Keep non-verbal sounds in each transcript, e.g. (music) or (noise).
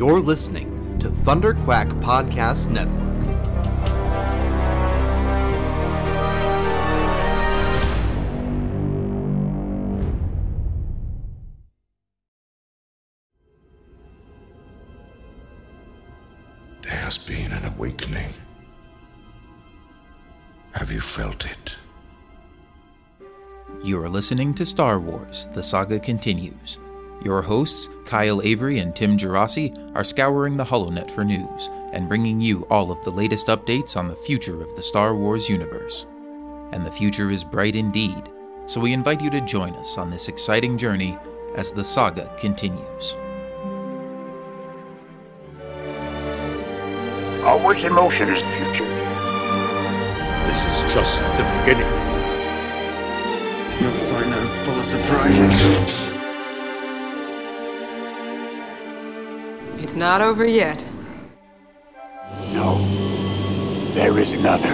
You're listening to Thunderquack Podcast Network. There has been an awakening. Have you felt it? You are listening to Star Wars The Saga Continues. Your hosts, Kyle Avery and Tim Gerasi, are scouring the HoloNet for news and bringing you all of the latest updates on the future of the Star Wars universe. And the future is bright indeed, so we invite you to join us on this exciting journey as the saga continues. Always in motion is the future. This is just the beginning. You'll find I'm full of surprises. It's not over yet. No. There is another.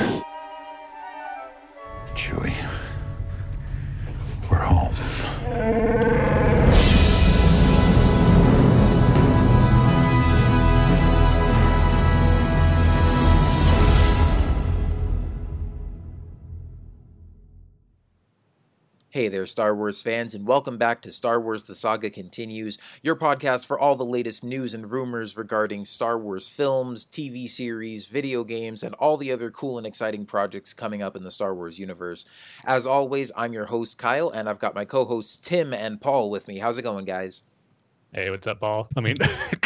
Hey there, Star Wars fans, and welcome back to Star Wars The Saga Continues, your podcast for all the latest news and rumors regarding Star Wars films, TV series, video games, and all the other cool and exciting projects coming up in the Star Wars universe. As always, I'm your host, Kyle, and I've got my co hosts, Tim and Paul, with me. How's it going, guys? Hey, what's up, Paul? I mean, (laughs) (laughs)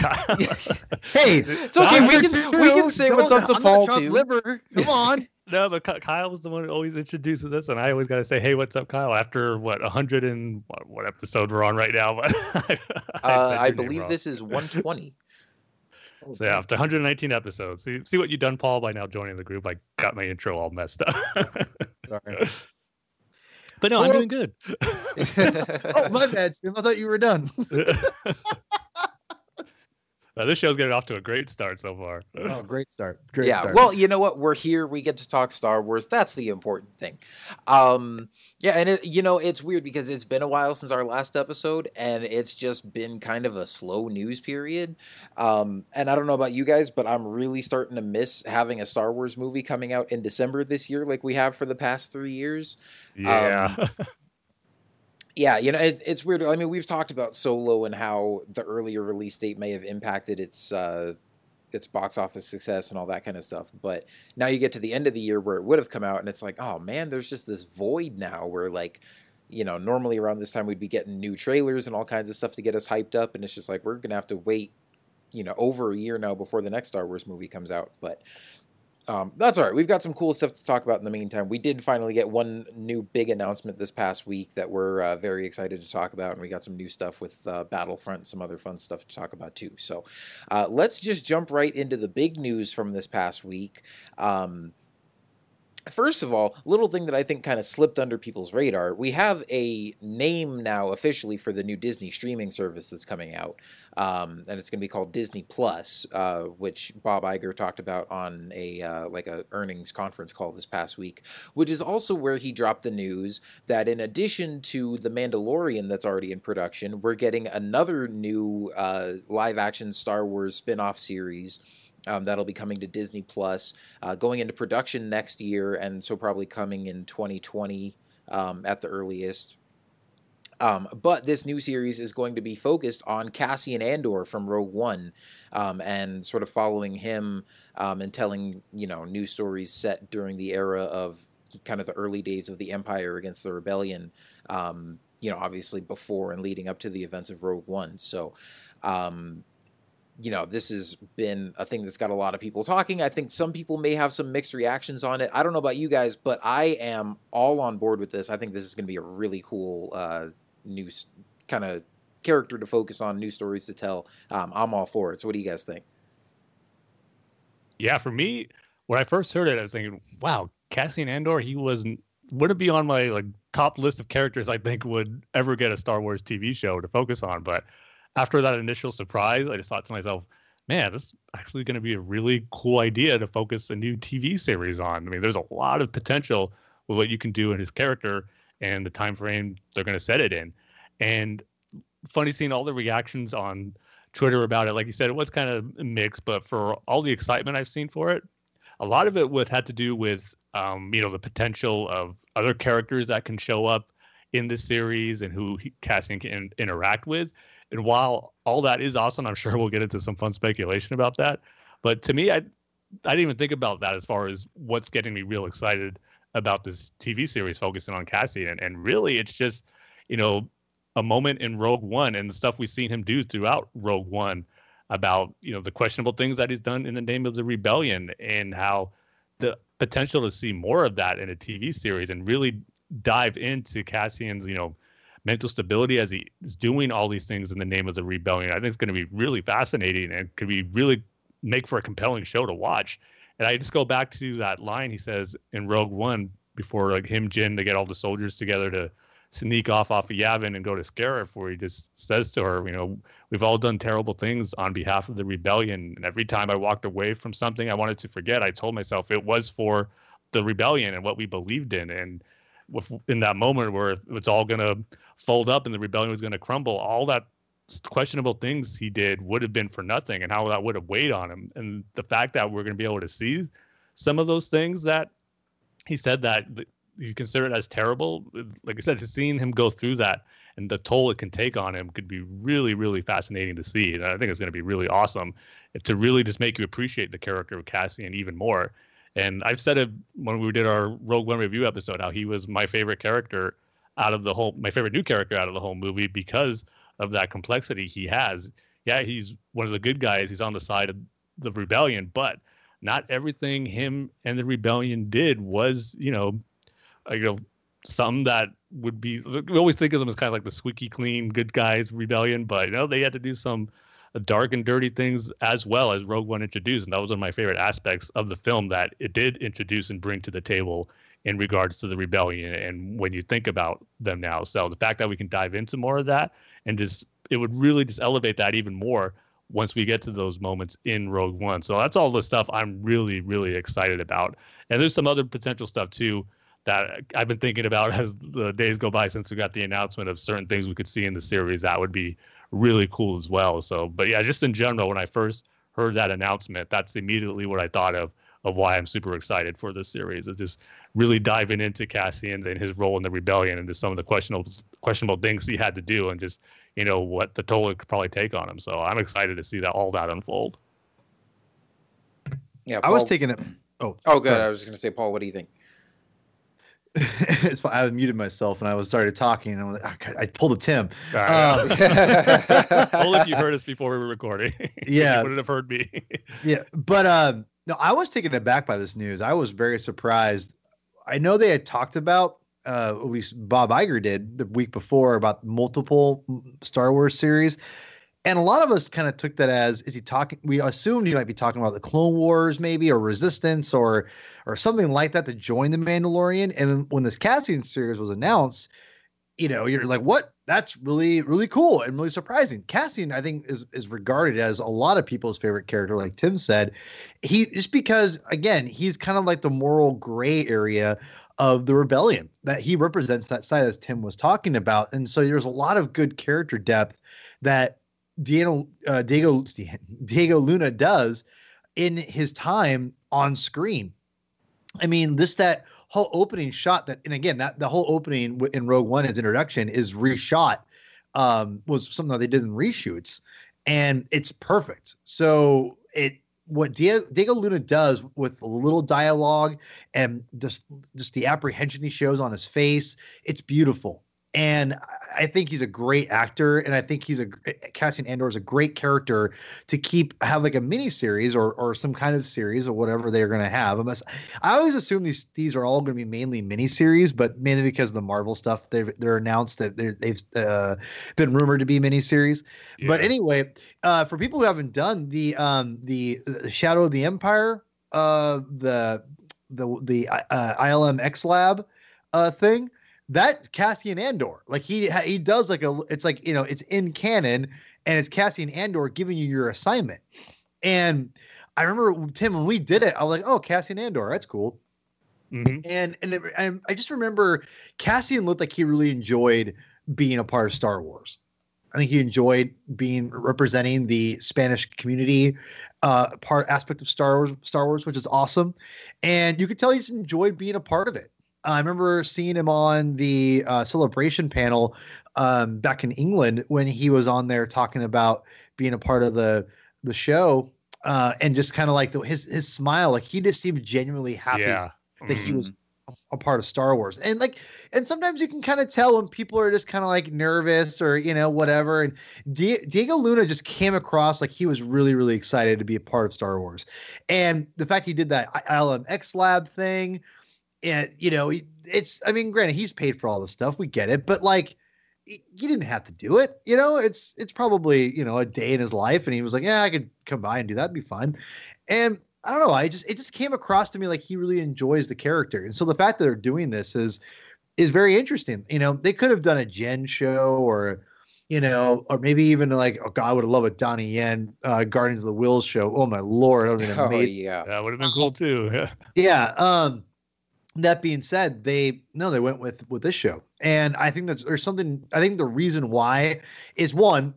Hey, It's okay, we can, we can say what's up to I'm Paul, too. Liver. Come on. (laughs) no, but Ky- Kyle was the one who always introduces us, and I always got to say, "Hey, what's up, Kyle?" After what 100 and what, what episode we're on right now? But I, Uh, said I believe this is 120. So yeah, after 119 episodes, see see what you've done, Paul, by now joining the group. I got my intro all messed up. Sorry. But no, I'm doing good. (laughs) Oh, my bad, Tim. I thought you were done. (laughs) (laughs) Uh, this show's getting off to a great start so far. Oh, (laughs) great start. Great yeah start. well you know what we're here we get to talk star wars that's the important thing um yeah and it, you know it's weird because it's been a while since our last episode and it's just been kind of a slow news period um and i don't know about you guys but i'm really starting to miss having a star wars movie coming out in december this year like we have for the past three years yeah. (laughs) yeah, you know, it, it's weird. I mean, we've talked about Solo and how the earlier release date may have impacted its uh, its box office success and all that kind of stuff. But now you get to the end of the year where it would have come out, and it's like, oh man, there's just this void now where like, you know, normally around this time we'd be getting new trailers and all kinds of stuff to get us hyped up, and it's just like we're gonna have to wait, you know, over a year now before the next Star Wars movie comes out. But um, that's all right. We've got some cool stuff to talk about in the meantime. We did finally get one new big announcement this past week that we're uh, very excited to talk about, and we got some new stuff with uh, Battlefront, some other fun stuff to talk about too. So uh, let's just jump right into the big news from this past week. Um, First of all, little thing that I think kind of slipped under people's radar. We have a name now officially for the new Disney streaming service that's coming out, um, and it's going to be called Disney Plus, uh, which Bob Iger talked about on a uh, like a earnings conference call this past week. Which is also where he dropped the news that in addition to the Mandalorian that's already in production, we're getting another new uh, live action Star Wars spin off series. Um, that'll be coming to Disney Plus, uh, going into production next year, and so probably coming in 2020 um, at the earliest. Um, but this new series is going to be focused on Cassian Andor from Rogue One, um, and sort of following him um, and telling you know new stories set during the era of kind of the early days of the Empire against the Rebellion. Um, you know, obviously before and leading up to the events of Rogue One. So. Um, you know, this has been a thing that's got a lot of people talking. I think some people may have some mixed reactions on it. I don't know about you guys, but I am all on board with this. I think this is going to be a really cool uh, new kind of character to focus on, new stories to tell. Um, I'm all for it. So, what do you guys think? yeah, for me, when I first heard it, I was thinking, wow, Cassian Andor, he wasn't wouldn't be on my like top list of characters I think would ever get a Star Wars TV show to focus on. But after that initial surprise, I just thought to myself, man, this is actually going to be a really cool idea to focus a new TV series on. I mean, there's a lot of potential with what you can do in his character and the time frame they're going to set it in. And funny seeing all the reactions on Twitter about it. Like you said, it was kind of mixed, but for all the excitement I've seen for it, a lot of it would had to do with um, you know the potential of other characters that can show up in the series and who Cassian can interact with. And while all that is awesome, I'm sure we'll get into some fun speculation about that. But to me, I I didn't even think about that as far as what's getting me real excited about this TV series focusing on Cassian. And really, it's just you know a moment in Rogue One and the stuff we've seen him do throughout Rogue One about you know the questionable things that he's done in the name of the rebellion and how the potential to see more of that in a TV series and really dive into Cassian's you know mental stability as he is doing all these things in the name of the rebellion. I think it's going to be really fascinating and could be really make for a compelling show to watch. And I just go back to that line he says in Rogue One before like him, Jyn, to get all the soldiers together to sneak off off of Yavin and go to Scarif, where he just says to her, you know, we've all done terrible things on behalf of the rebellion. And every time I walked away from something I wanted to forget, I told myself it was for the rebellion and what we believed in. And in that moment where it's all going to fold up and the rebellion was going to crumble, all that questionable things he did would have been for nothing and how that would have weighed on him. And the fact that we're going to be able to see some of those things that he said that you consider it as terrible. Like I said, seeing him go through that and the toll it can take on him could be really, really fascinating to see. And I think it's going to be really awesome to really just make you appreciate the character of Cassian even more. And I've said it when we did our Rogue One review episode, how he was my favorite character out of the whole, my favorite new character out of the whole movie because of that complexity he has. Yeah, he's one of the good guys. He's on the side of the rebellion, but not everything him and the rebellion did was, you know, uh, you know, some that would be we always think of them as kind of like the squeaky clean good guys rebellion, but you know they had to do some dark and dirty things as well as Rogue One introduced, and that was one of my favorite aspects of the film that it did introduce and bring to the table in regards to the rebellion and when you think about them now. So the fact that we can dive into more of that and just it would really just elevate that even more once we get to those moments in Rogue One. So that's all the stuff I'm really really excited about. And there's some other potential stuff too that I've been thinking about (laughs) as the days go by since we got the announcement of certain things we could see in the series. That would be really cool as well. So, but yeah, just in general, when I first heard that announcement, that's immediately what I thought of of why I'm super excited for this series. Is just really diving into Cassian and his role in the rebellion and just some of the questionable questionable things he had to do and just you know what the toll it could probably take on him. So I'm excited to see that all that unfold. Yeah, I was taking it. Oh, Oh, good. sorry. I was just going to say, Paul, what do you think? (laughs) it's. I muted myself and I was started talking and I, was like, "Ah, I pulled a Tim. All right. Um, (laughs) Only if you heard us before we were recording. (laughs) Yeah. you wouldn't have heard me. Yeah, but um, no, I was taken aback by this news. I was very surprised. I know they had talked about, uh, at least Bob Iger did the week before about multiple Star Wars series, and a lot of us kind of took that as is he talking? We assumed he might be talking about the Clone Wars, maybe, or Resistance, or or something like that to join the Mandalorian. And then when this Cassian series was announced, you know, you're like, what? That's really, really cool and really surprising. Cassian, I think, is is regarded as a lot of people's favorite character, like Tim said. He just because again, he's kind of like the moral gray area of the rebellion that he represents that side as Tim was talking about. And so there's a lot of good character depth that Diego uh, Diego Diego Luna does in his time on screen. I mean, this that whole opening shot that, and again, that the whole opening in Rogue One, his introduction is reshot, um, was something that they did in reshoots, and it's perfect. So it what Diego, Diego Luna does with a little dialogue and just just the apprehension he shows on his face, it's beautiful. And I- think he's a great actor, and I think he's a Cassian Andor is a great character to keep have like a mini series or or some kind of series or whatever they're going to have. Unless I always assume these these are all going to be mainly mini series, but mainly because of the Marvel stuff they've they're announced that they're, they've uh, been rumored to be mini series. But anyway, uh, for people who haven't done the um the, the Shadow of the Empire, uh the the the uh, ILM X Lab uh thing that Cassian Andor. Like he he does like a it's like you know it's in canon and it's Cassian Andor giving you your assignment. And I remember Tim when we did it, I was like, oh Cassian Andor, that's cool. Mhm. And and, it, and I just remember Cassian looked like he really enjoyed being a part of Star Wars. I think he enjoyed being representing the Spanish community uh, part aspect of Star Wars, Star Wars, which is awesome. And you could tell he just enjoyed being a part of it. I remember seeing him on the uh, celebration panel um, back in England when he was on there talking about being a part of the the show uh, and just kind of like the, his his smile, like he just seemed genuinely happy Yeah. that he was a, a part of Star Wars. And like, and sometimes you can kind of tell when people are just kind of like nervous or you know whatever. And Di- Diego Luna just came across like he was really really excited to be a part of Star Wars, and the fact he did that ILM X Lab thing, and you know it's I mean granted he's paid for all this stuff we get it, but like. he- He didn't have to do it, you know. It's it's probably you know a day in his life, and he was like, "Yeah, I could come by and do that, It'd be fun." And I don't know. I just it just came across to me like he really enjoys the character, and so the fact that they're doing this is is very interesting. You know, they could have done a Gen show or you know, or maybe even like oh god, I would love a Donnie Yen uh, Guardians of the Whills show. Oh my lord, that would have been (laughs) Oh amazing. yeah. That would have been cool too. Yeah. (laughs) Yeah. Um, that being said, they no, they went with with this show, and I think that's there's something. I think the reason why is one,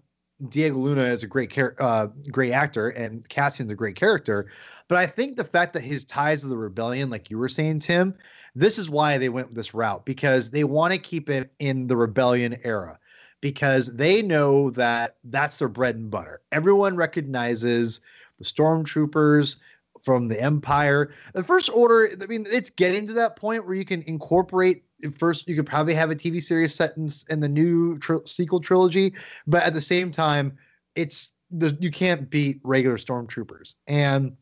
Diego Luna is a great char- uh, great actor, and Cassian's a great character. But I think the fact that his ties to the rebellion, like you were saying, Tim, this is why they went this route because they want to keep it in the rebellion era because they know that that's their bread and butter. Everyone recognizes the stormtroopers from the empire the first order i mean it's getting to that point where you can incorporate first you could probably have a tv series set in, the new sequel trilogy but at the same time it's the you can't beat regular stormtroopers and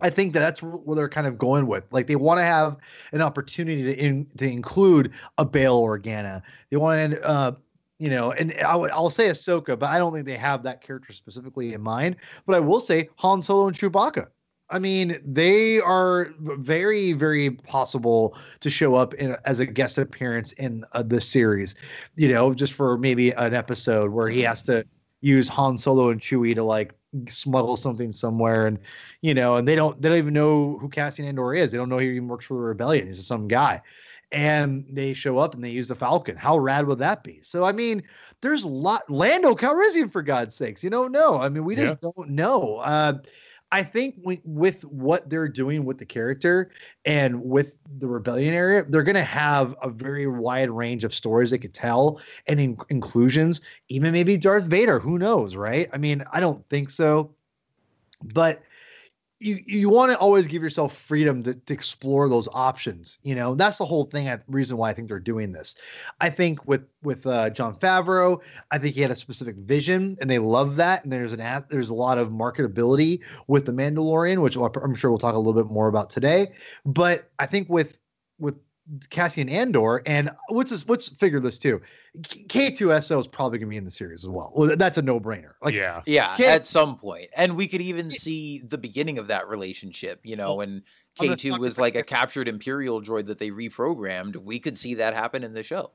I think that that's where they're kind of going with. Like they want to have an opportunity to in, to include a Bail Organa. They want to, uh, you know, and I would I'll say Ahsoka, but I don't think they have that character specifically in mind. But I will say Han Solo and Chewbacca. I mean, they are very, very possible to show up in as a guest appearance in uh, the series. You know, just for maybe an episode where he has to use Han Solo and Chewie to like smuggle something somewhere, and you know, and they don't they don't even know who Cassian Andor is. They don't know he even works for the rebellion. He's just some guy. And they show up and they use the Falcon. How rad would that be? So I mean, there's a lot Lando Calrissian for God's sakes. You don't know. I mean, we just don't know. Uh, I think we, with what they're doing with the character and with the rebellion area, they're going to have a very wide range of stories they could tell and in- inclusions. Even maybe Darth Vader. Who knows, right? I mean, I don't think so, but you you want to always give yourself freedom to, to explore those options. You know, that's the whole thing. I, reason why I think they're doing this. I think with with uh, Jon Favreau, I think he had a specific vision, and they love that. And there's an there's a lot of marketability with the Mandalorian, which I'm sure we'll talk a little bit more about today. But I think with with Cassian Andor, and let's just let's figure this too. K2SO is probably going to be in the series as well. Well, that's a no brainer. Like, yeah, Yeah, Can't- at some. And we could even see the beginning of that relationship, you know, when K2 was like a captured Imperial droid that they reprogrammed. We could see that happen in the show.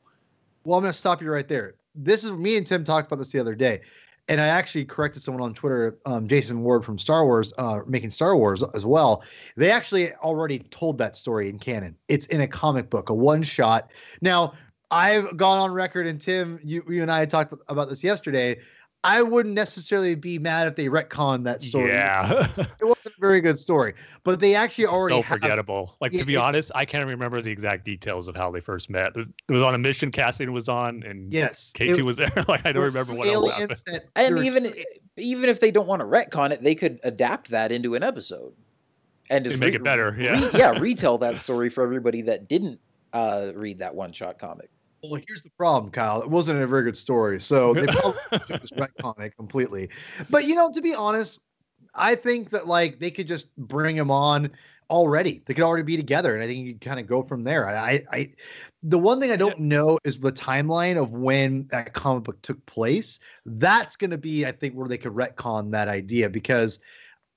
Well, I'm going to stop you right there. This is me and Tim talked about this the other day, and I actually corrected someone on Twitter, um, Jason Ward from Star Wars, uh, making Star Wars as well. They actually already told that story in canon. It's in a comic book, a one shot. Now, I've gone on record, and Tim, you, you and I talked about this yesterday. I wouldn't necessarily be mad if they retconned that story. yeah. (laughs) It wasn't a very good story, but they actually already so have- forgettable. Like Yeah, to be it- honest, I can't remember the exact details of how they first met. It was on a mission Cassian was on, and Yes, K2 it- was there. (laughs) like I don't remember what else happened. aliens that And even even if they don't want to retcon it, they could adapt that into an episode and just And make it better, yeah. re- yeah, (laughs) retell that story for everybody that didn't uh, read that one shot comic. Well, here's the problem, Kyle. It wasn't a very good story, so they probably (laughs) just retcon it completely. But you know, to be honest, I think that like they could just bring him on already. They could already be together, and I think you kind of go from there. I, I, the one thing I don't know is the timeline of when that comic book took place. That's going to be, I think, where they could retcon that idea because,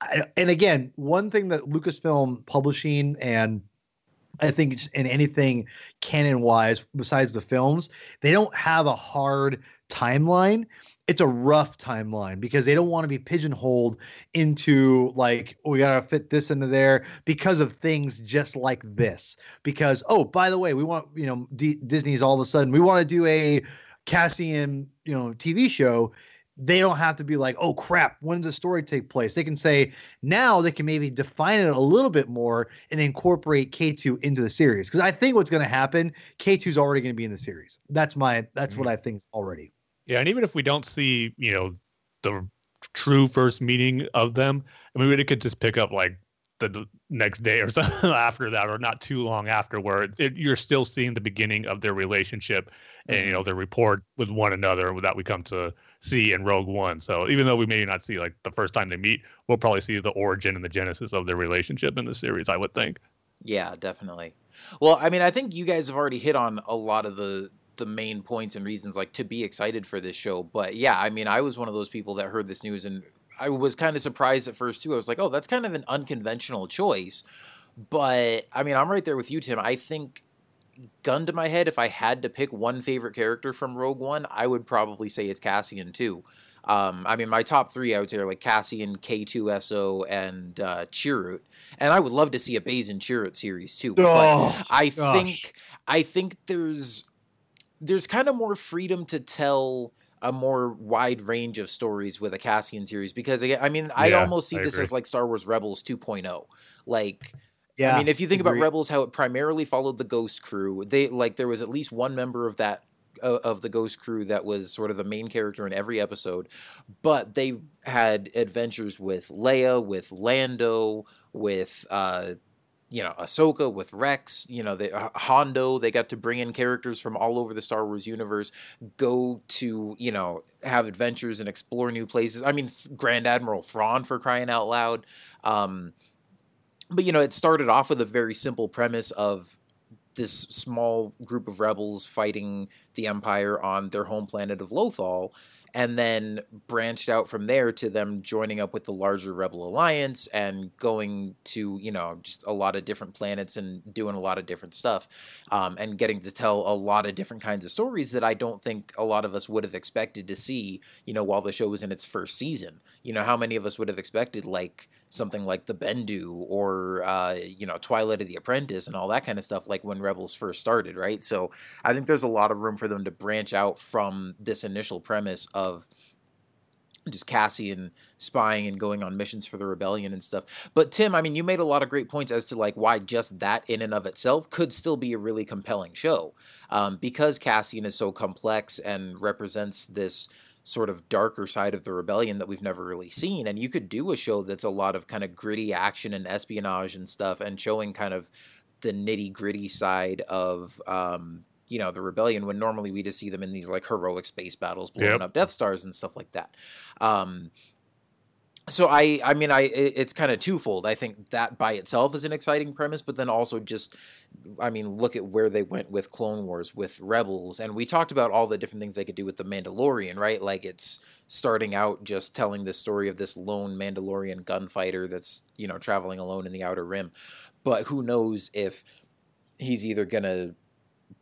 I, and again, one thing that Lucasfilm Publishing and I think in anything canon wise, besides the films, they don't have a hard timeline. It's a rough timeline because they don't want to be pigeonholed into like, oh, we got to fit this into there because of things just like this. Because, oh, by the way, we want, you know, D- Disney's all of a sudden, we want to do a, Cassian, you know, TV show, they don't have to be like, oh crap, when does the story take place? They can say now they can maybe define it a little bit more and incorporate K2 into the series. Because I think what's going to happen, K2 is already going to be in the series. That's my that's what mm-hmm. I think already. Yeah, and even if we don't see, you know, the true first meeting of them, I mean, we could just pick up like the next day or (laughs) something after that, or not too long after, where it, you're still seeing the beginning of their relationship and you mm-hmm. know their rapport with one another that we come to see in Rogue One. So even though we may not see like the first time they meet, we'll probably see the origin and the genesis of their relationship in the series. I would think. Yeah, definitely. Well, I mean, I think you guys have already hit on a lot of the the main points and reasons like to be excited for this show. But yeah, I mean, I was one of those people that heard this news and I was kind of surprised at first too. I was like, "Oh, that's kind of an unconventional choice." But I mean, I'm right there with you, Tim. I think gun to my head, if I had to pick one favorite character from Rogue One, I would probably say it's Cassian too. Um, I mean, my top three, I would say, are like Cassian, K2SO, and uh, Chirrut. And I would love to see a Baze and Chirrut series too. Oh, but I gosh. think I think there's there's kind of more freedom to tell a more wide range of stories with a Cassian series because again, I mean, I Yeah, almost see I this as like Star Wars Rebels 2.0. Like Yeah. I mean, if you think about. Rebels, how it primarily followed the Ghost Crew, they like there was at least one member of that uh, of the Ghost Crew that was sort of the main character in every episode, but they had adventures with Leia, with Lando, with uh, you know Ahsoka, with Rex, you know the uh, Hondo. They got to bring in characters from all over the Star Wars universe, go to you know have adventures and explore new places. I mean, Grand Admiral Thrawn for crying out loud. Um, but you know, it started off with a very simple premise of this small group of rebels fighting the Empire on their home planet of Lothal, and then branched out from there to them joining up with the larger Rebel Alliance and going to you know just a lot of different planets and doing a lot of different stuff, um, and getting to tell a lot of different kinds of stories that I don't think a lot of us would have expected to see. You know, while the show was in its first season, you know, how many of us would have expected like something like the Bendu or uh, you know Twilight of the Apprentice and all that kind of stuff, like when Rebels first started, right? So I think there's a lot of room for them to branch out from this initial premise of just Cassian spying and going on missions for the rebellion and stuff. But Tim, I mean, you made a lot of great points as to like why just that in and of itself could still be a really compelling show, um, because Cassian is so complex and represents this sort of darker side of the rebellion that we've never really seen. And you could do a show that's a lot of kind of gritty action and espionage and stuff, and showing kind of the nitty gritty side of um, you know the rebellion when normally we just see them in these like heroic space battles blowing Yep. up death stars and stuff like that um so i i mean i it- it's kind of twofold i think that by itself is an exciting premise but then also just i mean look at where they went with clone wars with rebels and we talked about all the different things they could do with the mandalorian right? Like it's starting out just telling the story of this lone mandalorian gunfighter that's you know traveling alone in the outer rim. But who knows if he's either gonna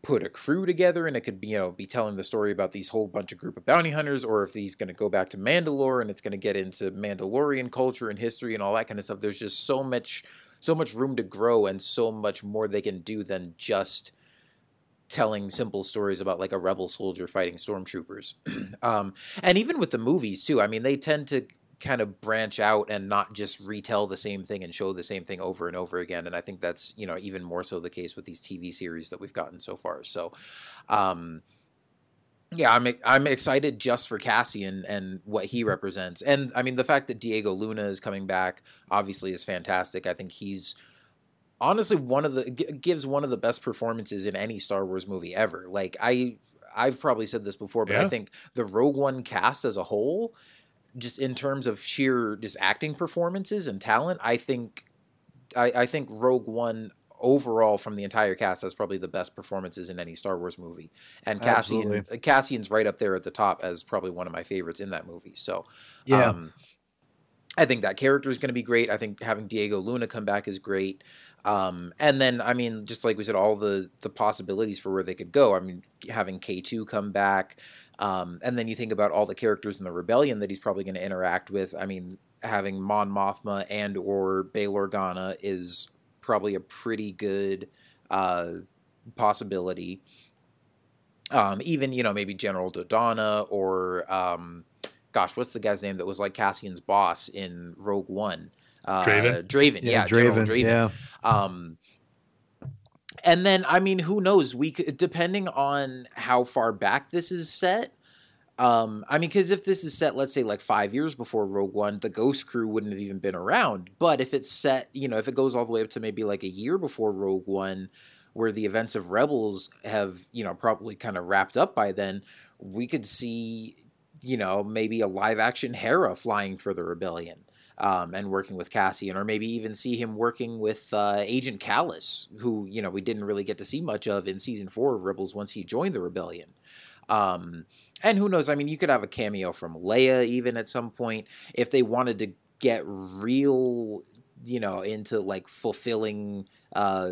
put a crew together and it could be you know be telling the story about these whole bunch of group of bounty hunters or if he's going to go back to Mandalore and it's going to get into Mandalorian culture and history and all that kind of stuff. There's just so much so much room to grow and so much more they can do than just telling simple stories about like a rebel soldier fighting stormtroopers. (clears throat) Um and even with the movies too i mean they tend to kind of branch out and not just retell the same thing and show the same thing over and over again and i think that's you know even more so the case with these tv series that we've gotten so far. So um yeah i'm i'm excited just for cassian and what he represents. And i mean the fact that diego luna is coming back obviously is fantastic. I think he's honestly one of the g- gives one of the best performances in any star wars movie ever. Like i i've probably said this before but i think the rogue one cast as a whole just in terms of sheer just acting performances and talent, I think I, I think Rogue One overall from the entire cast has probably the best performances in any Star Wars movie. And Cassian Absolutely. Cassian's right up there at the top as probably one of my favorites in that movie. So Yeah. um, I think that character is going to be great. I think having Diego Luna come back is great. Um, and then, I mean, just like we said, all the the possibilities for where they could go. I mean, having K two come back, um, and then you think about all the characters in the rebellion that he's probably going to interact with. I mean, having Mon Mothma and or Bail Organa is probably a pretty good uh, possibility. um, even you know maybe General Dodonna or um, gosh, what's the guy's name that was like Cassian's boss in Rogue One? Uh, Draven? Draven, yeah, General Draven, Draven. yeah. Um, and then I mean, who knows? We could, depending on how far back this is set. Um, I mean, because if this is set, let's say like five years before Rogue One, the Ghost Crew wouldn't have even been around. But if it's set, you know, if it goes all the way up to maybe like a year before Rogue One, where the events of Rebels have, you know, probably kind of wrapped up by then, we could see, you know, maybe a live action Hera flying for the rebellion um, and working with Cassian, or maybe even see him working with uh, Agent Kallus, who you know we didn't really get to see much of in season four of Rebels once he joined the rebellion. Um, and who knows? I mean, you could have a cameo from Leia even at some point if they wanted to get real, you know, into like fulfilling. Uh,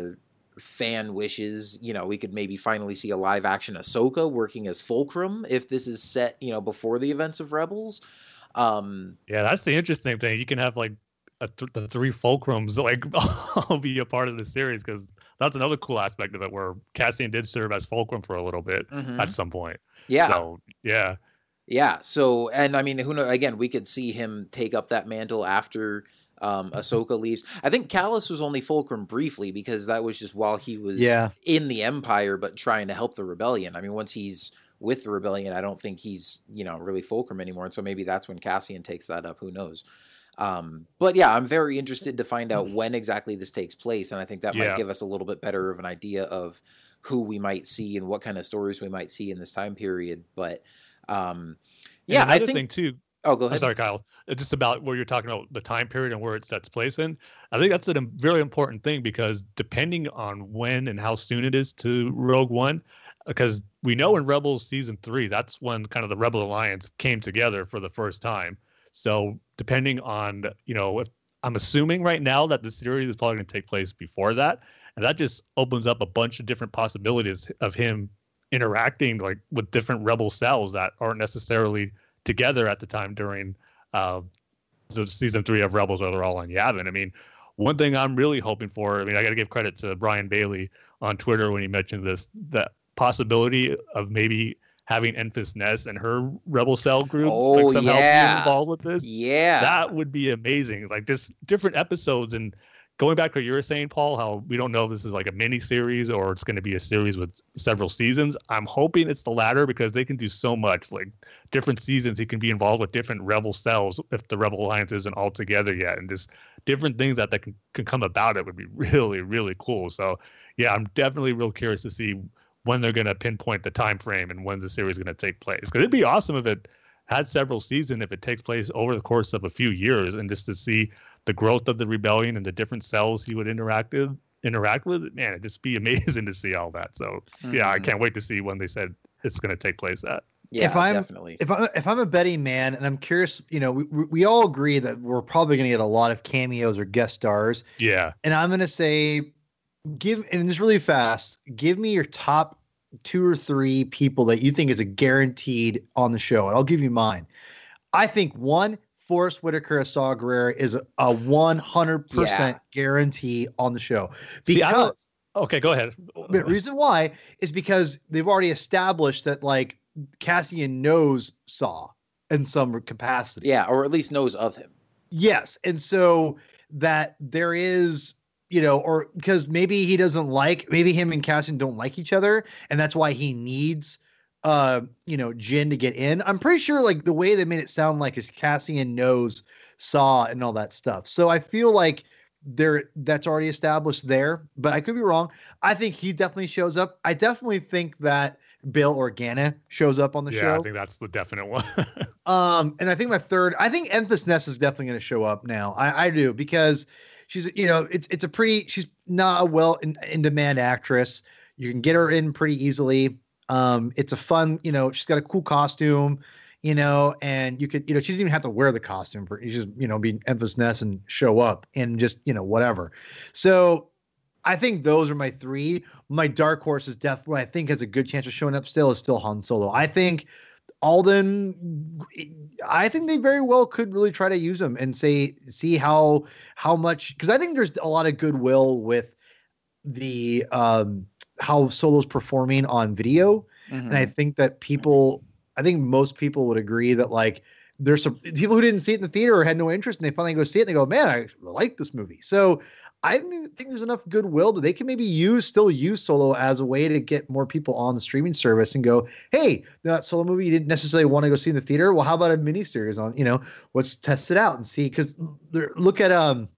fan wishes you know we could maybe finally see a live action ahsoka working as fulcrum if this is set you know before the events of rebels um Yeah, that's the interesting thing. You can have like a th- the three fulcrums like (laughs) all be a part of the series because that's another cool aspect of it where Cassian did serve as fulcrum for a little bit Mhm. at some point. Yeah So yeah, Yeah. So, and I mean, who know? Again, we could see him take up that mantle after um, Ahsoka leaves. I think Kallus was only Fulcrum briefly because that was just while he was Yeah. in the Empire, but trying to help the rebellion. I mean, once he's with the rebellion, I don't think he's you know really Fulcrum anymore, and so maybe that's when Cassian takes that up. Who knows? Um, but yeah, I'm very interested to find out when exactly this takes place, and I think that Yeah. might give us a little bit better of an idea of who we might see and what kind of stories we might see in this time period. But um, yeah, I think. thing too. oh, go I'm ahead. sorry, Kyle. Uh, Just about where you're talking about the time period and where it sets place in. I think that's a very important thing because depending on when and how soon it is to Rogue One, because we know in Rebels season three, that's when kind of the Rebel Alliance came together for the first time. So depending on you know, if I'm assuming right now that the series is probably going to take place before that, and that just opens up a bunch of different possibilities of him interacting like with different rebel cells that aren't necessarily together at the time during uh, the season three of Rebels where they're all on Yavin. I mean, one thing I'm really hoping for, I mean, I got to give credit to Brian Bailey on Twitter when he mentioned this, that possibility of maybe having Enfys Nest and her Rebel Cell group Oh, like somehow yeah. involved with this. Yeah. That would be amazing. Like just different episodes and going back to what you were saying, Paul, how we don't know if this is like a mini series or it's going to be a series with several seasons. I'm hoping it's the latter because they can do so much. Like different seasons, he can be involved with different rebel cells if the Rebel Alliance isn't all together yet, and just different things that, that can, can come about it would be (laughs) really, really cool. So yeah, I'm definitely real curious to see when they're going to pinpoint the time frame and when the series is going to take place. Because it'd be awesome if it had several seasons, if it takes place over the course of a few years, and just to see the growth of the rebellion and the different cells he would interact with interact with man it'd just be (laughs) amazing to see all that so yeah i Mhm. can't wait to see when they said it's going to take place at yeah, if I'm- definitely. if I if I'm a betting man, and I'm curious, you know, we we we all agree that we're probably going to get a lot of cameos or guest stars, yeah and I'm going to say, give and this really fast. Give me your top two or three people that you think is a guaranteed on the show, and I'll give you mine. I think one. Forest Whitaker as Saw Gerrera is a, a 100% Yeah. guarantee on the show. See, I Because okay go ahead the reason why is because they've already established that like Cassian knows Saw in some capacity. yeah, or at least knows of him. Yes. And so that there is, you know, or because maybe he doesn't like, maybe him and Cassian don't like each other. And that's why he needs, uh, you know, Jyn to get in. I'm pretty sure like the way they made it sound like is Cassian knows Saw and all that stuff. So I feel like there that's already established there, but I could be wrong. I think he definitely shows up. I definitely think that Bail Organa shows up on the yeah show. i think that's the definite one (laughs) Um, and I think my third, I think Enfys Nest is definitely going to show up now. I, I do because she's, you know, it's it's a pretty, she's not a well in, in demand actress. You can get her in pretty easily. Um, it's a fun, you know, she's got a cool costume, you know, and you could, you know, she doesn't even have to wear the costume for you just, you know, be Enfys Nest and show up and just, you know, whatever. So I think those are my three. My dark horse is definitely I think has a good chance of showing up still is still Han Solo. I think Alden, I think they very well could really try to use him and say see how how much because I think there's a lot of goodwill with the um how Solo's performing on video and I think that people, I think most people would agree that like there's some people who didn't see it in the theater or had no interest, and they finally go see it, and they go, "Man, I like this movie." So I think there's enough goodwill that they can maybe use still use Solo as a way to get more people on the streaming service and go, hey, that Solo movie you didn't necessarily want to go see in the theater. Well, how about a mini series on? You know, let's test it out and see. Because look at um.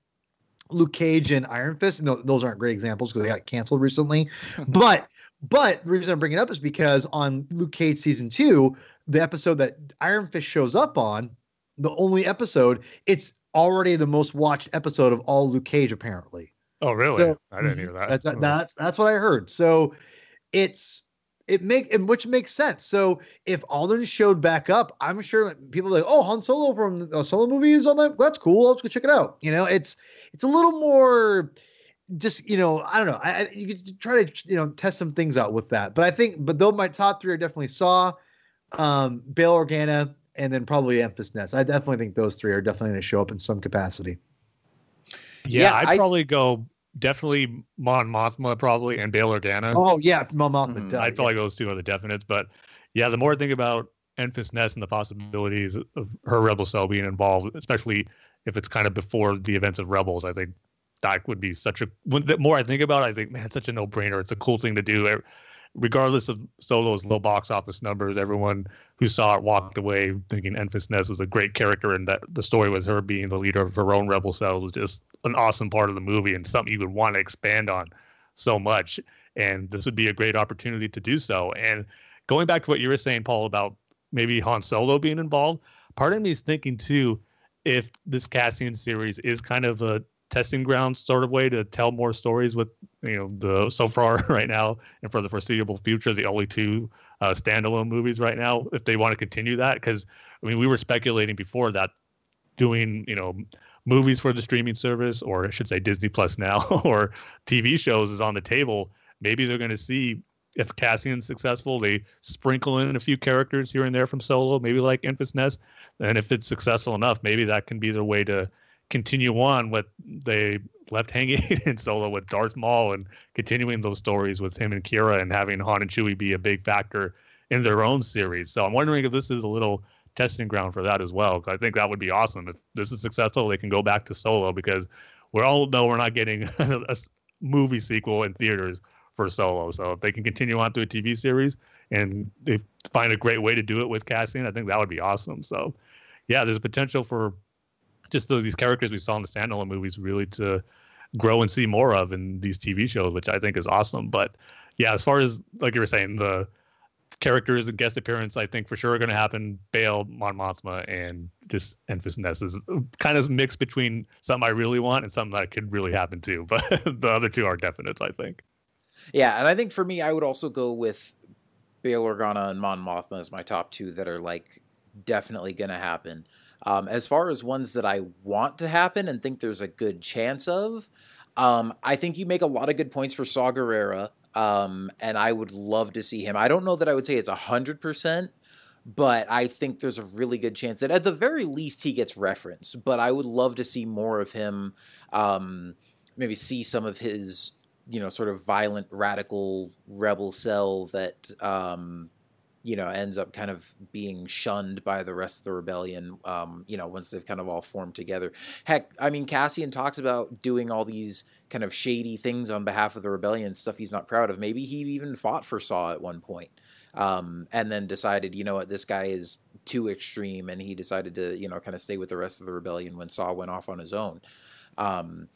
Luke Cage and Iron Fist, and those aren't great examples because they got canceled recently. (laughs) but but the reason I'm bringing it up is because on Luke Cage season two, the episode that Iron Fist shows up on, the only episode, it's already the most watched episode of all Luke Cage, apparently. Oh, really? So- I didn't hear that. That's Oh. that's that's what I heard. So it's it make and which makes sense. So if Alden showed back up, I'm sure that people are like, oh, Han Solo from the Solo movie is on that. That's cool. Let's go check it out. You know, it's it's a little more just you know I don't know. I, I you could try to you know test some things out with that. But I think but though my top three are definitely Saw, um, Bail Organa, and then probably Enfys Nest. I definitely think those three are definitely going to show up in some capacity. Yeah, Yeah, I'd I- probably go definitely Mon Mothma probably and Bail Organa. Oh yeah, Mon Mothma. Mhm. duh, I'd yeah. probably go those two are the definites. But yeah, the more I think about Enfys Nest and the possibilities of her Rebel Cell being involved, especially if it's kind of before the events of Rebels, I think that would be such a. When, the more I think about it, I think man, it's such a no brainer. It's a cool thing to do. Regardless of Solo's low box office numbers, everyone who saw it walked away thinking Enfys Nest was a great character, and that the story was her being the leader of her own rebel cell was just an awesome part of the movie and something you would want to expand on so much. And this would be a great opportunity to do so. And going back to what you were saying, Paul, about maybe Han Solo being involved, part of me is thinking too, if this Cassian series is kind of a testing ground sort of way to tell more stories with you know the so far (laughs) right now and for the foreseeable future the only two uh, standalone movies right now if they want to continue that because i mean we were speculating before that doing you know movies for the streaming service or i should say disney plus now (laughs) or tv shows is on the table. Maybe they're going to see if cassian's successful they sprinkle in a few characters here and there from solo maybe like Enfys Nest. And if it's successful enough maybe that can be their way to continue on what they left hanging (laughs) in solo with darth maul and continuing those stories with him and Qi'ra and having han and chewie be a big factor in their own series. So i'm wondering if this is a little testing ground for that as well 'cause i think that would be awesome if this is successful they can go back to solo because we all know we're not getting (laughs) a movie sequel in theaters for solo. So if they can continue on to a tv series and they find a great way to do it with Cassian i think that would be awesome. So yeah there's potential for just the, these characters we saw in the standalone movies really to grow and see more of in these TV shows, which I think is awesome. But yeah, as far as like you were saying, the characters and guest appearance, I think for sure are going to happen. Bail, Mon Mothma, and just Enfys Nest is kind of mixed between something I really want and something that could really happen too. (laughs) But the other two are definites, I think. Yeah, and I think for me, I would also go with Bail Organa and Mon Mothma as my top two that are like definitely going to happen. Um, as far as ones that I want to happen and think there's a good chance of, um, I think you make a lot of good points for Saw Gerrera, um, and I would love to see him. I don't know that I would say it's hundred percent, but I think there's a really good chance that at the very least he gets referenced. But I would love to see more of him. Um, maybe see some of his you know sort of violent radical rebel cell that um you know ends up kind of being shunned by the rest of the rebellion um you know once they've kind of all formed together. Heck i mean cassian talks about doing all these kind of shady things on behalf of the rebellion stuff he's not proud of. Maybe he even fought for saw at one point um and then decided you know what? This guy is too extreme and he decided to you know kind of stay with the rest of the rebellion when saw went off on his own. Um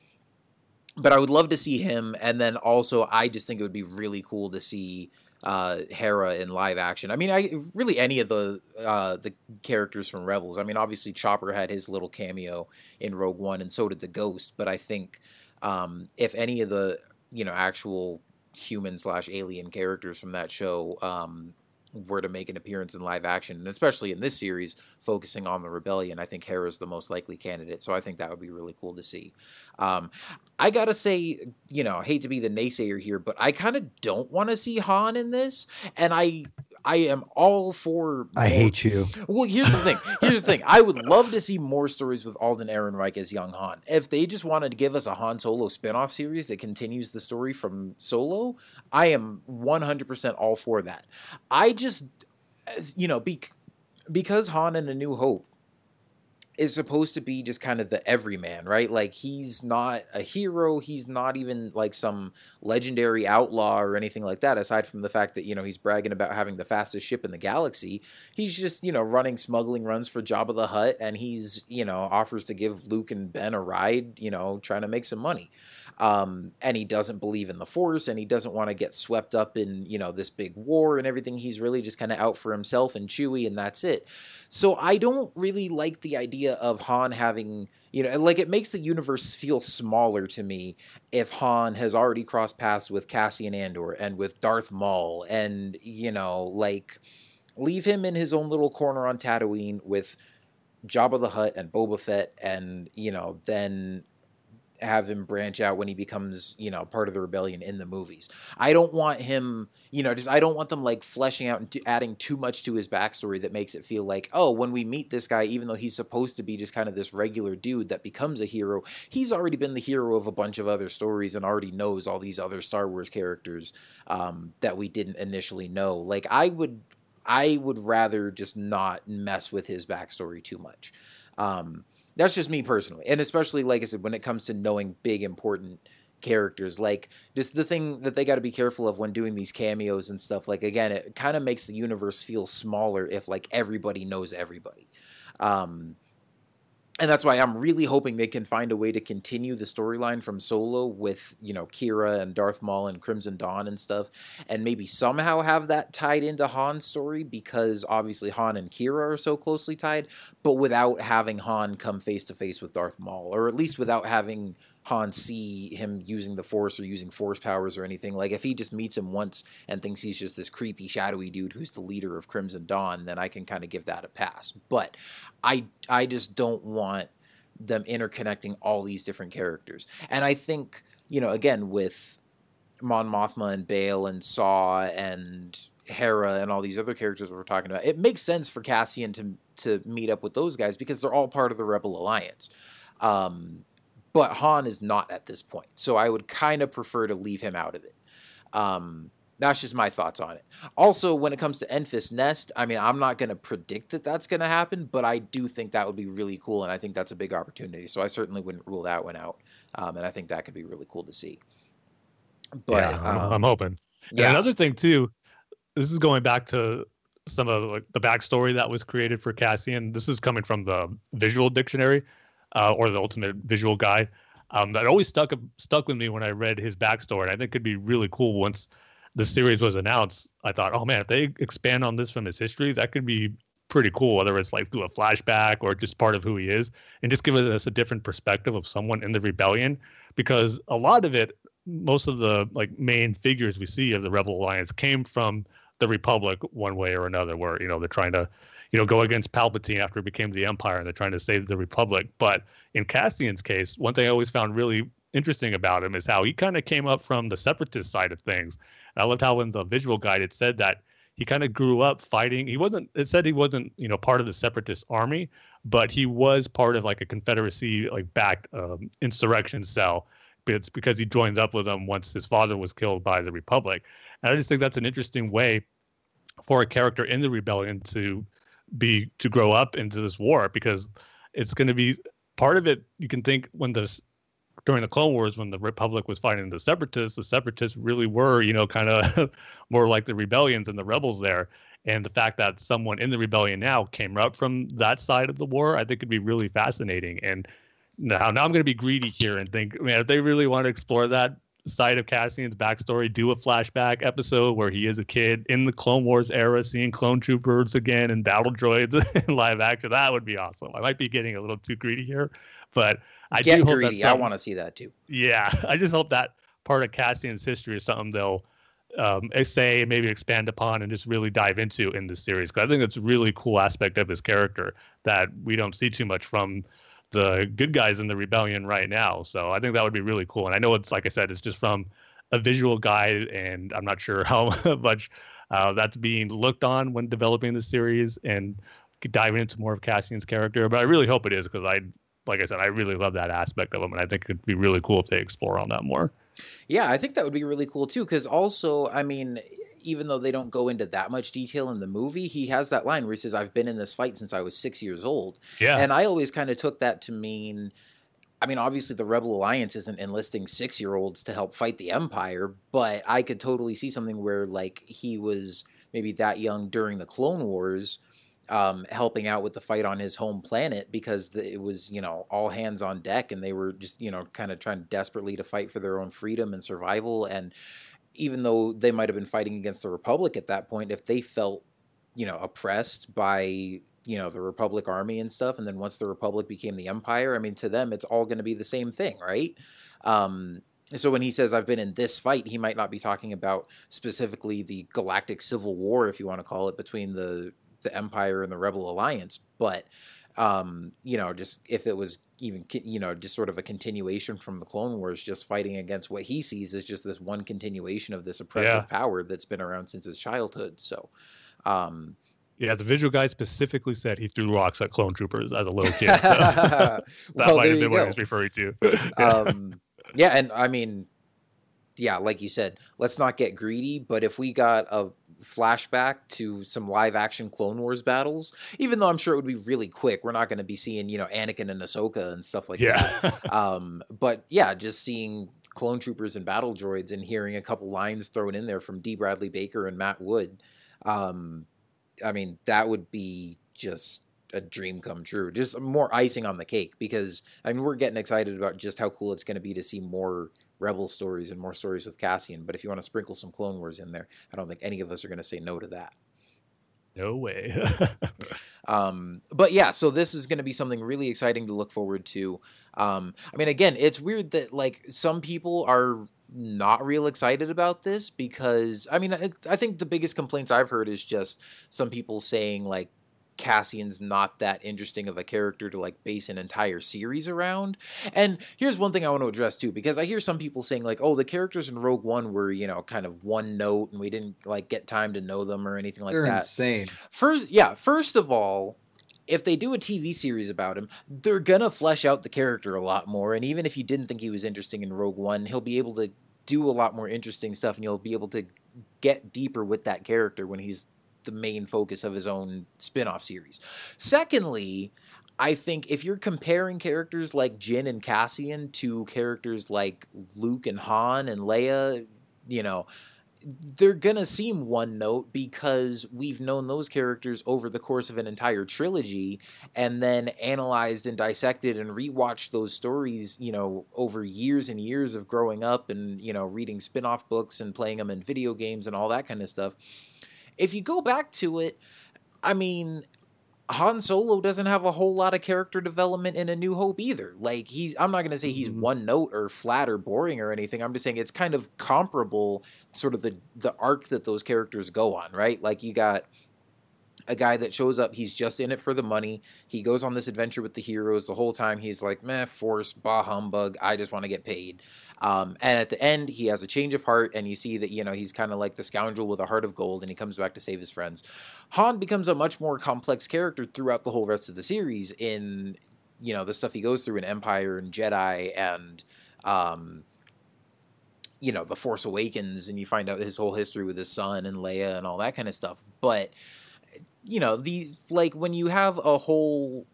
but I would love to see him, and then also I just think it would be really cool to see uh, Hera in live action. I mean, I really any of the uh, the characters from Rebels. I mean, obviously Chopper had his little cameo in Rogue One, and so did the Ghost. But I think um, if any of the you know actual human slash alien characters from that show um, were to make an appearance in live action, and especially in this series focusing on the rebellion, I think Hera's the most likely candidate. So I think that would be really cool to see. Um, I gotta say, you know, I hate to be the naysayer here, but I kind of don't want to see Han in this, and I I am all for. I more- hate you. Well, here's the thing. Here's the thing. I would love to see more stories with Alden Ehrenreich as young Han. If they just wanted to give us a Han Solo spin-off series that continues the story from Solo, I am 100% all for that. I just you know, be, because Han in A New Hope is supposed to be just kind of the everyman, right? Like he's not a hero, he's not even like some legendary outlaw or anything like that aside from the fact that, you know, he's bragging about having the fastest ship in the galaxy. He's just, you know, running smuggling runs for Jabba the Hutt and he's, you know, offers to give Luke and Ben a ride, you know, trying to make some money. Um, and he doesn't believe in the force and he doesn't want to get swept up in, you know, this big war and everything. He's really just kind of out for himself and Chewie and that's it. So I don't really like the idea of Han having, you know, like it makes the universe feel smaller to me if Han has already crossed paths with Cassian Andor and with Darth Maul and, you know, like leave him in his own little corner on Tatooine with Jabba the Hutt and Boba Fett and, you know, then have him branch out when he becomes, you know, part of the rebellion in the movies. I don't want him, you know, just I don't want them like fleshing out and t- adding too much to his backstory that makes it feel like, oh, when we meet this guy, even though he's supposed to be just kind of this regular dude that becomes a hero, he's already been the hero of a bunch of other stories and already knows all these other Star Wars characters um, that we didn't initially know. Like I would, I would rather just not mess with his backstory too much. Um, that's just me personally, and especially like I said, when it comes to knowing big important characters, like just the thing that they got to be careful of when doing these cameos and stuff. Like again, it kind of makes the universe feel smaller if like everybody knows everybody. Um, and that's why I'm really hoping they can find a way to continue the storyline from Solo with you know Qi'ra and Darth Maul and Crimson Dawn and stuff, and maybe somehow have that tied into Han's story because obviously Han and Qi'ra are so closely tied, but without having Han come face to face with Darth Maul, or at least without having Han see him using the Force or using Force powers or anything. Like if he just meets him once and thinks he's just this creepy, shadowy dude who's the leader of Crimson Dawn, then I can kind of give that a pass. But I I just don't want them interconnecting all these different characters. And I think, you know, again with Mon Mothma and Bail and Saw and Hera and all these other characters we're talking about, it makes sense for Cassian to to meet up with those guys because they're all part of the Rebel Alliance. Um, but Han is not at this point, so I would kind of prefer to leave him out of it. Um, that's just my thoughts on it. Also, when it comes to Enfys Nest, I mean, I'm not going to predict that that's going to happen, but I do think that would be really cool, and I think that's a big opportunity. So I certainly wouldn't rule that one out, um, and I think that could be really cool to see. But yeah, I'm, um, I'm hoping. And yeah. another thing too, this is going back to some of like, the backstory that was created for Cassian. This is coming from the Visual Dictionary, uh, or the Ultimate Visual Guide. Um, that always stuck stuck with me when I read his backstory. And I think it'd be really cool once the series was announced. I thought, oh man, if they expand on this from his history, that could be pretty cool. Whether it's like through a flashback or just part of who he is, and just give us a different perspective of someone in the rebellion. Because a lot of it, most of the like main figures we see of the Rebel Alliance came from the Republic one way or another, where you know they're trying to, you know, go against Palpatine after it became the Empire, and they're trying to save the Republic. But in Cassian's case, one thing I always found really interesting about him is how he kind of came up from the separatist side of things. And I loved how in the visual guide it said that he kind of grew up fighting. He wasn't. It said he wasn't, you know, part of the separatist army, but he was part of like a Confederacy like backed um, insurrection cell. It's because he joined up with them once his father was killed by the Republic. And I just think that's an interesting way for a character in the rebellion to be to grow up into this war because it's going to be part of it. You can think when the during the Clone Wars when the Republic was fighting the Separatists, the Separatists really were you know kind of (laughs) more like the rebellions and the rebels there. And the fact that someone in the rebellion now came up from that side of the war, I think could be really fascinating. And now, now I'm going to be greedy here and think, man, if they really want to explore that side of Cassian's backstory, do a flashback episode where he is a kid in the Clone Wars era, seeing clone troopers again and battle droids (laughs) in live action. That would be awesome. I might be getting a little too greedy here, but I Get do hope greedy. that I want to see that too. yeah, (laughs) I just hope that part of Cassian's history is something they'll um, say, maybe expand upon, and just really dive into in this series. Because I think it's a really cool aspect of his character that we don't see too much from the good guys in the rebellion right now. So I think that would be really cool. And I know it's like I said, it's just from a visual guide, and I'm not sure (laughs) how much uh, that's being looked on when developing the series and diving into more of Cassian's character. But I really hope it is because I, like I said, I really love that aspect of him, and I think it'd be really cool if they explore on that more. Yeah, I think that would be really cool too. Because also, I mean, even though they don't go into that much detail in the movie, he has that line where he says, "I've been in this fight since I was six years old." Yeah, and I always kind of took that to mean. I mean, obviously, the Rebel Alliance isn't enlisting six year olds to help fight the Empire, but I could totally see something where, like, he was maybe that young during the Clone Wars, um, helping out with the fight on his home planet because the, it was, you know, all hands on deck and they were just, you know, kind of trying desperately to fight for their own freedom and survival. And even though they might have been fighting against the Republic at that point, if they felt, you know, oppressed by, you know, the Republic army and stuff, and then once the Republic became the Empire, I mean, to them, it's all going to be the same thing, right? Um, so when he says I've been in this fight, he might not be talking about specifically the galactic civil war, if you want to call it, between the the Empire and the Rebel Alliance, but um, you know, just if it was even you know just sort of a continuation from the Clone Wars, just fighting against what he sees as just this one continuation of this oppressive yeah. power that's been around since his childhood. So. Um, yeah, the visual guy specifically said he threw rocks at clone troopers as a little (laughs) kid. So that well, might have been what he was referring to. (laughs) yeah. Um, yeah, and I mean, yeah, like you said, let's not get greedy, but if we got a flashback to some live action Clone Wars battles, even though I'm sure it would be really quick. We're not going to be seeing, you know, Anakin and Ahsoka and stuff like yeah. that. (laughs) um, but yeah, just seeing clone troopers and battle droids and hearing a couple lines thrown in there from D. Bradley Baker and Matt Wood. Um, I mean, that would be just a dream come true. Just more icing on the cake because I mean, we're getting excited about just how cool it's going to be to see more Rebel stories and more stories with Cassian. But if you want to sprinkle some Clone Wars in there, I don't think any of us are going to say no to that. No way. (laughs) um, but yeah, so this is going to be something really exciting to look forward to. Um, I mean, again, it's weird that like some people are not real excited about this because I mean, I, I think the biggest complaints I've heard is just some people saying like Cassian's not that interesting of a character to like base an entire series around. And here's one thing I want to address too, because I hear some people saying like, "Oh, the characters in Rogue One were you know kind of one note, and we didn't like get time to know them or anything like They're that." Insane. First, yeah. First of all, if they do a TV series about him, they're gonna flesh out the character a lot more. And even if you didn't think he was interesting in Rogue One, he'll be able to do a lot more interesting stuff, and you'll be able to get deeper with that character when he's the main focus of his own spin-off series. Secondly, I think if you're comparing characters like Jyn and Cassian to characters like Luke and Han and Leia, you know, they're gonna seem one note because we've known those characters over the course of an entire trilogy and then analyzed and dissected and rewatched those stories you know over years and years of growing up and you know reading spin-off books and playing them in video games and all that kind of stuff if you go back to it, I mean, Han Solo doesn't have a whole lot of character development in A New Hope either. Like he's I'm not going to say he's mm-hmm. one note or flat or boring or anything. I'm just saying it's kind of comparable sort of the the arc that those characters go on, right? Like you got a guy that shows up, he's just in it for the money. He goes on this adventure with the heroes the whole time. He's like, meh, force, bah humbug. I just want to get paid. Um, and at the end, he has a change of heart, and you see that you know he's kind of like the scoundrel with a heart of gold, and he comes back to save his friends. Han becomes a much more complex character throughout the whole rest of the series. In you know the stuff he goes through in Empire and Jedi and um, you know the Force Awakens, and you find out his whole history with his son and Leia and all that kind of stuff. But you know the like when you have a whole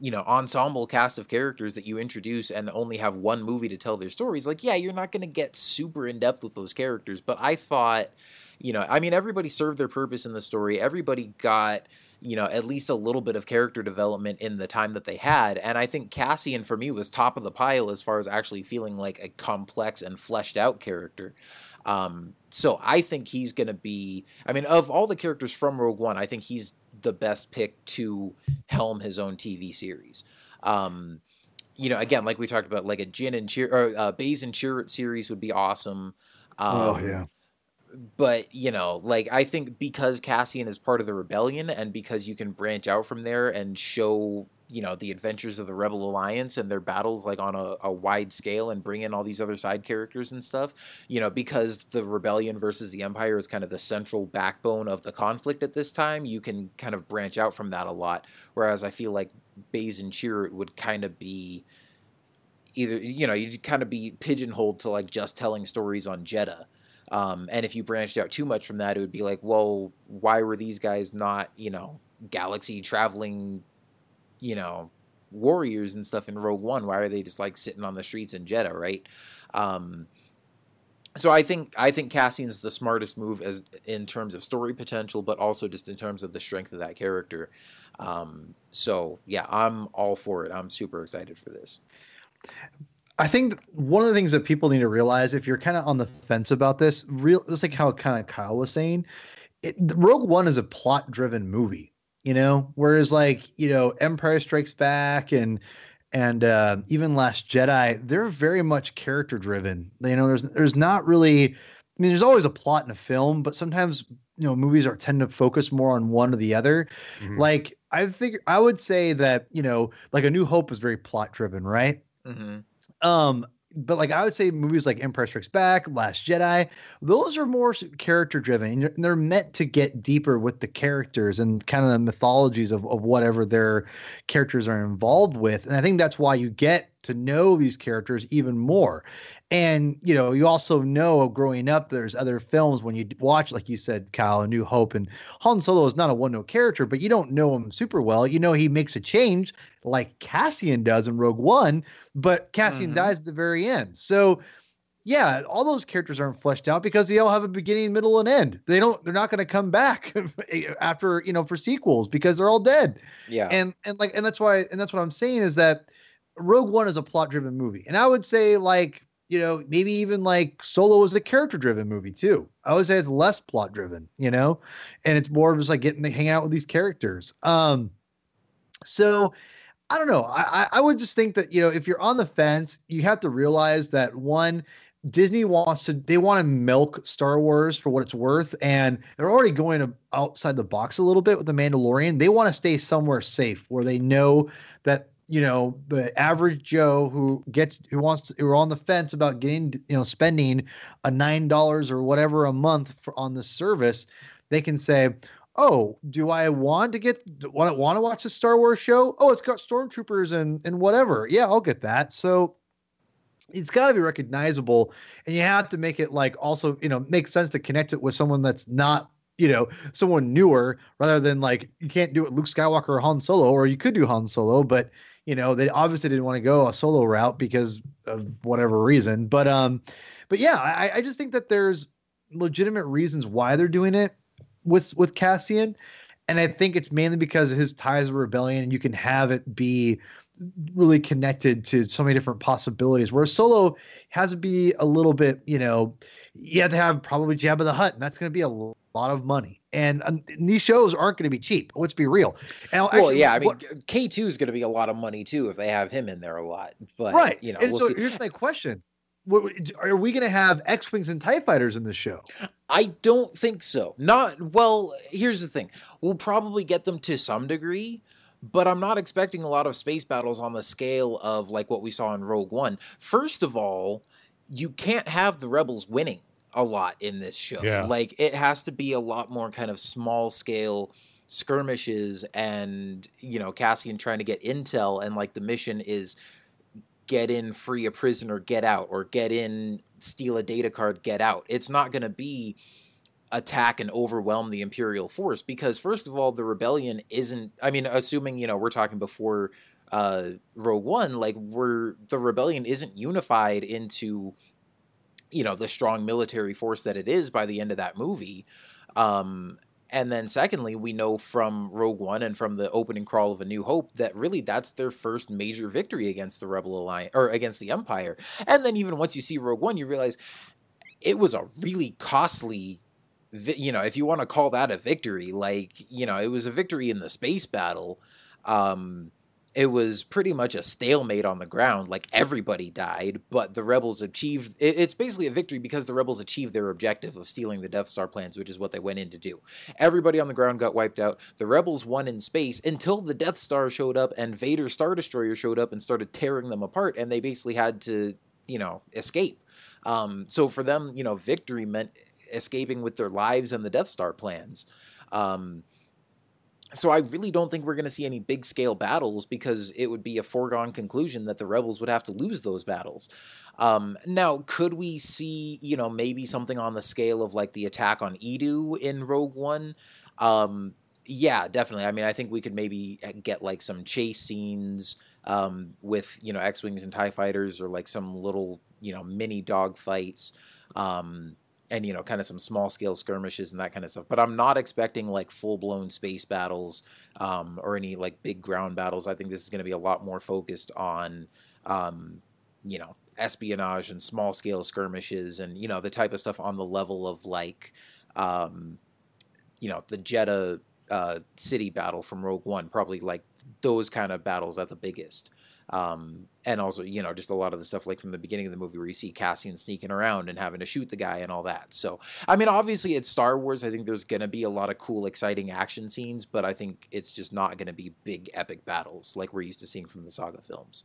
you know ensemble cast of characters that you introduce and only have one movie to tell their stories like yeah you're not going to get super in depth with those characters. But i thought you know i mean everybody served their purpose in the story. Everybody got you know at least a little bit of character development in the time that they had. And i think cassian for me was top of the pile as far as actually feeling like a complex and fleshed out character um, so i think he's going to be i mean of all the characters from rogue one i think he's the best pick to helm his own TV series. Um, you know, again, like we talked about, like a Jyn and Cheer or uh, Baze and Chirrut series would be awesome. Um, oh yeah. But you know, like I think because Cassian is part of the rebellion, and because you can branch out from there and show you know the adventures of the rebel alliance and their battles like on a, a wide scale and bring in all these other side characters and stuff you know because the rebellion versus the empire is kind of the central backbone of the conflict at this time you can kind of branch out from that a lot. Whereas i feel like baze and cheer would kind of be either you know you'd kind of be pigeonholed to like just telling stories on jedha um, and if you branched out too much from that it would be like well why were these guys not you know galaxy traveling you know warriors and stuff in Rogue One. Why are they just like sitting on the streets in Jedha, right? Um, so I think I think Cassian's the smartest move as in terms of story potential, but also just in terms of the strength of that character. Um, so yeah, I'm all for it. I'm super excited for this. I think one of the things that people need to realize if you're kind of on the fence about this, real just like how kind of Kyle was saying, it, Rogue One is a plot driven movie you know whereas like you know empire strikes back and and uh, even last jedi they're very much character driven you know there's there's not really i mean there's always a plot in a film but sometimes you know movies are tend to focus more on one or the other mm-hmm. like i think i would say that you know like a new hope is very plot driven right mm-hmm. um but like I would say movies like Empire Strikes Back, Last Jedi, those are more character driven and they're meant to get deeper with the characters and kind of the mythologies of, of whatever their characters are involved with. And I think that's why you get to know these characters even more. And you know, you also know growing up, there's other films when you watch, like you said, Kyle, A New Hope, and Han Solo is not a one-note character, but you don't know him super well. You know he makes a change, like Cassian does in Rogue One, but Cassian mm-hmm. dies at the very end. So yeah, all those characters aren't fleshed out because they all have a beginning, middle, and end. They don't. They're not going to come back (laughs) after you know for sequels because they're all dead. Yeah, and and like and that's why and that's what I'm saying is that Rogue One is a plot driven movie, and I would say like you know, maybe even like Solo is a character driven movie too. I would say it's less plot driven, you know, and it's more of just like getting to hang out with these characters. Um, so I don't know. I, I would just think that, you know, if you're on the fence, you have to realize that one, Disney wants to they want to milk Star Wars for what it's worth, and they're already going outside the box a little bit with the Mandalorian. They want to stay somewhere safe where they know that you know the average joe who gets who wants to who are on the fence about getting you know spending a nine dollars or whatever a month for on this service they can say oh do i want to get want to want to watch the star wars show? Oh it's got stormtroopers and and whatever. Yeah i'll get that. So it's got to be recognizable and you have to make it like also you know make sense to connect it with someone that's not you know someone newer rather than like you can't do it luke skywalker or han solo or you could do han solo but you know, they obviously didn't want to go a solo route because of whatever reason. But um, but yeah, I, I just think that there's legitimate reasons why they're doing it with with Cassian. And I think it's mainly because of his ties with rebellion, and you can have it be really connected to so many different possibilities. Where solo has to be a little bit, you know, you have to have probably Jabba the Hutt, and that's going to be a lot of money. And, um, these shows aren't going to be cheap. Let's be real. And well, actually, yeah, I mean, K two is going to be a lot of money too if they have him in there a lot. But right, you know, and we'll so see. here's my question: Are we going to have X wings and Tie fighters in this show? I don't think so. Not well. Here's the thing: we'll probably get them to some degree, but I'm not expecting a lot of space battles on the scale of like what we saw in Rogue One. First of all, you can't have the rebels winning a lot in this show. Yeah. Like it has to be a lot more kind of small scale skirmishes and you know Cassian trying to get intel and like the mission is get in free a prisoner get out or get in steal a data card get out. It's not going to be attack and overwhelm the imperial force because first of all the rebellion isn't I mean assuming you know we're talking before uh Rogue One like we're the rebellion isn't unified into you know the strong military force that it is by the end of that movie um, and then secondly we know from rogue one and from the opening crawl of a new hope that really that's their first major victory against the rebel alliance or against the empire. And then even once you see rogue one you realize it was a really costly you know if you want to call that a victory like you know it was a victory in the space battle um it was pretty much a stalemate on the ground. Like everybody died, but the rebels achieved. It, it's basically a victory because the rebels achieved their objective of stealing the Death Star plans, which is what they went in to do. Everybody on the ground got wiped out. The rebels won in space until the Death Star showed up and Vader's Star Destroyer showed up and started tearing them apart, and they basically had to, you know, escape. Um, so for them, you know, victory meant escaping with their lives and the Death Star plans. Um, so I really don't think we're going to see any big scale battles because it would be a foregone conclusion that the rebels would have to lose those battles. Um, now, could we see, you know, maybe something on the scale of like the attack on Eadu in Rogue One? Um, yeah, definitely. I mean, I think we could maybe uh, get like some chase scenes um, with, you know, X Wings and TIE fighters or like some little, you know, mini dog fights. Um, and you know kind of some small scale skirmishes and that kind of stuff but i'm not expecting like full blown space battles um, or any like big ground battles. I think this is going to be a lot more focused on um, you know espionage and small scale skirmishes and you know the type of stuff on the level of like um, you know the jedha uh, city battle from rogue one probably like those kind of battles at the biggest um, and also, you know, just a lot of the stuff like from the beginning of the movie where you see Cassian sneaking around and having to shoot the guy and all that. So, I mean, obviously it's Star Wars. I think there's going to be a lot of cool, exciting action scenes, but I think it's just not going to be big, epic battles like we're used to seeing from the saga films.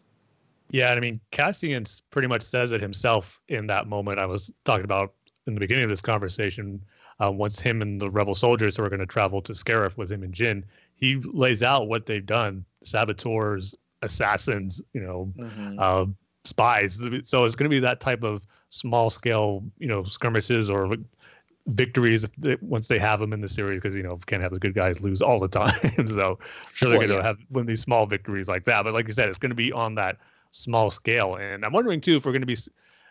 Yeah, I mean, Cassian pretty much says it himself in that moment I was talking about in the beginning of this conversation. Uh, once him and the rebel soldiers who are going to travel to Scarif with him and Jyn, he lays out what they've done, saboteurs, assassins, you know, mm-hmm. uh, spies. So it's going to be that type of small scale, you know, skirmishes or victories they, once they have them in the series because you know can't have the good guys lose all the time. (laughs) so sure they're well, going to yeah. have one of these small victories like that. But like you said, it's going to be on that small scale. And I'm wondering too if we're going to be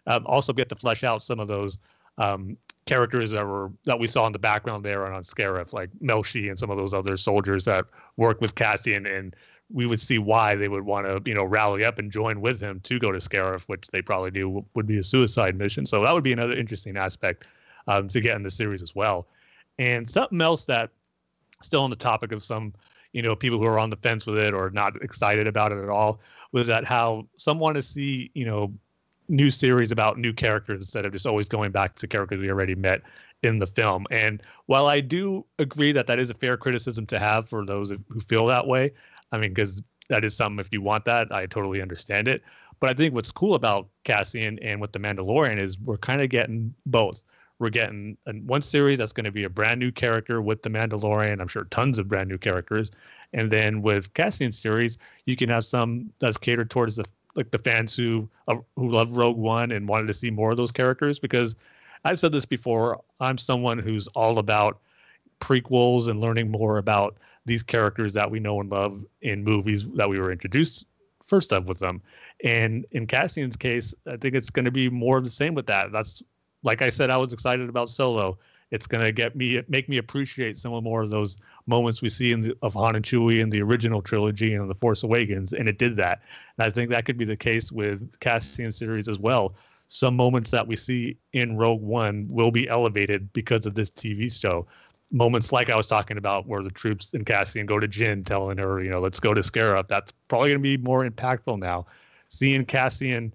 um, also get to flesh out some of those um, characters that were that we saw in the background there and on Scarif, like Melshi and some of those other soldiers that work with Cassian and we would see why they would want to, you know, rally up and join with him to go to Scarif, which they probably do would be a suicide mission. So that would be another interesting aspect um, to get in the series as well. And something else that still on the topic of some, you know, people who are on the fence with it or not excited about it at all was that how some want to see, you know, new series about new characters instead of just always going back to characters we already met in the film. And while I do agree that that is a fair criticism to have for those who feel that way, I mean, because that is something. If you want that, I totally understand it. But I think what's cool about Cassian and with the Mandalorian is we're kind of getting both. We're getting one series that's going to be a brand new character with the Mandalorian. I'm sure tons of brand new characters, and then with Cassian series, you can have some that's catered towards the like the fans who uh, who love Rogue One and wanted to see more of those characters. Because I've said this before, I'm someone who's all about prequels and learning more about these characters that we know and love in movies that we were introduced first of with them. And in Cassian's case, I think it's going to be more of the same with that. That's like I said, I was excited about Solo. It's going to get me, make me appreciate some of more of those moments we see in the, of Han and Chewie in the original trilogy and The Force Awakens, and it did that. And I think that could be the case with Cassian series as well. Some moments that we see in Rogue One will be elevated because of this TV show moments like I was talking about where the troops in Cassian go to Jyn telling her, you know, let's go to Scarif. That's probably going to be more impactful now. Seeing Cassian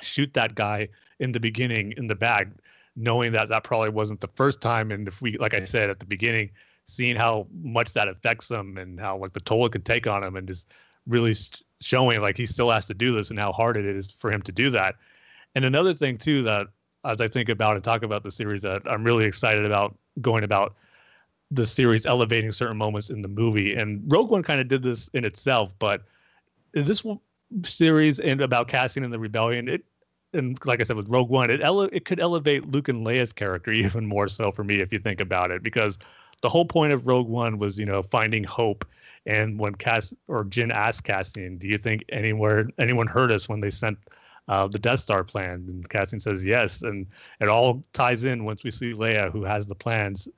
shoot that guy in the beginning in the bag, knowing that that probably wasn't the first time. And if we, like I said at the beginning, seeing how much that affects him and how like the toll it could take on him and just really showing like he still has to do this and how hard it is for him to do that. And another thing too that as I think about and talk about the series that I'm really excited about going about the series elevating certain moments in the movie. And Rogue One kind of did this in itself, but this series and about Cassian and the rebellion, it and like I said with Rogue One, it ele- it could elevate Luke and Leia's character (laughs) even more so for me if you think about it, because the whole point of Rogue One was you know finding hope. And when Cass or Jyn asked Cassian, "Do you think anywhere anyone heard us when they sent uh, the Death Star plan?" and Cassian says yes, and it all ties in once we see Leia, who has the plans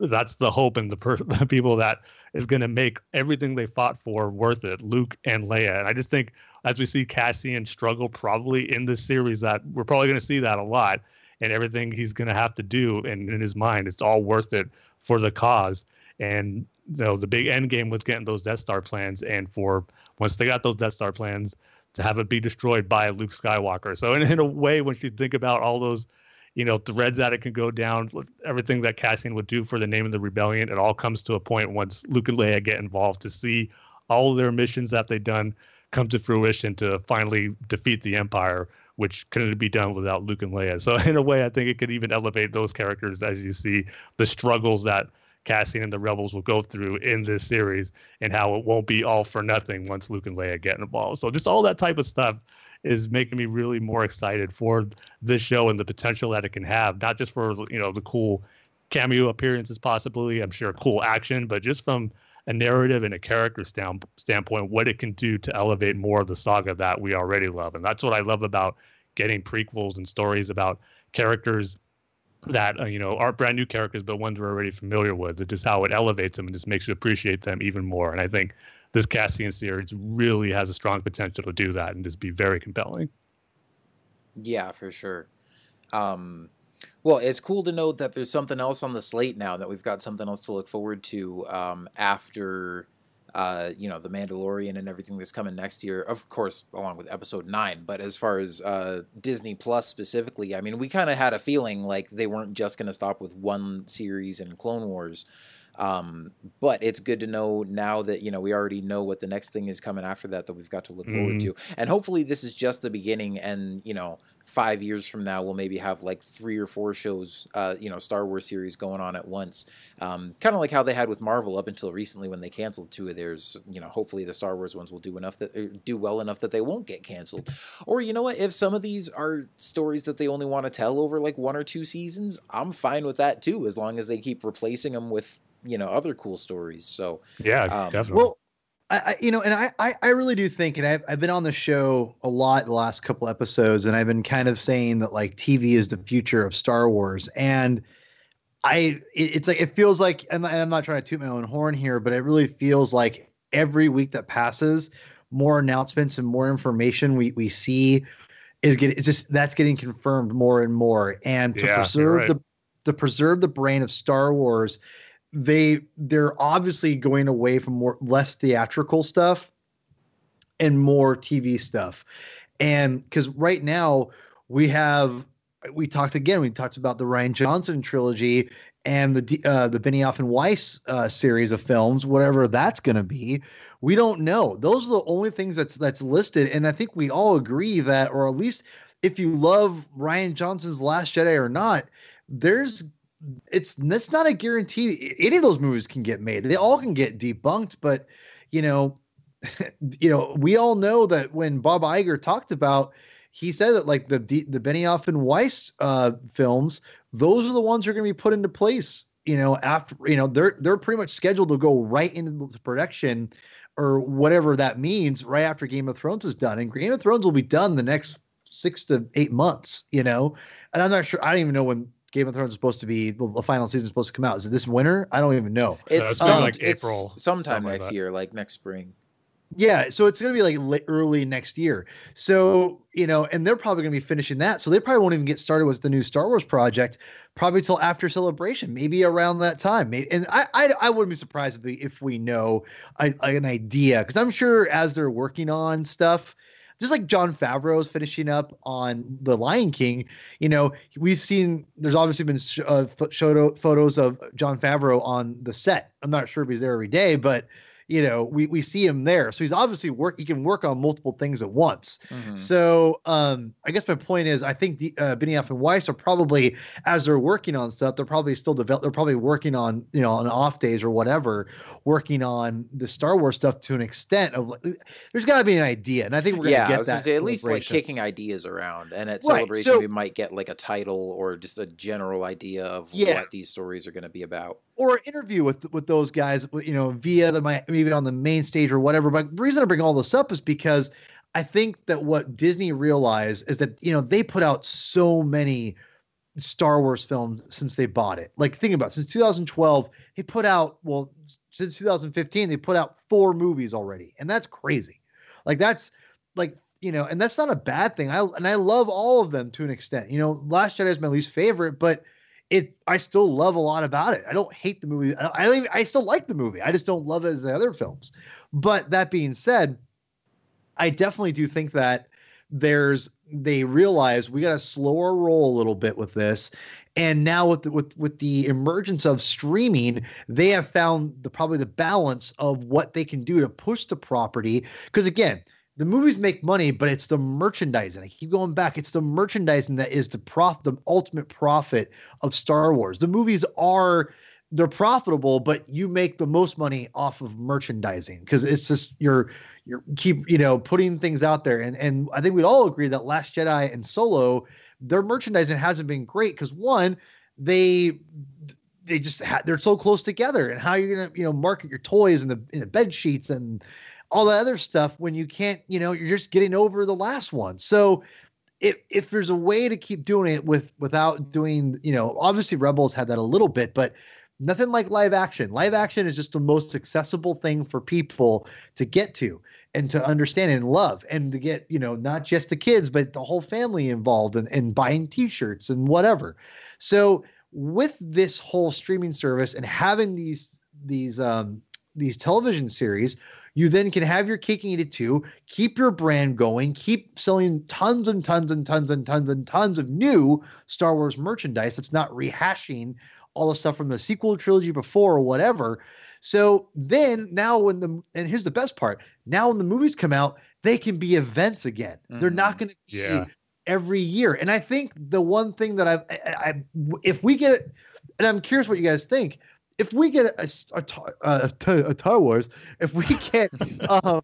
that's the hope and the, per- (laughs) the people that is going to make everything they fought for worth it. Luke and Leia, and I just think as we see Cassian struggle probably in this series, that we're probably going to see that a lot, and everything he's going to have to do, and in his mind, it's all worth it for the cause. and you know the big end game was getting those Death Star plans, and for once they got those Death Star plans, to have it be destroyed by Luke Skywalker. So in, in a way, when you think about all those, you know, threads that it can go down, everything that Cassian would do for the name of the rebellion, it all comes to a point once Luke and Leia get involved to see all their missions that they've done come to fruition to finally defeat the Empire, which couldn't be done without Luke and Leia. So (laughs) in a way, I think it could even elevate those characters as you see the struggles that Cassian and the Rebels will go through in this series and how it won't be all for nothing once Luke and Leia get involved. So just all that type of stuff is making me really more excited for this show and the potential that it can have, not just for you know the cool cameo appearances possibly, I'm sure cool action, but just from a narrative and a character stand, standpoint, what it can do to elevate more of the saga that we already love. And that's what I love about getting prequels and stories about characters that uh, you know aren't brand new characters, but ones we're already familiar with. It's just how it elevates them and just makes you appreciate them even more. And I think this Cassian series really has a strong potential to do that and just be very compelling. Yeah, for sure. Um, well, it's cool to know that there's something else on the slate now that we've got something else to look forward to um, after uh, you know, The Mandalorian and everything that's coming next year, of course, along with episode nine. But as far as uh, Disney Plus specifically, I mean, we kind of had a feeling like they weren't just going to stop with one series in Clone Wars. Um, but it's good to know now that you know we already know what the next thing is coming after that that we've got to look mm-hmm. forward to, and hopefully this is just the beginning. And you know, five years from now, we'll maybe have like three or four shows, uh, you know, Star Wars series going on at once. Um, kind of like how they had with Marvel up until recently when they canceled two of theirs. You know, hopefully the Star Wars ones will do enough that uh, do well enough that they won't get canceled. Or you know what, if some of these are stories that they only want to tell over like one or two seasons, I'm fine with that too, as long as they keep replacing them with you know other cool stories. So yeah, um, definitely. Well, I, you know, and I, I, I really do think, and I've, I've been on the show a lot the last couple episodes, and I've been kind of saying that like TV is the future of Star Wars, and I, it, it's like it feels like, and I'm not trying to toot my own horn here, but it really feels like every week that passes, more announcements and more information we we see is getting it's just that's getting confirmed more and more, and to yeah, preserve right. the to preserve the brain of Star Wars they they're obviously going away from more less theatrical stuff and more TV stuff. And because right now we have we talked again, we talked about the Rian Johnson trilogy and the uh, the Benioff and Weiss uh, series of films, whatever that's going to be. We don't know. Those are the only things that's that's listed, and I think we all agree that, or at least if you love Rian Johnson's Last Jedi or not, there's it's that's not a guarantee any of those movies can get made. They all can get debunked, but you know, (laughs) you know, we all know that when Bob Iger talked about, he said that like the the Benioff and Weiss uh, films, those are the ones that are going to be put into place. You know, after you know they're they're pretty much scheduled to go right into production or whatever that means right after Game of Thrones is done, and Game of Thrones will be done the next six to eight months. You know, and I'm not sure. I don't even know when Game of Thrones is supposed to be the final season is supposed to come out. Is it this winter? I don't even know. It's, uh, some, like it's April, sometime next like year, like next spring. Yeah, so it's going to be like early next year. So you know, and they're probably going to be finishing that. So they probably won't even get started with the new Star Wars project probably till after Celebration, maybe around that time. Maybe, and I I, I wouldn't be surprised if we, if we know a, an idea because I'm sure as they're working on stuff just like Jon Favreau is finishing up on The Lion King, you know, we've seen there's obviously been sh- uh, photos of Jon Favreau on the set. I'm not sure if he's there every day, but you know, we we see him there. So he's obviously work. He can work on multiple things at once. Mm-hmm. So um, I guess my point is, I think the, uh, Benioff and Weiss are probably as they're working on stuff, they're probably still develop. They're probably working on you know on off days or whatever, working on the Star Wars stuff to an extent of. There's got to be an idea, and I think we're gonna yeah, get that. Say, at least like kicking ideas around, and at right. celebration so, we might get like a title or just a general idea of yeah. what these stories are going to be about, or an interview with with those guys, you know, via the my maybe on the main stage or whatever. But the reason I bring all this up is because I think that what Disney realized is that you know they put out so many Star Wars films since they bought it. Like think about it, since 2012, they put out well since 2015 they put out four movies already, and that's crazy. Like that's like you know, and that's not a bad thing. I and I love all of them to an extent. You know, Last Jedi is my least favorite, but it I still love a lot about it. I don't hate the movie. I don't, I don't even, I still like the movie. I just don't love it as the other films. But that being said, I definitely do think that there's they realize we got to slow our roll a little bit with this and now with the, with with the emergence of streaming they have found the probably the balance of what they can do to push the property because again the movies make money but it's the merchandising. I keep going back. It's the merchandising that is the prof the ultimate profit of star wars. The movies are they're profitable but you make the most money off of merchandising because it's just you're you're keep you know putting things out there. And and i think we'd all agree that last jedi and solo their merchandising hasn't been great because one they they just ha- they're so close together. And how you're gonna you know market your toys and the in the bed sheets and all the other stuff when you can't you know you're just getting over the last one. So if if there's a way to keep doing it with without doing you know obviously rebels had that a little bit but nothing like live action. Live action is just the most accessible thing for people to get to and to understand and love and to get you know not just the kids but the whole family involved and, and buying t-shirts and whatever. So with this whole streaming service and having these these um these television series you then can have your cake and eat it too keep your brand going keep selling tons and tons and tons and tons and tons of new star wars merchandise that's not rehashing all the stuff from the sequel trilogy before or whatever so then now when the and here's the best part, now when the movies come out, they can be events again. Mm-hmm. They're not going to be Yeah. every year. And I think the one thing that I've I, I if we get it, and I'm curious what you guys think. If we get a a, a, a, a Star Wars, if we (laughs) get um,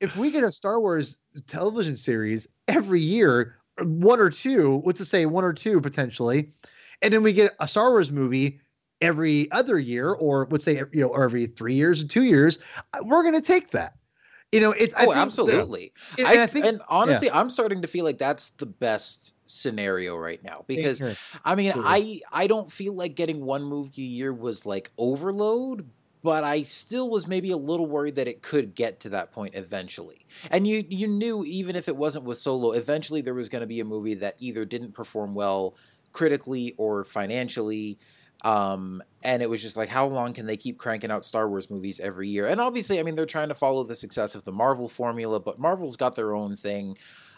if we get a Star Wars television series every year, one or two, what's to say one or two potentially, and then we get a Star Wars movie every other year, or let's say you know, or every three years or two years, uh, we're going to take that. You know, it's I oh, that- absolutely. and I, I think- and honestly, I'm starting to feel like that's the best scenario right now because. I mean. I I don't feel like getting one movie a year was like overload, but I still was maybe a little worried that it could get to that point eventually. And you you knew even if it wasn't with Solo, eventually there was going to be a movie that either didn't perform well critically or financially. Um, and it was just like, how long can they keep cranking out Star Wars movies every year? And obviously, I mean, they're trying to follow the success of the Marvel formula, but Marvel's got their own thing.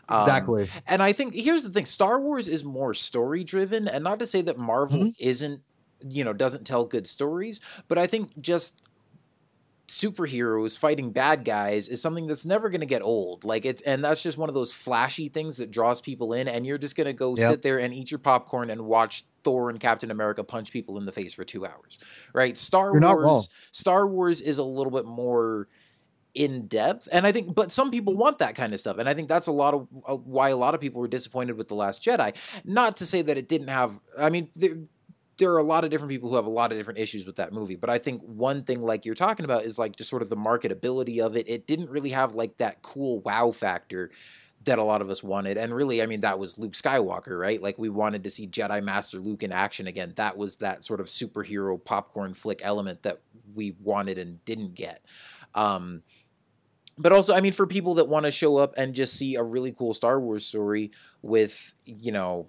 Um, Exactly. and I think here's the thing: Star Wars is more story driven, and not to say that Marvel Mm-hmm. isn't, you know, doesn't tell good stories, but I think just superheroes fighting bad guys is something that's never going to get old like it and that's just one of those flashy things that draws people in and you're just going to go Yep. sit there and eat your popcorn and watch Thor and Captain America punch people in the face for 2 hours right Star You're Wars. Star Wars is a little bit more in depth and i think but some people want that kind of stuff and i think that's a lot of uh, why a lot of people were disappointed with the last jedi. Not to say that it didn't have i mean there, there are a lot of different people who have a lot of different issues with that movie but i think one thing like you're talking about is like just sort of the marketability of it. It didn't really have like that cool wow factor that a lot of us wanted and really i mean that was luke skywalker right? Like we wanted to see jedi master luke in action again. That was that sort of superhero popcorn flick element that we wanted and didn't get. Um but also i mean for people that want to show up and just see a really cool star wars story with you know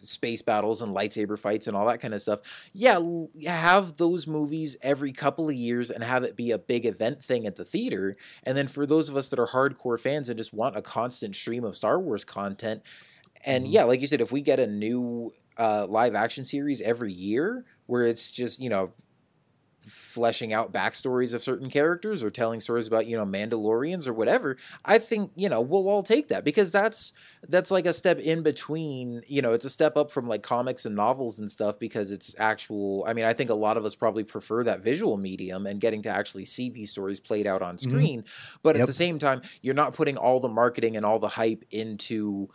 space battles and lightsaber fights and all that kind of stuff yeah have those movies every couple of years and have it be a big event thing at the theater. And then for those of us that are hardcore fans and just want a constant stream of star wars content and yeah like you said if we get a new uh, live action series every year where it's just you know fleshing out backstories of certain characters or telling stories about you know Mandalorians or whatever, I think you know we'll all take that because that's that's like a step in between. You know, it's a step up from like comics and novels and stuff because it's actual. I mean, I think a lot of us probably prefer that visual medium and getting to actually see these stories played out on mm-hmm. screen. But at the same time, you're not putting all the marketing and all the hype into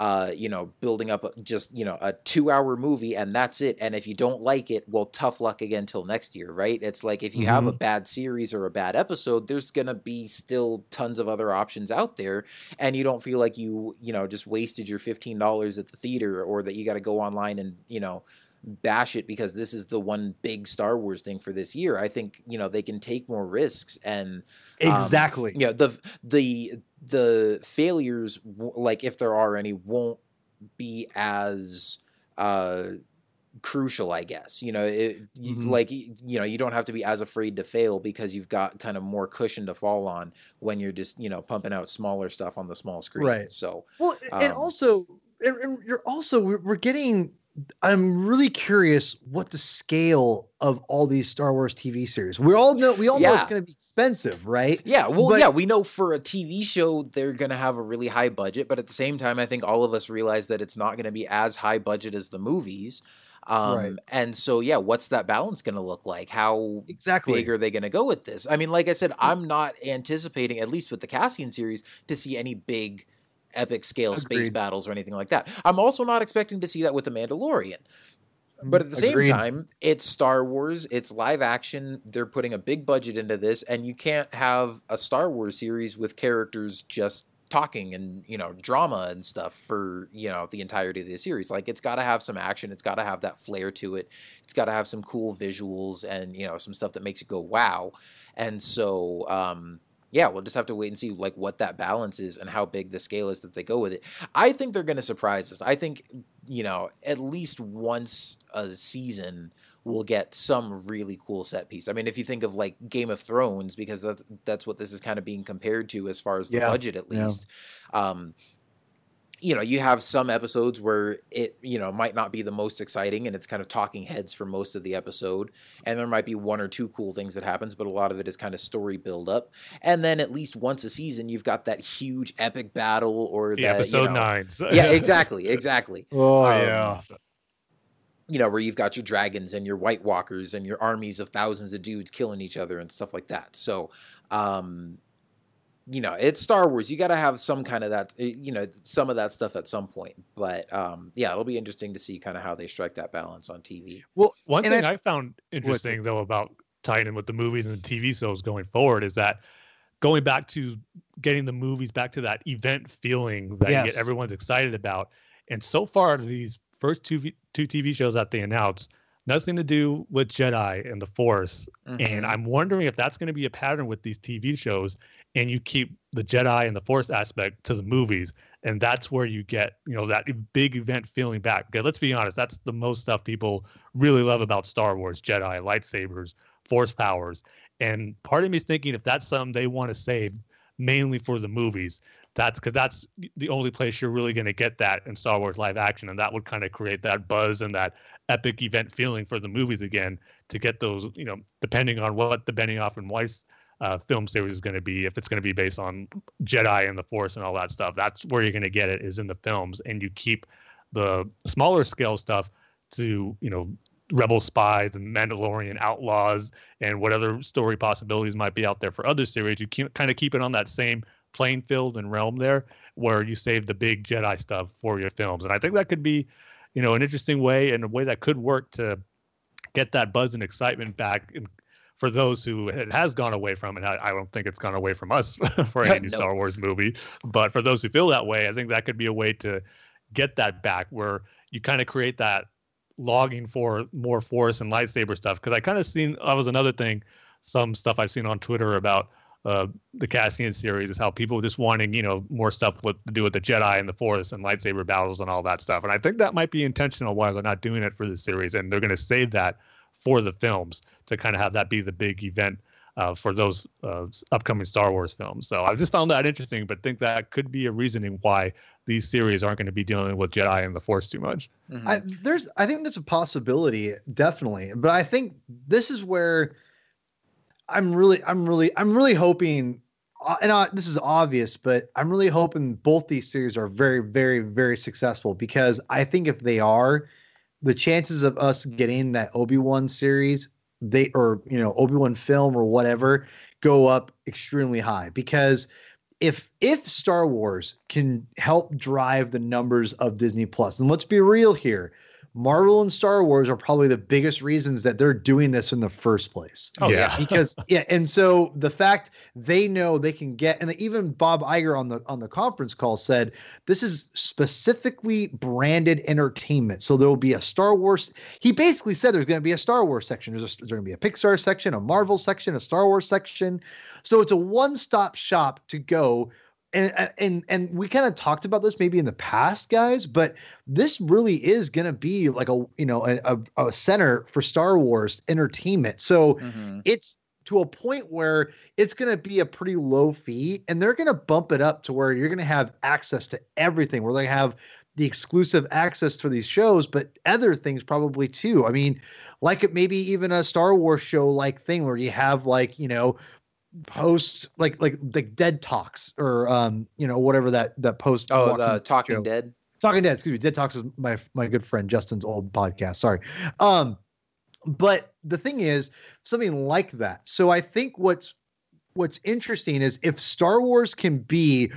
uh, you know, building up just you know a two-hour movie and that's it. And if you don't like it, well, tough luck again till next year, right? It's like if you have a bad series or a bad episode, there's gonna be still tons of other options out there, and you don't feel like you you know just wasted your fifteen dollars at the theater or that you got to go online and you know bash it because this is the one big Star Wars thing for this year. I think you know they can take more risks and um, Exactly. yeah, the the the failures, like if there are any, won't be as uh, crucial i guess you know it, you, Mhm. like you know you don't have to be as afraid to fail because you've got kind of more cushion to fall on when you're just you know pumping out smaller stuff on the small screen Right. so Well, and Um, also, and, and you're also we're getting. I'm really curious what the scale of all these Star Wars TV series. We all know we all know it's going to be expensive, right? Yeah, well, But- yeah, we know for a TV show they're going to have a really high budget, but at the same time, I think all of us realize that it's not going to be as high budget as the movies. Um, Right. And so, yeah, what's that balance going to look like? How Exactly. big are they going to go with this? I mean, like I said, I'm not anticipating, at least with the Cassian series, to see any big epic scale space battles or anything like that. I'm also not expecting to see that with the Mandalorian. But at the same time, it's Star Wars, it's live action. They're putting a big budget into this, and you can't have a Star Wars series with characters just talking and, you know, drama and stuff for, you know, the entirety of the series. Like it's got to have some action, it's got to have that flair to it. It's got to have some cool visuals and, you know, some stuff that makes it go wow. And so um yeah, we'll just have to wait and see like what that balance is and how big the scale is that they go with it. I think they're going to surprise us. I think you know at least once a season we'll get some really cool set piece. I mean, if you think of like Game of Thrones, because that's that's what this is kind of being compared to as far as the Yeah, budget at yeah. least. Um, you know, you have some episodes where it, you know, might not be the most exciting and it's kind of talking heads for most of the episode. And there might be one or two cool things that happens, but a lot of it is kind of story build up. And then at least once a season, you've got that huge epic battle or The that, episode you know, nines. (laughs) yeah, exactly, exactly. (laughs) Oh Um, yeah. You know, where you've got your dragons and your White Walkers and your armies of thousands of dudes killing each other and stuff like that. So, um, you know, it's Star Wars. You got to have some kind of that, eh, you know, some of that stuff at some point. But um, yeah, it'll be interesting to see kind of how they strike that balance on TV. Well, One thing I- I, found interesting though about tying in with the movies and the TV shows going forward is that going back to getting the movies back to that event feeling that you Yes. get everyone's excited about. And so far, these first two two TV shows that they announced, nothing to do with Jedi and the Force. Mm-hmm. And I'm wondering if that's going to be a pattern with these TV shows, and you keep the Jedi and the Force aspect to the movies, and that's where you get you know that big event feeling back. Because let's be honest, that's the most stuff people really love about Star Wars: Jedi, lightsabers, Force powers. And part of me is thinking if that's something they want to save mainly for the movies, that's because that's the only place you're really going to get that in Star Wars live action, and that would kind of create that buzz and that epic event feeling for the movies again to get those, you know, depending on what the Benioff and Weiss uh, film series is going to be, if it's going to be based on Jedi and the Force and all that stuff, that's where you're going to get it is in the films, and you keep the smaller scale stuff to, you know, Rebel spies and Mandalorian outlaws and what other story possibilities might be out there for other series. You kind of keep it on that same playing field and realm there, where you save the big Jedi stuff for your films, and I think that could be, you know, an interesting way and a way that could work to get that buzz and excitement back and for those who it has gone away from it. I, I don't think it's gone away from us (laughs) for any new (laughs) No. Star Wars movie, but for those who feel that way, I think that could be a way to get that back where you kind of create that logging for more force and lightsaber stuff. Because I kind of seen that was another thing, some stuff I've seen on Twitter about uh, the Cassian series is how people just wanting you know more stuff with to do with the Jedi and the Force and lightsaber battles and all that stuff. And I think that might be intentional why they're not doing it for the series, and they're going to save that for the films to kind of have that be the big event uh, for those uh, upcoming Star Wars films. So I just found that interesting, but think that could be a reasoning why these series aren't going to be dealing with Jedi and the Force too much. Mhm. I, there's I think there's a possibility definitely, but I think this is where I'm really I'm really I'm really hoping uh, and uh, this is obvious, but I'm really hoping both these series are very very very successful because I think if they are, the chances of us getting that Obi-Wan series they or you know Obi-Wan film or whatever go up extremely high because if if Star Wars can help drive the numbers of Disney Plus, and let's be real here, Marvel and Star Wars are probably the biggest reasons that they're doing this in the first place. Oh, yeah. because (laughs) yeah, and so the fact they know they can get, and even Bob Iger on the on the conference call said this is specifically branded entertainment. So there will be a Star Wars. He basically said there's going to be a Star Wars section. There's, a, there's going to be a Pixar section, a Marvel section, a Star Wars section. So it's a one-stop shop to go and and and we kind of talked about this maybe in the past, guys, but this really is going to be like a you know a, a, a center for Star Wars entertainment. So Mhm. it's to a point where it's going to be a pretty low fee, and they're going to bump it up to where you're going to have access to everything. We're going to have the exclusive access to these shows, but other things probably too. I mean, like it maybe even a Star Wars show like thing where you have like you know post like like like dead talks or um you know whatever that that post Oh, the Talking show. Dead. Talking Dead, excuse me. Dead Talks is my my good friend Justin's old podcast. Sorry. Um, but the thing is something like that. So I think what's what's interesting is if Star Wars can be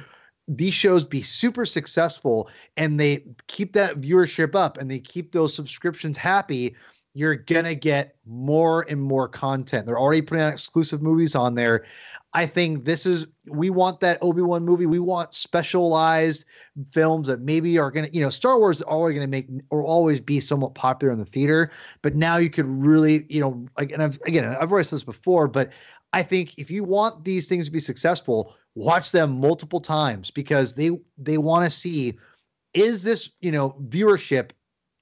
these shows be super successful and they keep that viewership up and they keep those subscriptions happy, you're gonna get more and more content. They're already putting out exclusive movies on there. I think this is we want that Obi-Wan movie. We want specialized films that maybe are gonna, you know, Star Wars is always gonna make or always be somewhat popular in the theater. But now you could really, you know, like and I've again I've already said this before, but I think if you want these things to be successful, watch them multiple times because they they want to see is this, you know, viewership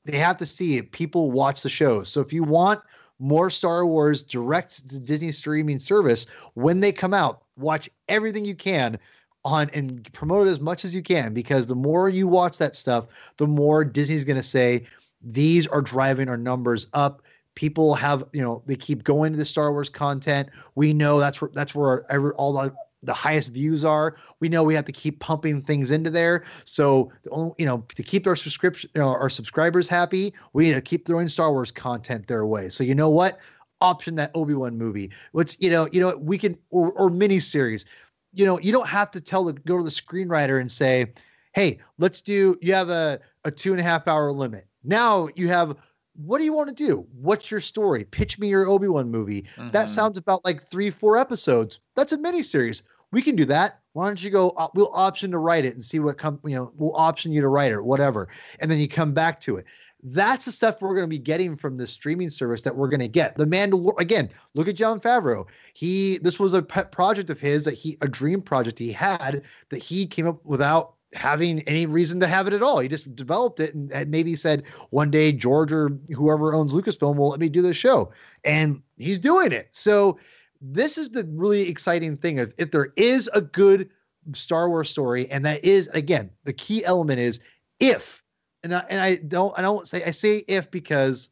they have to see it. People watch the shows. So if you want more Star Wars direct to Disney streaming service when they come out, watch everything you can on and promote it as much as you can because the more you watch that stuff, the more Disney's going to say these are driving our numbers up. People have, you know, they keep going to the Star Wars content. We know that's where that's where every, all the highest views are. We know we have to keep pumping things into there. So, the only- you know, to keep our subscription, you know, our subscribers happy, we need to keep throwing Star Wars content their way. So, you know what? Option that Obi Wan movie. Let's, you know, you know, we can or or miniseries. You know, you don't have to tell the go to the screenwriter and say, "Hey, let's do." You have a a two and a half hour limit. Now you have. What do you want to do? What's your story? Pitch me your Obi Wan movie. That Mhm. sounds about like three, four episodes. That's a miniseries. We can do that. Why don't you go? Uh, we'll option to write it and see what come. You know, we'll option you to write it, whatever, and then you come back to it. That's the stuff we're going to be getting from the streaming service that we're going to get. The Mandalorian again. Look at Jon Favreau. He this was a pet project of his that he a dream project he had that he came up without having any reason to have it at all. He just developed it and, and maybe said one day George or whoever owns Lucasfilm will let me do this show, and he's doing it. So this is the really exciting thing if there is a good Star Wars story, and that is again the key element is if, and I, and I don't I don't say I say if because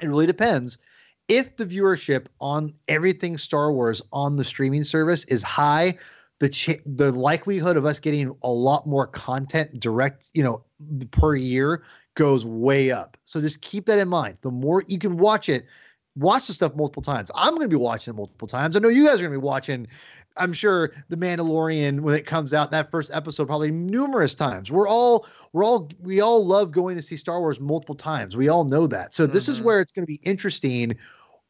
it really depends. If the viewership on everything Star Wars on the streaming service is high, the ch- the likelihood of us getting a lot more content direct, you know, per year goes way up. So just keep that in mind. The more you can watch it, watch the stuff multiple times. I'm going to be watching it multiple times. I know you guys are going to be watching. I'm sure The Mandalorian when it comes out that first episode probably numerous times. We're all we're all we all love going to see Star Wars multiple times. We all know that. So this is Mhm. where it's going to be interesting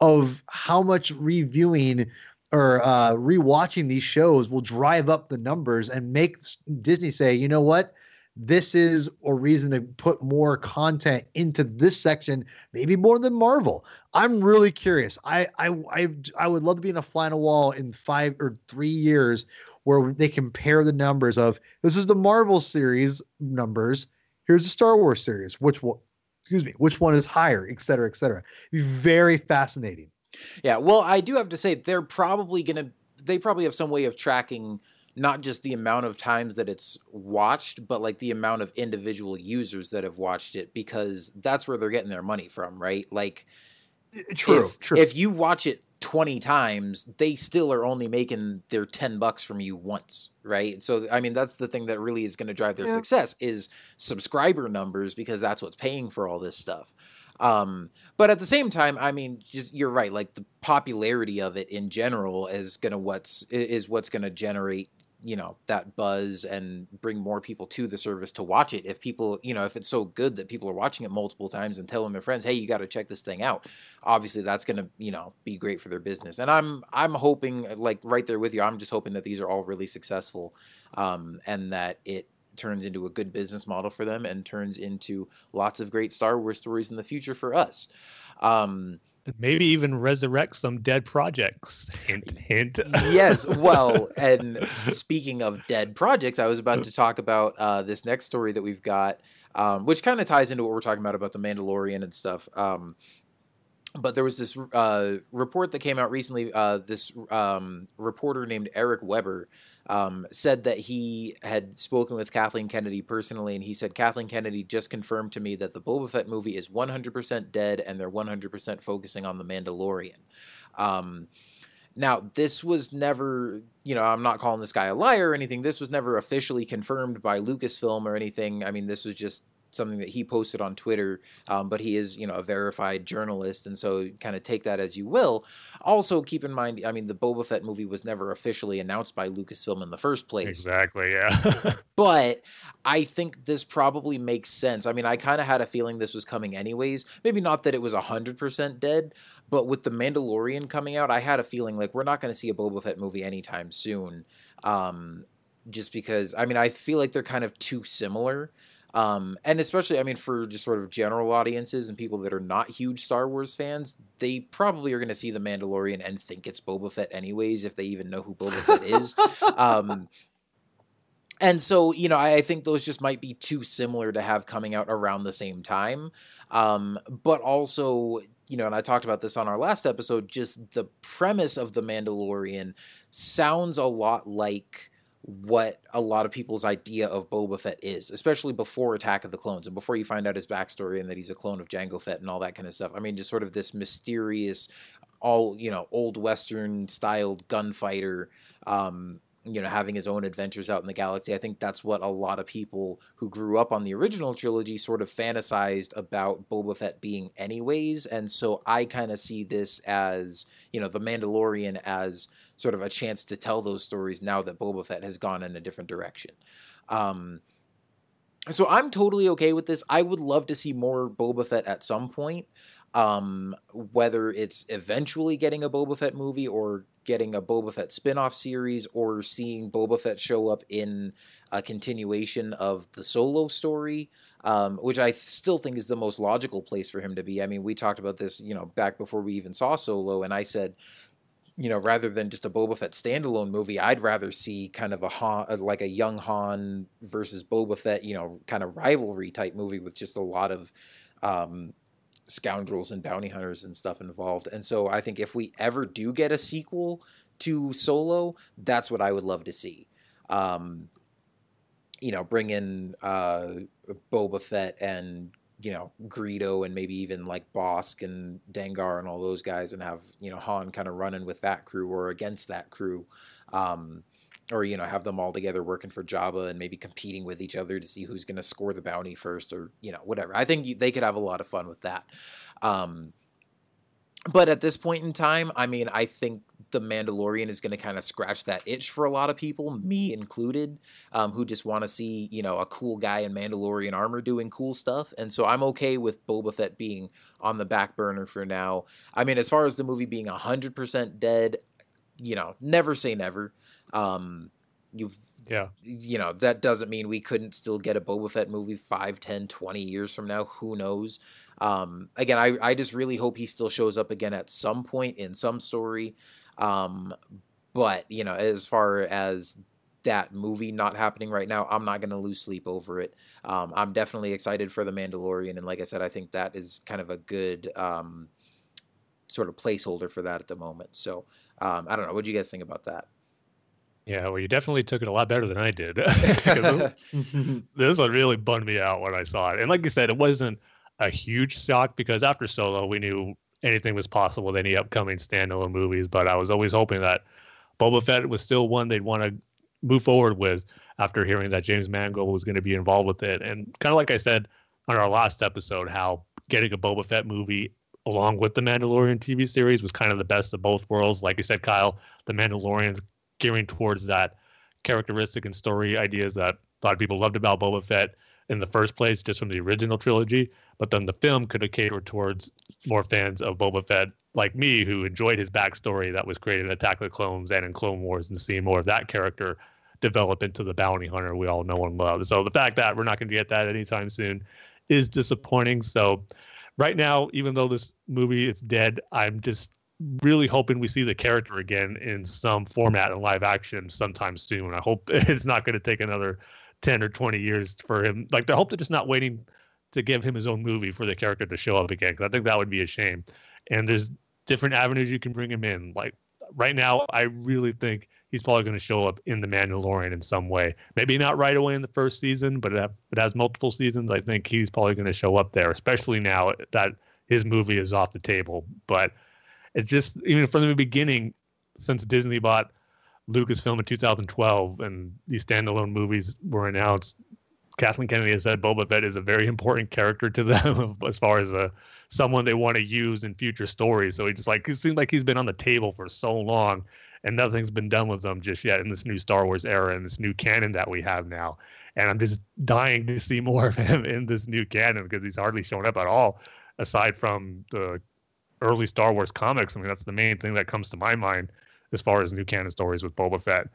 of how much reviewing or uh rewatching these shows will drive up the numbers and make Disney say, "You know what? This is a reason to put more content into this section, maybe more than Marvel." I'm really curious. I I I I would love to be in a a wall in 5 or 3 years where they compare the numbers of this is the Marvel series numbers, here's the Star Wars series, which one excuse me, which one is higher, et cetera, et cetera. It'd be very fascinating. Yeah, well, I do have to say they're probably gonna. They probably have some way of tracking not just the amount of times that it's watched, but like the amount of individual users that have watched it, because that's where they're getting their money from, right? Like, eh, eh, True, if, true. If you watch it twenty times, they still are only making their ten bucks from you once, right? So, I mean, that's the thing that really is going to drive their Yeah. success is subscriber numbers, because that's what's paying for all this stuff. Um, but at the same time, I mean, just you're right. Like the popularity of it in general is gonna what's is what's gonna generate you know that buzz and bring more people to the service to watch it. If people, you know, if it's so good that people are watching it multiple times and telling their friends, "Hey, you got to check this thing out," obviously that's gonna you know be great for their business. And I'm I'm hoping like right there with you. I'm just hoping that these are all really successful, um, and that it turns into a good business model for them and turns into lots of great Star Wars stories in the future for us. Um, maybe even resurrect some dead projects. Hint, hint. yes. Well, (laughs) and speaking of dead projects, I was about to talk about uh, this next story that we've got, um, which kind of ties into what we're talking about about the Mandalorian and stuff. Um, but there was this uh, report that came out recently. Uh, this um, reporter named Eric Weber um, said that he had spoken with Kathleen Kennedy personally, and he said Kathleen Kennedy just confirmed to me that the Boba Fett movie is 100% dead, and they're 100% focusing on the Mandalorian. Um, now, this was never, you know, I'm not calling this guy a liar or anything. This was never officially confirmed by Lucasfilm or anything. I mean, this was just something that he posted on Twitter, um, but he is, you know, a verified journalist, and so kind of take that as you will. Also, keep in mind, I mean, the Boba Fett movie was never officially announced by Lucasfilm in the first place. Exactly, yeah. (laughs) but I think this probably makes sense. I mean, I kind of had a feeling this was coming anyways. Maybe not that it was 100% dead, but with The Mandalorian coming out, I had a feeling like we're not going to see a Boba Fett movie anytime soon. Um, just because, I mean, I feel like they're kind of too similar. Um, and especially, I mean, for just sort of general audiences and people that are not huge Star Wars fans, they probably are going to see The Mandalorian and think it's Boba Fett anyways, if they even know who Boba Fett is. Um, (laughs) and so, you know, I, I, think those just might be too similar to have coming out around the same time. Um, but also, you know, and I talked about this on our last episode, just the premise of The Mandalorian sounds a lot like what a lot of people's idea of Boba Fett is, especially before Attack of the Clones and before you find out his backstory and that he's a clone of Jango Fett and all that kind of stuff. I mean, just sort of this mysterious, all you know, old Western styled gunfighter. Um, you know, having his own adventures out in the galaxy. I think that's what a lot of people who grew up on the original trilogy sort of fantasized about Boba Fett being, anyways. And so I kind of see this as, you know, the Mandalorian as sort of a chance to tell those stories now that Boba Fett has gone in a different direction. Um, so I'm totally okay with this. I would love to see more Boba Fett at some point. Um, whether it's eventually getting a Boba Fett movie or getting a Boba Fett spin-off series or seeing Boba Fett show up in a continuation of the solo story, um, which I still think is the most logical place for him to be. I mean, we talked about this, you know, back before we even saw Solo, and I said, you know, rather than just a Boba Fett standalone movie, I'd rather see kind of a Han, uh, like a young Han versus Boba Fett, you know, kind of rivalry type movie with just a lot of um, scoundrels and bounty hunters and stuff involved. And so I think if we ever do get a sequel to Solo, that's what I would love to see. Um, you know, bring in uh, Boba Fett and you know Greedo and maybe even like Bossk and Dengar and all those guys, and have you know Han kind of running with that crew or against that crew, um, or you know have them all together working for Jabba and maybe competing with each other to see who's going to score the bounty first, or you know whatever. I think they could have a lot of fun with that. Um, but at this point in time, I mean, I think the Mandalorian is going to kind of scratch that itch for a lot of people, me included, um, who just want to see you know a cool guy in Mandalorian armor doing cool stuff. And so I'm okay with Boba Fett being on the back burner for now. I mean, as far as the movie being hundred percent dead, you know, never say never. Um, you yeah you know that doesn't mean we couldn't still get a boba fett movie 5 10 20 years from now who knows um, again, I, I just really hope he still shows up again at some point in some story. Um, but, you know, as far as that movie not happening right now, I'm not going to lose sleep over it. Um, I'm definitely excited for The Mandalorian. And like I said, I think that is kind of a good um, sort of placeholder for that at the moment. So um, I don't know. What do you guys think about that? Yeah, well, you definitely took it a lot better than I did. (laughs) (laughs) (laughs) this one really bummed me out when I saw it. And like you said, it wasn't a huge shock because after Solo, we knew anything was possible with any upcoming standalone movies. But I was always hoping that Boba Fett was still one they'd want to move forward with after hearing that James Mangold was going to be involved with it. And kind of like I said on our last episode, how getting a Boba Fett movie along with the Mandalorian TV series was kind of the best of both worlds. Like you said, Kyle, the Mandalorian's gearing towards that characteristic and story ideas that a lot of people loved about Boba Fett in the first place, just from the original trilogy. But then the film could have catered towards more fans of Boba Fett like me, who enjoyed his backstory that was created in Attack of the Clones and in Clone Wars, and seeing more of that character develop into the bounty hunter we all know and love. So the fact that we're not going to get that anytime soon is disappointing. So right now, even though this movie is dead, I'm just really hoping we see the character again in some format in live action sometime soon. I hope (laughs) it's not going to take another 10 or 20 years for him. Like, I hope they're just not waiting to give him his own movie for the character to show up again, because I think that would be a shame. And there's different avenues you can bring him in. Like, right now, I really think he's probably going to show up in The Mandalorian in some way. Maybe not right away in the first season, but it has multiple seasons. I think he's probably going to show up there, especially now that his movie is off the table. But it's just even from the beginning, since Disney bought Lucasfilm in 2012 and these standalone movies were announced, Kathleen Kennedy has said Boba Fett is a very (laughs) important character to them (laughs) as far as a someone they want to use in future stories. So he just like it seems like he's been on the table for so long and nothing's been done with them just yet in this new Star Wars era and this new canon that we have now. And I'm just dying to see (laughs) more of him in this new canon because he's hardly shown up at all, aside from the early Star Wars comics. I mean, that's the main thing that comes to my mind as far as new canon stories with Boba Fett.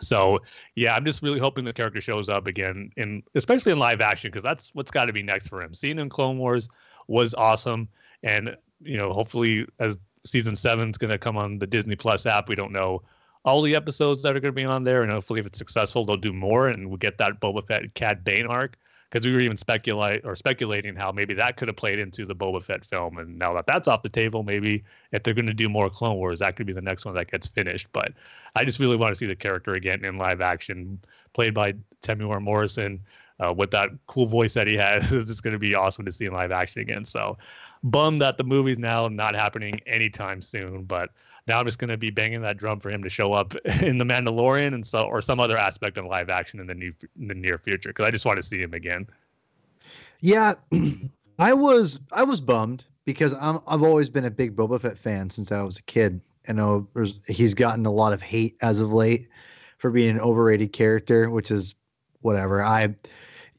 So yeah, I'm just really hoping the character shows up again, in especially in live action, because that's what's got to be next for him. Seeing him in Clone Wars was awesome, and you know, hopefully as season seven is going to come on the Disney Plus app, we don't know all the episodes that are going to be on there, and hopefully if it's successful, they'll do more, and we'll get that Boba Fett Cad Bane arc because we were even speculate or speculating how maybe that could have played into the Boba Fett film. And now that that's off the table, maybe if they're going to do more Clone Wars, that could be the next one that gets finished. But I just really want to see the character again in live action, played by Temuera Morrison. Uh, with that cool voice that he has, (laughs) it's just going to be awesome to see in live action again. So, bummed that the movie's now not happening anytime soon, but now I'm just going to be banging that drum for him to show up (laughs) in the Mandalorian and so or some other aspect of live action in the new in the near future because I just want to see him again. Yeah, (clears throat) I was I was bummed because I'm I've always been a big Boba Fett fan since I was a kid. I know he's gotten a lot of hate as of late for being an overrated character, which is whatever. I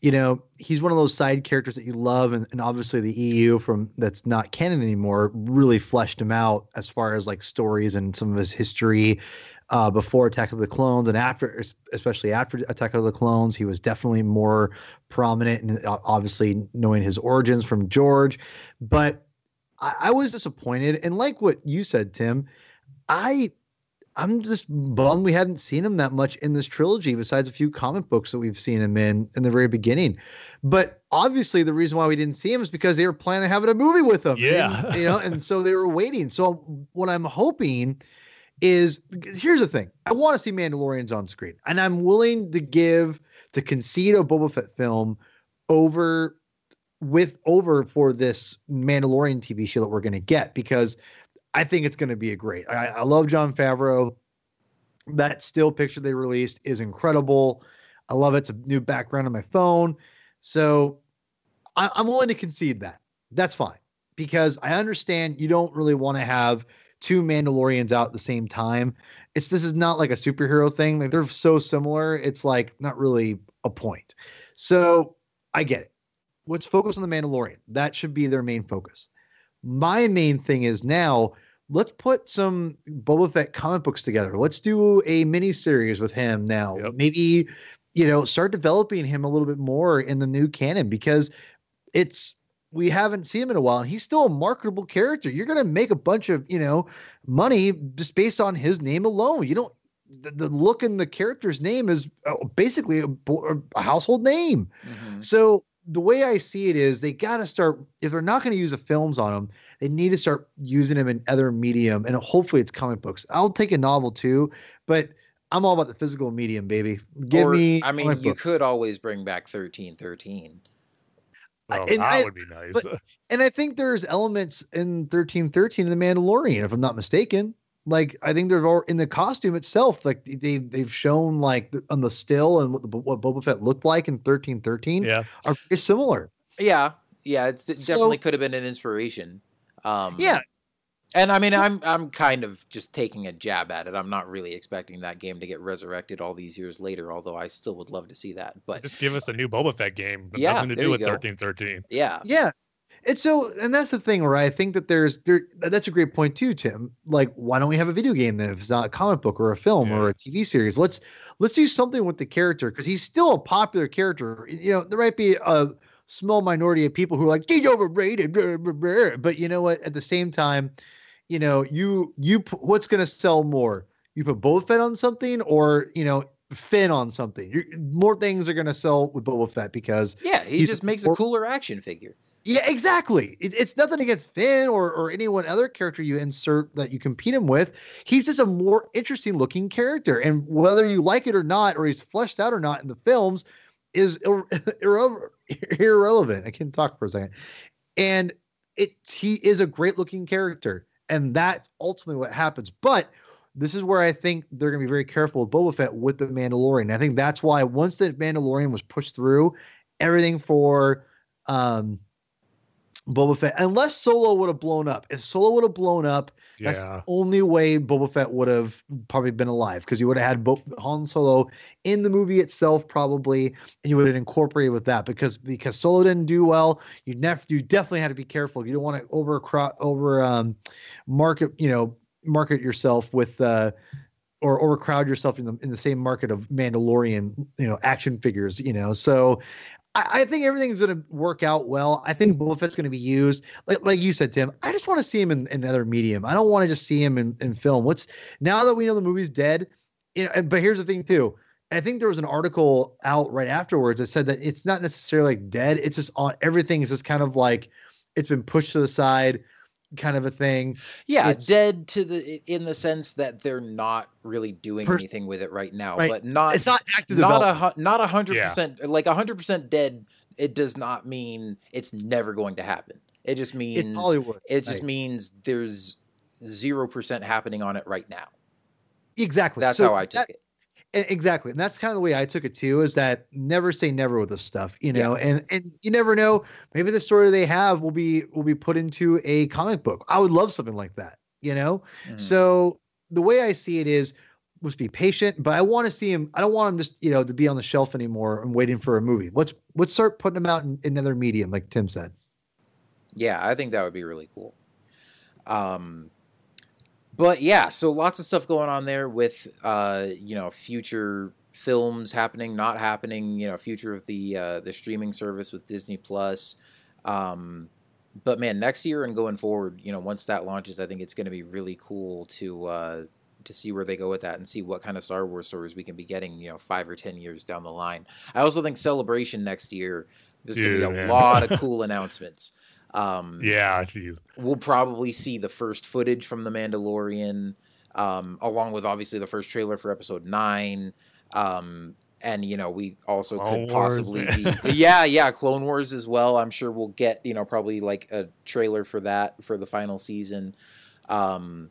you know, he's one of those side characters that you love, and, and obviously the EU from that's not canon anymore really fleshed him out as far as like stories and some of his history uh, before Attack of the Clones and after, especially after Attack of the Clones, he was definitely more prominent and obviously knowing his origins from George. But I, I was disappointed, and like what you said, Tim, I I'm just bummed we hadn't seen him that much in this trilogy, besides a few comic books that we've seen him in in the very beginning. But obviously, the reason why we didn't see him is because they were planning on having a movie with him. Yeah, and, you know, and so they were waiting. So what I'm hoping is here's the thing: I want to see Mandalorians on screen, and I'm willing to give to concede a Boba Fett film over with over for this Mandalorian TV show that we're going to get because I think it's going to be a great. I, I love Jon Favreau. That still picture they released is incredible. I love it. It's a new background on my phone. So I, I'm willing to concede that. That's fine because I understand you don't really want to have two Mandalorians out at the same time. It's this is not like a superhero thing. Like they're so similar. It's like not really a point. So I get it. Let's focus on the Mandalorian. That should be their main focus. My main thing is now let's put some Boba Fett comic books together. Let's do a mini series with him now. Yep. Maybe, you know, start developing him a little bit more in the new canon because it's we haven't seen him in a while and he's still a marketable character. You're going to make a bunch of, you know, money just based on his name alone. You don't the, the look in the character's name is uh, basically a, a household name. Mm-hmm. So the way I see it is they got to start if they're not going to use the films on them, they need to start using them in other medium, and hopefully it's comic books. I'll take a novel too, but I'm all about the physical medium, baby. Give or, me. I mean, you books. could always bring back thirteen thirteen. Well, and that I, would be nice. But, and I think there's elements in thirteen thirteen in the Mandalorian, if I'm not mistaken like I think they're all in the costume itself. Like they they've shown like on the still and what, the, what Boba Fett looked like in thirteen thirteen. Yeah, are very similar. Yeah, yeah, it definitely so, could have been an inspiration. Um, yeah, and I mean, so, I'm I'm kind of just taking a jab at it. I'm not really expecting that game to get resurrected all these years later. Although I still would love to see that. But just give us a new Boba Fett game. Yeah, nothing to do with thirteen thirteen. Yeah, yeah. And so, and that's the thing where I think that there's there. That's a great point too, Tim. Like, why don't we have a video game then if it's not a comic book or a film yeah. or a TV series? Let's let's do something with the character because he's still a popular character. You know, there might be a small minority of people who are like he's overrated, blah, blah, blah." but you know what? At the same time, you know, you you what's going to sell more? You put Boba Fett on something, or you know, Finn on something. you more things are going to sell with Boba Fett because Yeah, he just makes a cooler action figure. Yeah, exactly. It, it's nothing against Finn or or anyone other character you insert that you compete him with. He's just a more interesting looking character, and whether you like it or not, or he's fleshed out or not in the films, is ir- (laughs) irre- irrelevant. I can talk for a second, and it he is a great looking character, and that's ultimately what happens. But this is where I think they're going to be very careful with Boba Fett with the Mandalorian. I think that's why once the Mandalorian was pushed through, everything for um Boba Fett, unless Solo would have blown up. If Solo would have blown up, that's the only way Boba Fett would have probably been alive because you would have had Bo- Han Solo in the movie itself probably, and you would have incorporated with that because because Solo didn't do well. You never you definitely had to be careful. You don't want to over over um market you know market yourself with uh or overcrowd yourself in the in the same market of Mandalorian you know action figures you know so. I, I think everything's going to work out well. I think Boba Fett's going to be used, like like you said, Tim. I just want to see him in, in another medium. I don't want to just see him in, in film. What's now that we know the movie's dead? You know, but here's the thing too. I think there was an article out right afterwards that said that it's not necessarily like dead. It's just on everything is just kind of like it's been pushed to the side, kind of a thing. Yeah, It's- dead to the in the sense that they're not really doing Pers- anything with it right now, Right. but not It's not active not a not a hundred percent like a hundred percent dead. It does not mean it's never going to happen. It just means It's means Hollywood. it just Right. means there's zero percent happening on it right now. exactly. That's So how I took that- it. Exactly. And that's kind of the way I took it too, is that never say never with this stuff, you know, and, and you never know, maybe the story they have will be, will be put into a comic book. I would love something like that, you know? Mhm. So the way I see it is, let's be patient, but I want to see him. I don't want him just, you know, to be on the shelf anymore and waiting for a movie. Let's, let's start putting him out in, in another medium, like Tim said. Yeah, I think that would be really cool. Um, but yeah, so lots of stuff going on there with uh, you know future films happening, not happening. You know, future of the uh, the streaming service with Disney Plus. Um, but man, next year and going forward, you know, once that launches, I think it's going to be really cool to uh, to see where they go with that and see what kind of Star Wars stories we can be getting. You know, five or ten years down the line. I also think Celebration next year. There's going to be a man. lot of (laughs) cool announcements. Um, Yeah, jeez. we'll probably see the first footage from the Mandalorian, um, along with obviously the first trailer for Episode Nine. Um, and you know, we also Clone could possibly be, (laughs) yeah, yeah, Clone Wars as well. I'm sure we'll get you know probably like a trailer for that for the final season. Um,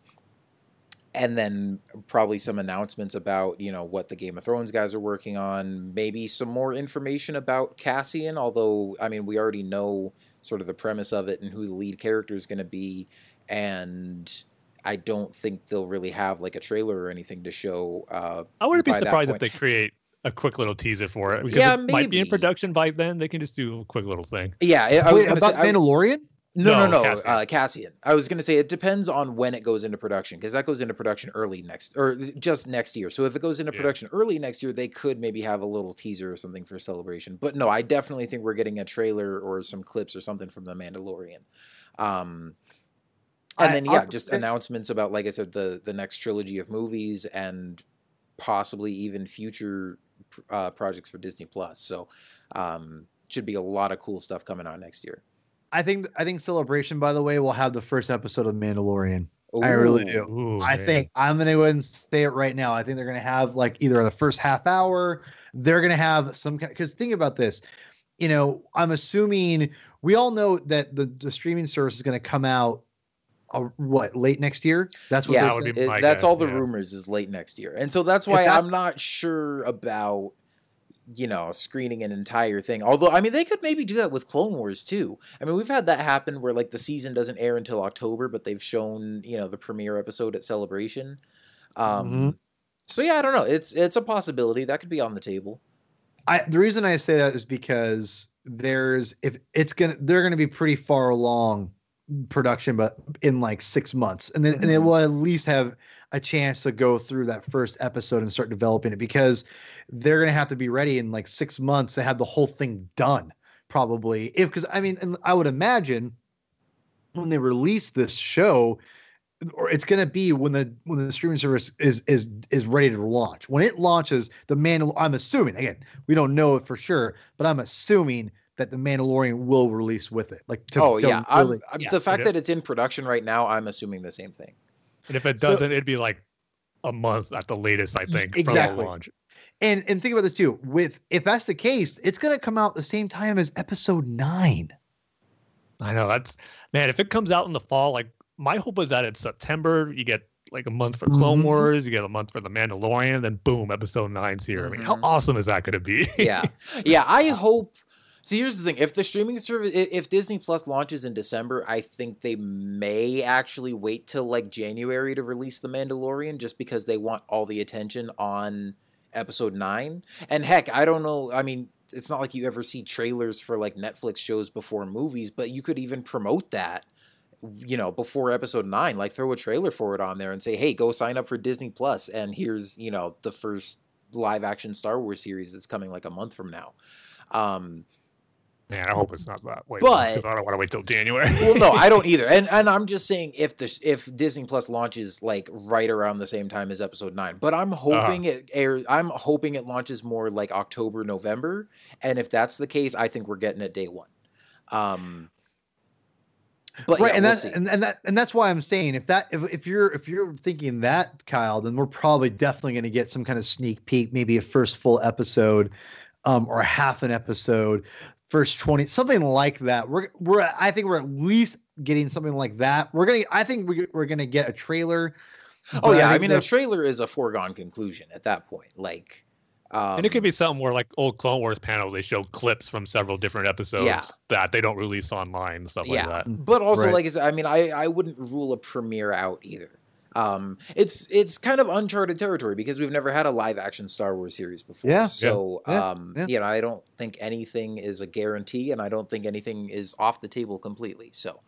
and then probably some announcements about you know what the Game of Thrones guys are working on. Maybe some more information about Cassian. Although I mean, we already know sort of the premise of it and who the lead character is going to be, and I don't think they'll really have like a trailer or anything to show. Uh, I wouldn't be surprised if they create a quick little teaser for it. because Yeah, it might be in production by then. They can just do a quick little thing. yeah, I I was Wait, going about say. I- Mandalorian? No, no, No, no, Cassian. Uh, Cassian. I was going to say it depends on when it goes into production because that goes into production early next or just next year. So if it goes into Yeah. production early next year, they could maybe have a little teaser or something for celebration. But no, I definitely think we're getting a trailer or some clips or something from the Mandalorian. Um, and I- then I'll yeah, just predict- announcements about like I said the the next trilogy of movies and possibly even future uh, projects for Disney Plus. So um, should be a lot of cool stuff coming out next year. I think, I think Celebration, by the way, will have the first episode of Mandalorian. I really do. Ooh, I man. think I'm gonna go ahead and say it right now. I think they're gonna have like either the first half hour, they're gonna have some kind because think about this. You know, I'm assuming we all know that the, the streaming service is gonna come out uh, what late next year. That's what yeah, That would be it- my that's guess, all the yeah. rumors is late next year, and so that's why that's- I'm not sure about you know screening an entire thing. Although I mean, they could maybe do that with Clone Wars too. I mean, we've had that happen where like the season doesn't air until October, but they've shown you know the premiere episode at Celebration. Um, Mhm. So yeah, I don't know. It's it's a possibility that could be on the table. I the reason I say that is because there's if it's gonna they're gonna be pretty far along production, but in like six months, and then and they Mhm. will at least have a chance to go through that first episode and start developing it because they're gonna have to be ready in like six months to have the whole thing done probably if because I mean, and I would imagine when they release this show, or it's going to be when the when the streaming service is is is ready to launch. When it launches, the Mandal I'm assuming again, we don't know it for sure, but I'm assuming that the Mandalorian will release with it. Like, to, oh to yeah, I'm, I'm- yeah. the fact that it's in production right now, I'm assuming the same thing. And if it doesn't, it'd be like a month at the latest, I think, Exactly. from the launch. And and think about this too. With if that's the case, it's going to come out the same time as Episode Nine. I know that's man. If it comes out in the fall, like my hope is that it's September. You get like a month for Clone Mhm. Wars. You get a month for the Mandalorian. Then boom, Episode Nine's here. I mean, how Mhm. awesome is that going to be? yeah (laughs) yeah i hope so here's the thing. If the streaming service if disney plus launches in december i think they may actually wait till like january to release the mandalorian just because they want all the attention on episode 9 and heck i don't know i mean it's not like you ever see trailers for like netflix shows before movies but you could even promote that you know before episode 9 like throw a trailer for it on there and say hey go sign up for disney plus and here's you know the first live action Star Wars series that's coming like a month from now. Um, Man, I hope it's not that way. But- because I don't want to wait till January. (laughs) well, no, I don't (laughs) either. And and I'm just saying if the if Disney Plus launches like right around the same time as Episode Nine, but I'm hoping it airs. I'm hoping it launches more like October, November. And if that's the case, I think we're getting it day one. Um, but right, yeah, and we'll that's and, and that and that's why I'm saying if that if, if you're if you're thinking that Kyle, then we're probably definitely going to get some kind of sneak peek, maybe a first full episode, um, or half an episode, first twenty, something like that. We're we're I think we're at least getting something like that. We're gonna I think we, we're gonna get a trailer. oh yeah, I think mean the- a trailer is a foregone conclusion at that point. Like, um, and it could be something where like old Clone Wars panels, they show clips from several different episodes Yeah. that they don't release online, stuff yeah, like that. but also Right. like I said, I mean, I I wouldn't rule a premiere out either. Um, it's it's kind of uncharted territory because we've never had a live action Star Wars series before. Yeah. So Yeah. um, Yeah. you know, I don't think anything is a guarantee, and I don't think anything is off the table completely. So.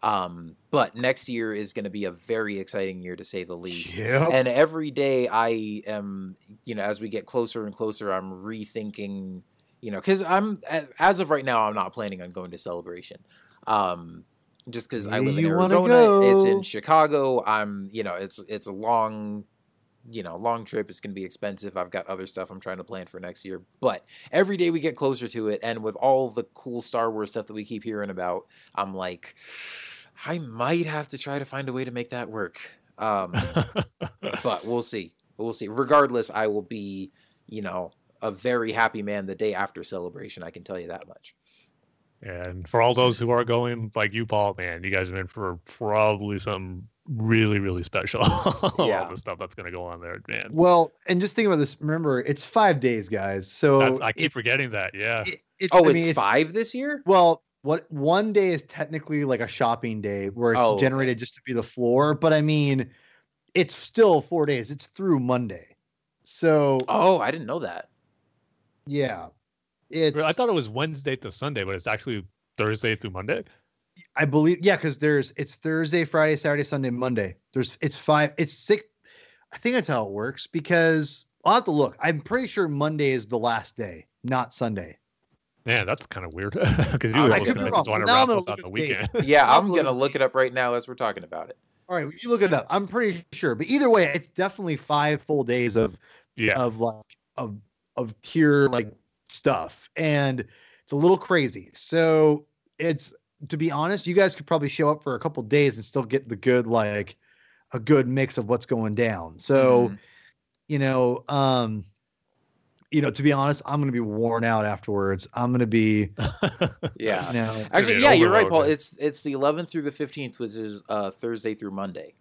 Um, but next year is going to be a very exciting year to say the least. Yep. And every day I am, you know, as we get closer and closer, I'm rethinking, you know, because I'm as of right now, I'm not planning on going to celebration. Um, just because I live in Arizona, it's in Chicago. I'm, you know, it's it's a long, you know, long trip. It's going to be expensive. I've got other stuff I'm trying to plan for next year. But every day we get closer to it, and with all the cool Star Wars stuff that we keep hearing about, I'm like, I might have to try to find a way to make that work. Um, but we'll (laughs) see. We'll see. Regardless, I will be, you know, a very happy man the day after celebration. I can tell you that much. And for all those who are going, like you, Paul, man, you guys are in for probably some really, really special. (laughs) Yeah. all the stuff that's going to go on there, man. Well, and just think about this. Remember, it's five days, guys. So That's, I keep it- forgetting that. Yeah. it- it's, Oh, I it's mean, five this year. Well, what one day is technically like a shopping day where it's Oh, okay. generated just to be the floor, but I mean, it's still four days. It's through Monday, so Oh, I didn't know that. yeah, it's. I thought it was Wednesday to Sunday, but it's actually Thursday through Monday. I believe yeah, because there's it's Thursday, Friday, Saturday, Sunday, Monday. There's it's five. It's six. I think that's how it works because I'll have to look. I'm pretty sure Monday is the last day, not Sunday. Yeah, that's kind of weird. (laughs) Because you I always kinda just want to Now I'm wrap gonna up on the the weekend. Yeah, I'll I'm gonna look it up right now as we're talking about it. All right, you look it up. I'm pretty sure, but either way, it's definitely five full days of Yeah. of like of of pure like stuff and it's a little crazy so it's to be honest you guys could probably show up for a couple days and still get the good like a good mix of what's going down so Mhm. you know um you know to be honest i'm gonna be worn out afterwards i'm gonna be (laughs) yeah. you know Actually, yeah, an you're right, Paul. It's it's the 11th through the 15th, which is uh, Thursday through Monday.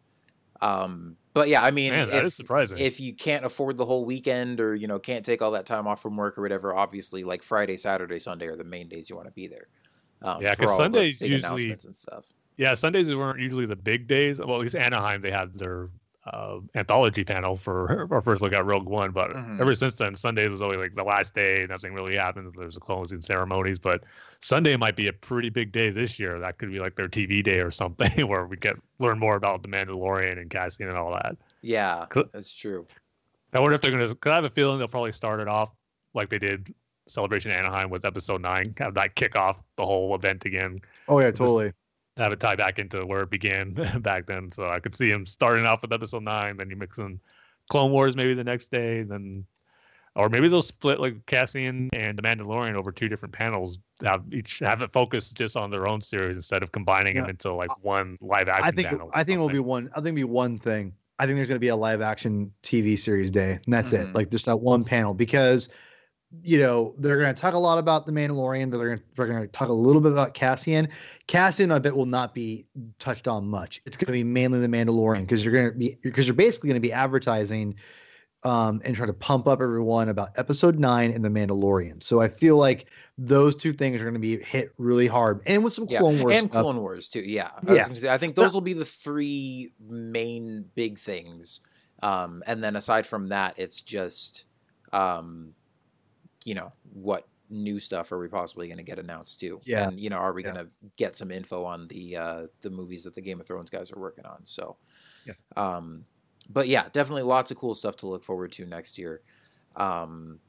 Um, but yeah, I mean, Man, that if, is surprising. if you can't afford the whole weekend or you know can't take all that time off from work or whatever, obviously like Friday, Saturday, Sunday are the main days you want to be there. Um, Yeah, for 'cause all the Sundays usually- and stuff. yeah, Sundays weren't usually the big days. Well, at least Anaheim, they had their uh, anthology panel for our first look at Rogue One. But Mhm. ever since then, Sundays was always like the last day. Nothing really happened. There's the closing ceremonies. But Sunday might be a pretty big day this year. That could be like their TV day or something (laughs) where we get learn more about the Mandalorian and Cassian and all that. Yeah, that's true. I wonder if they're gonna. Cause I have a feeling they'll probably start it off like they did Celebration Anaheim with Episode Nine, have that kick off the whole event again. Oh yeah, Just- totally. Have it tie back into where it began (laughs) back then. So I could see him starting off with Episode Nine, then you mix in Clone Wars maybe the next day, then or maybe they'll split like Cassian and the Mandalorian over two different panels. Have each have it focused just on their own series instead of combining them into like one live action. I think panel I think it will be one. I think it'll be one thing. I think there's going to be a live action TV series day, and that's Mhm. it. Like just that one panel because you know they're going to talk a lot about the Mandalorian, but they're going to they're going to talk a little bit about Cassian. Cassian, I bet, will not be touched on much. It's going to be mainly the Mandalorian because you're going to be because you're basically going to be advertising um, and try to pump up everyone about episode nine and the Mandalorian. So I feel like those two things are going to be hit really hard, and with some Yeah, Clone Wars and stuff. Clone Wars too. Yeah, I Yeah. say, I think those will be the three main big things. Um, and then aside from that, it's just, um, you know, what new stuff are we possibly going to get announced too? Yeah. and you know, are we Yeah. going to get some info on the uh, the movies that the Game of Thrones guys are working on? So, Yeah. Um, but yeah, definitely lots of cool stuff to look forward to next year. Um,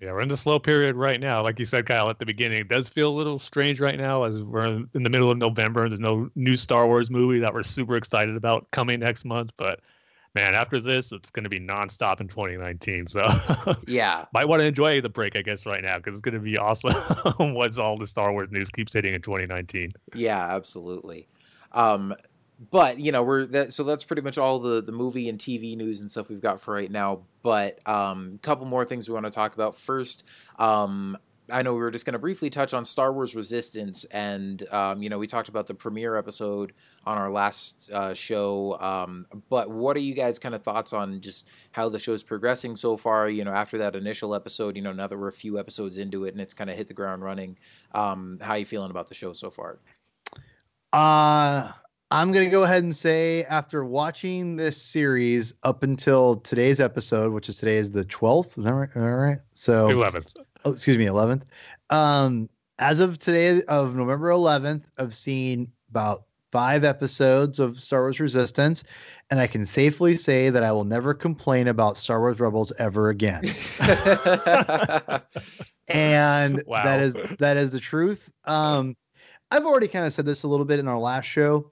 Yeah, we're in the slow period right now. Like you said, Kyle, at the beginning, it does feel a little strange right now as we're in in the middle of November and there's no new Star Wars movie that we're super excited about coming next month. But man, after this, it's going to be nonstop in 2019. So (laughs) yeah, might want to enjoy the break, I guess, right now because it's going to be awesome (laughs) once all the Star Wars news keeps hitting in 2019. Yeah, absolutely. Um, but you know, we're that so that's pretty much all the the movie and TV news and stuff we've got for right now. But um, a couple more things we want to talk about. First, um, I know we were just going to briefly touch on Star Wars Resistance, and um, you know, we talked about the premiere episode on our last uh, show. Um, but what are you guys kind of thoughts on just how the show's progressing so far? You know, after that initial episode, you know, now that we're a few episodes into it and it's kind of hit the ground running, um, how you feeling about the show so far? Uh I'm gonna go ahead and say after watching this series up until today's episode, which is today is the 12th. Is that right? All right. So 11th. Oh, excuse me, 11th. Um, as of today of November 11th, I've seen about five episodes of Star Wars Resistance, and I can safely say that I will never complain about Star Wars Rebels ever again. (laughs) and Wow. that is that is the truth. Um, I've already kind of said this a little bit in our last show,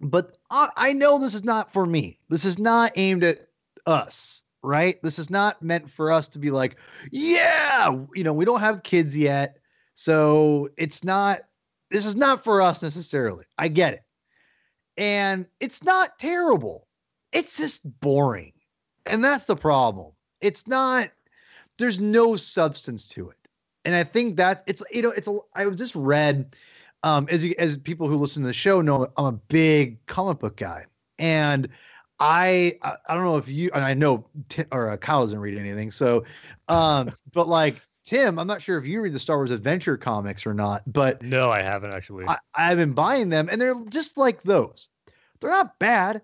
but I, I know this is not for me. This is not aimed at us, right? This is not meant for us to be like, yeah, you know, we don't have kids yet, so it's not. This is not for us necessarily. I get it, and it's not terrible. It's just boring, and that's the problem. It's not there's no substance to it. And I think that it's you know it's a I was just read um as as people who listen to the show know I'm a big comic book guy and I I, I don't know if you and I know Ti- or uh, Kyle doesn't read anything so um (laughs) but like Tim I'm not sure if you read the Star Wars Adventure comics or not but No, I haven't actually. I, I've been buying them and they're just like those. They're not bad.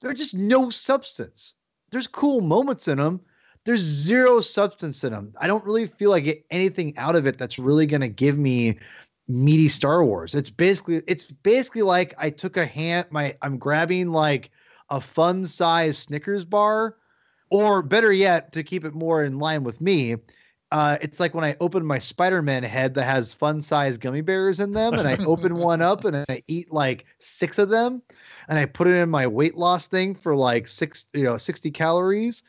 They're just no substance. There's cool moments in them. There's zero substance in them. I don't really feel like get anything out of it that's really going to give me meaty Star Wars. It's basically it's basically like I took a hand my I'm grabbing like a fun size Snickers bar or better yet to keep it more in line with me, uh, it's like when I open my Spider-Man head that has fun size gummy bears in them, and I open one up and I eat like six of them, and I put it in my weight loss thing for like six, you know, sixty calories.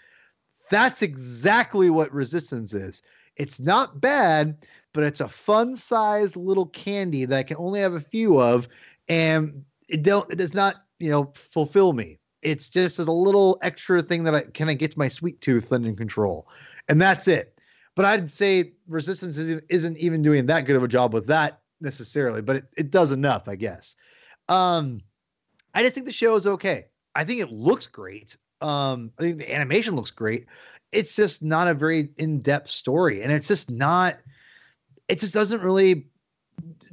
That's exactly what resistance is. It's not bad, but it's a fun size little candy that I can only have a few of, and it don't. It does not, you know, fulfill me. It's just a little extra thing that I kind of gets my sweet tooth under control, and that's it. But I'd say Resistance isn't, isn't even doing that good of a job with that necessarily, but it, it does enough, I guess. Um, I just think the show is okay. I think it looks great. Um, I think the animation looks great. It's just not a very in-depth story, and it's just not. It just doesn't really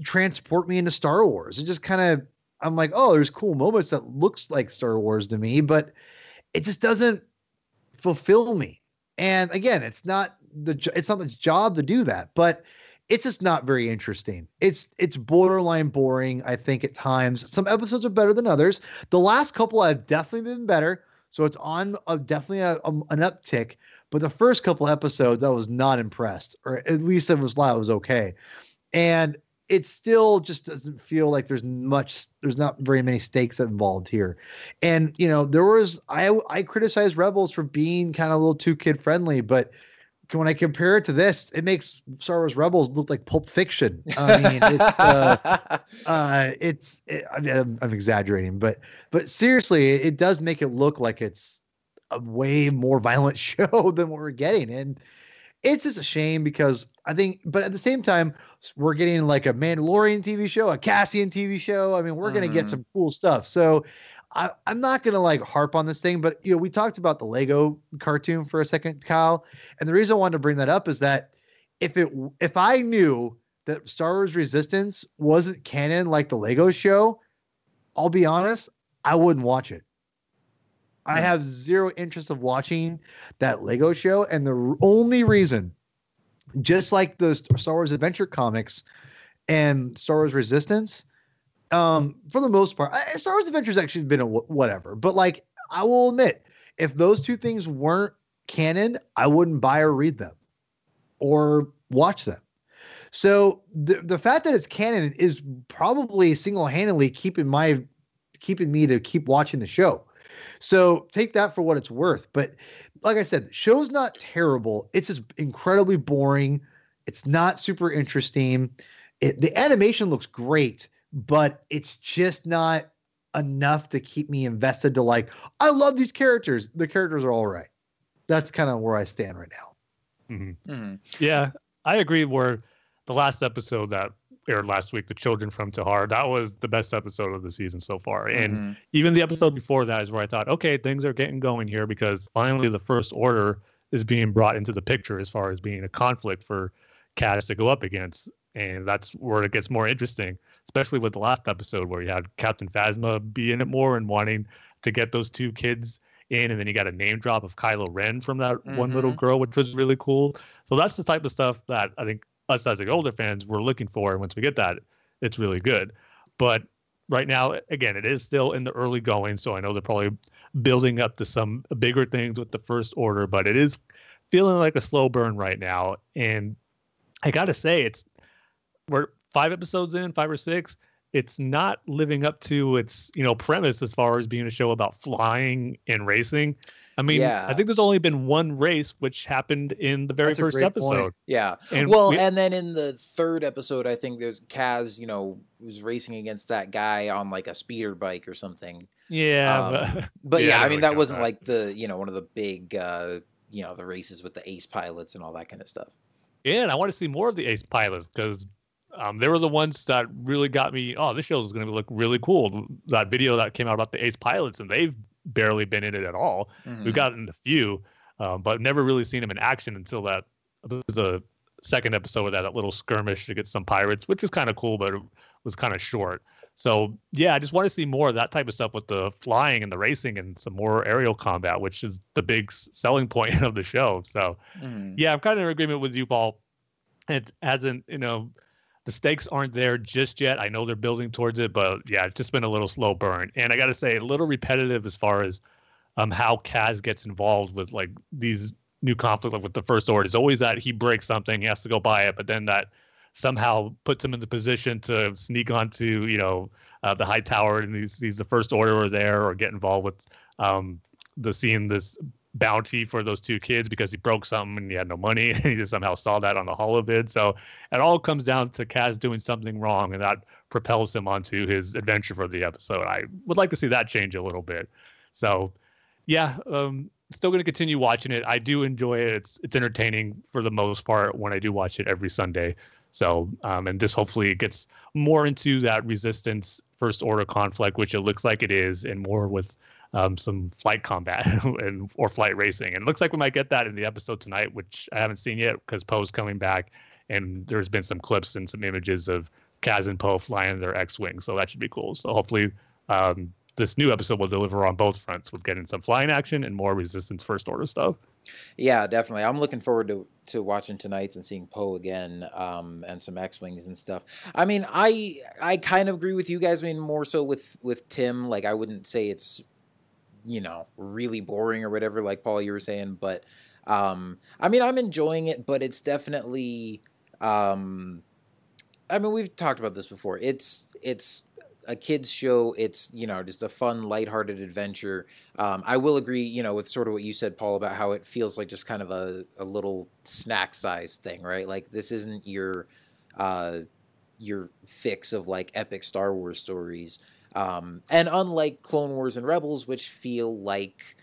transport me into Star Wars. It just kind of I'm like, oh, there's cool moments that looks like Star Wars to me, but it just doesn't fulfill me. And again, it's not the it's not its job to do that, but it's just not very interesting. It's it's borderline boring. I think at times some episodes are better than others. The last couple have definitely been better, so it's on a, definitely a, a- an uptick. But the first couple episodes, I was not impressed, or at least it was I was okay. And it still just doesn't feel like there's much there's not very many stakes involved here. And you know there was i i criticized rebels for being kind of a little too kid friendly but when i compare it to this it makes star wars rebels look like pulp fiction. I mean it's uh, (laughs) uh it's it, I mean, I'm, I'm exaggerating but but seriously it, it does make it look like it's a way more violent (laughs) show than what we're getting. And it's just a shame because I think, but at the same time, we're getting like a Mandalorian TV show, a Cassian TV show. I mean, we're mm-hmm. going to get some cool stuff. So I, am not going to like harp on this thing, but you know, we talked about the Lego cartoon for a second, Kyle. And the reason I wanted to bring that up is that if it, if I knew that Star Wars Resistance wasn't canon like the Lego show, I'll be honest, I wouldn't watch it. I have zero interest of watching that Lego show, and the only reason, just like the Star Wars Adventure comics and Star Wars Resistance, um, for the most part, Star Wars Adventure's actually been a whatever. But like, I will admit, if those two things weren't canon, I wouldn't buy or read them or watch them. So the the fact that it's canon is probably single handedly keeping my keeping me to keep watching the show so take that for what it's worth. But like I said, show's not terrible. It's just incredibly boring. It's not super interesting. It, the animation looks great, but it's just not enough to keep me invested to like, I love these characters. The characters are all right. That's kind of where I stand right now. Mm-hmm. Mm-hmm. Yeah, I agree. Where the last episode that aired last week, The Children from Tehar. That was the best episode of the season so far. And mm-hmm. even the episode before that is where I thought, okay, things are getting going here because finally the First Order is being brought into the picture as far as being a conflict for Kaz to go up against. And that's where it gets more interesting, especially with the last episode where you had Captain Phasma be in it more and wanting to get those two kids in, and then you got a name drop of Kylo Ren from that mm-hmm. one little mm-hmm. girl, which was really cool. So that's the type of stuff that I think us as the older fans we're looking for. And once we get that, it's really good. But right now, again, it is still in the early going, so I know they're probably building up to some bigger things with the first order, but it is feeling like a slow burn right now. And I gotta say, it's we're five episodes in, five or six. It's not living up to its you know premise as far as being a show about flying and racing. I mean, yeah. I think there's only been one race which happened in the very That's first episode. Point. Yeah. And well, we, and then in the third episode, I think there's Kaz, you know, was racing against that guy on like a speeder bike or something. Yeah. Um, but, (laughs) but, yeah, yeah I mean, that wasn't that. like the, you know, one of the big, uh, you know, the races with the ace pilots and all that kind of stuff. Yeah. And I want to see more of the ace pilots because um, they were the ones that really got me. Oh, this show is going to look really cool. That video that came out about the ace pilots, and they've barely been in it at all. Mm-hmm. We've gotten a few, um, but never really seen him in action until that the second episode of that, that little skirmish to get some pirates, which was kind of cool, but it was kind of short. So yeah, I just want to see more of that type of stuff with the flying and the racing and some more aerial combat, which is the big selling (laughs) point of the show. So mm. yeah, I'm kind of in agreement with you, Paul. It hasn't, you know, the stakes aren't there just yet. I know they're building towards it, but yeah, it's just been a little slow burn. And I got to say, a little repetitive as far as um how Kaz gets involved with like these new conflicts, like with the First Order. It's always that he breaks something, he has to go buy it, but then that somehow puts him in the position to sneak onto you know uh, the high tower and he's, the First Order or there or get involved with um the seeing this bounty for those two kids because he broke something and he had no money (laughs) and he just somehow saw that on the holobid. So it all comes down to Kaz doing something wrong and that propels him onto his adventure for the episode. I would like to see that change a little bit. So yeah, um, still going to continue watching it. I do enjoy it. It's it's entertaining for the most part when I do watch it every Sunday. So um, and this hopefully gets more into that resistance first order conflict, which it looks like it is, and more with um, some flight combat (laughs) and or flight racing. And it looks like we might get that in the episode tonight, which I haven't seen yet because Poe's coming back, and there's been some clips and some images of Kaz and Poe flying their X-wing, so that should be cool. So hopefully, um, this new episode will deliver on both fronts with getting some flying action and more Resistance First Order stuff. Yeah, definitely. I'm looking forward to to watching tonight's and seeing Poe again, um, and some X wings and stuff. I mean, I I kind of agree with you guys. I mean, more so with with Tim. Like, I wouldn't say it's you know, really boring or whatever, like Paul, you were saying. But Um, I mean, I'm enjoying it, but it's definitely. Um, I mean, we've talked about this before. It's it's a kids show. It's you know just a fun, lighthearted adventure. Um, I will agree, you know, with sort of what you said, Paul, about how it feels like just kind of a, a little snack size thing, right? Like this isn't your uh, your fix of like epic Star Wars stories. Um, and unlike Clone Wars and Rebels, which feel like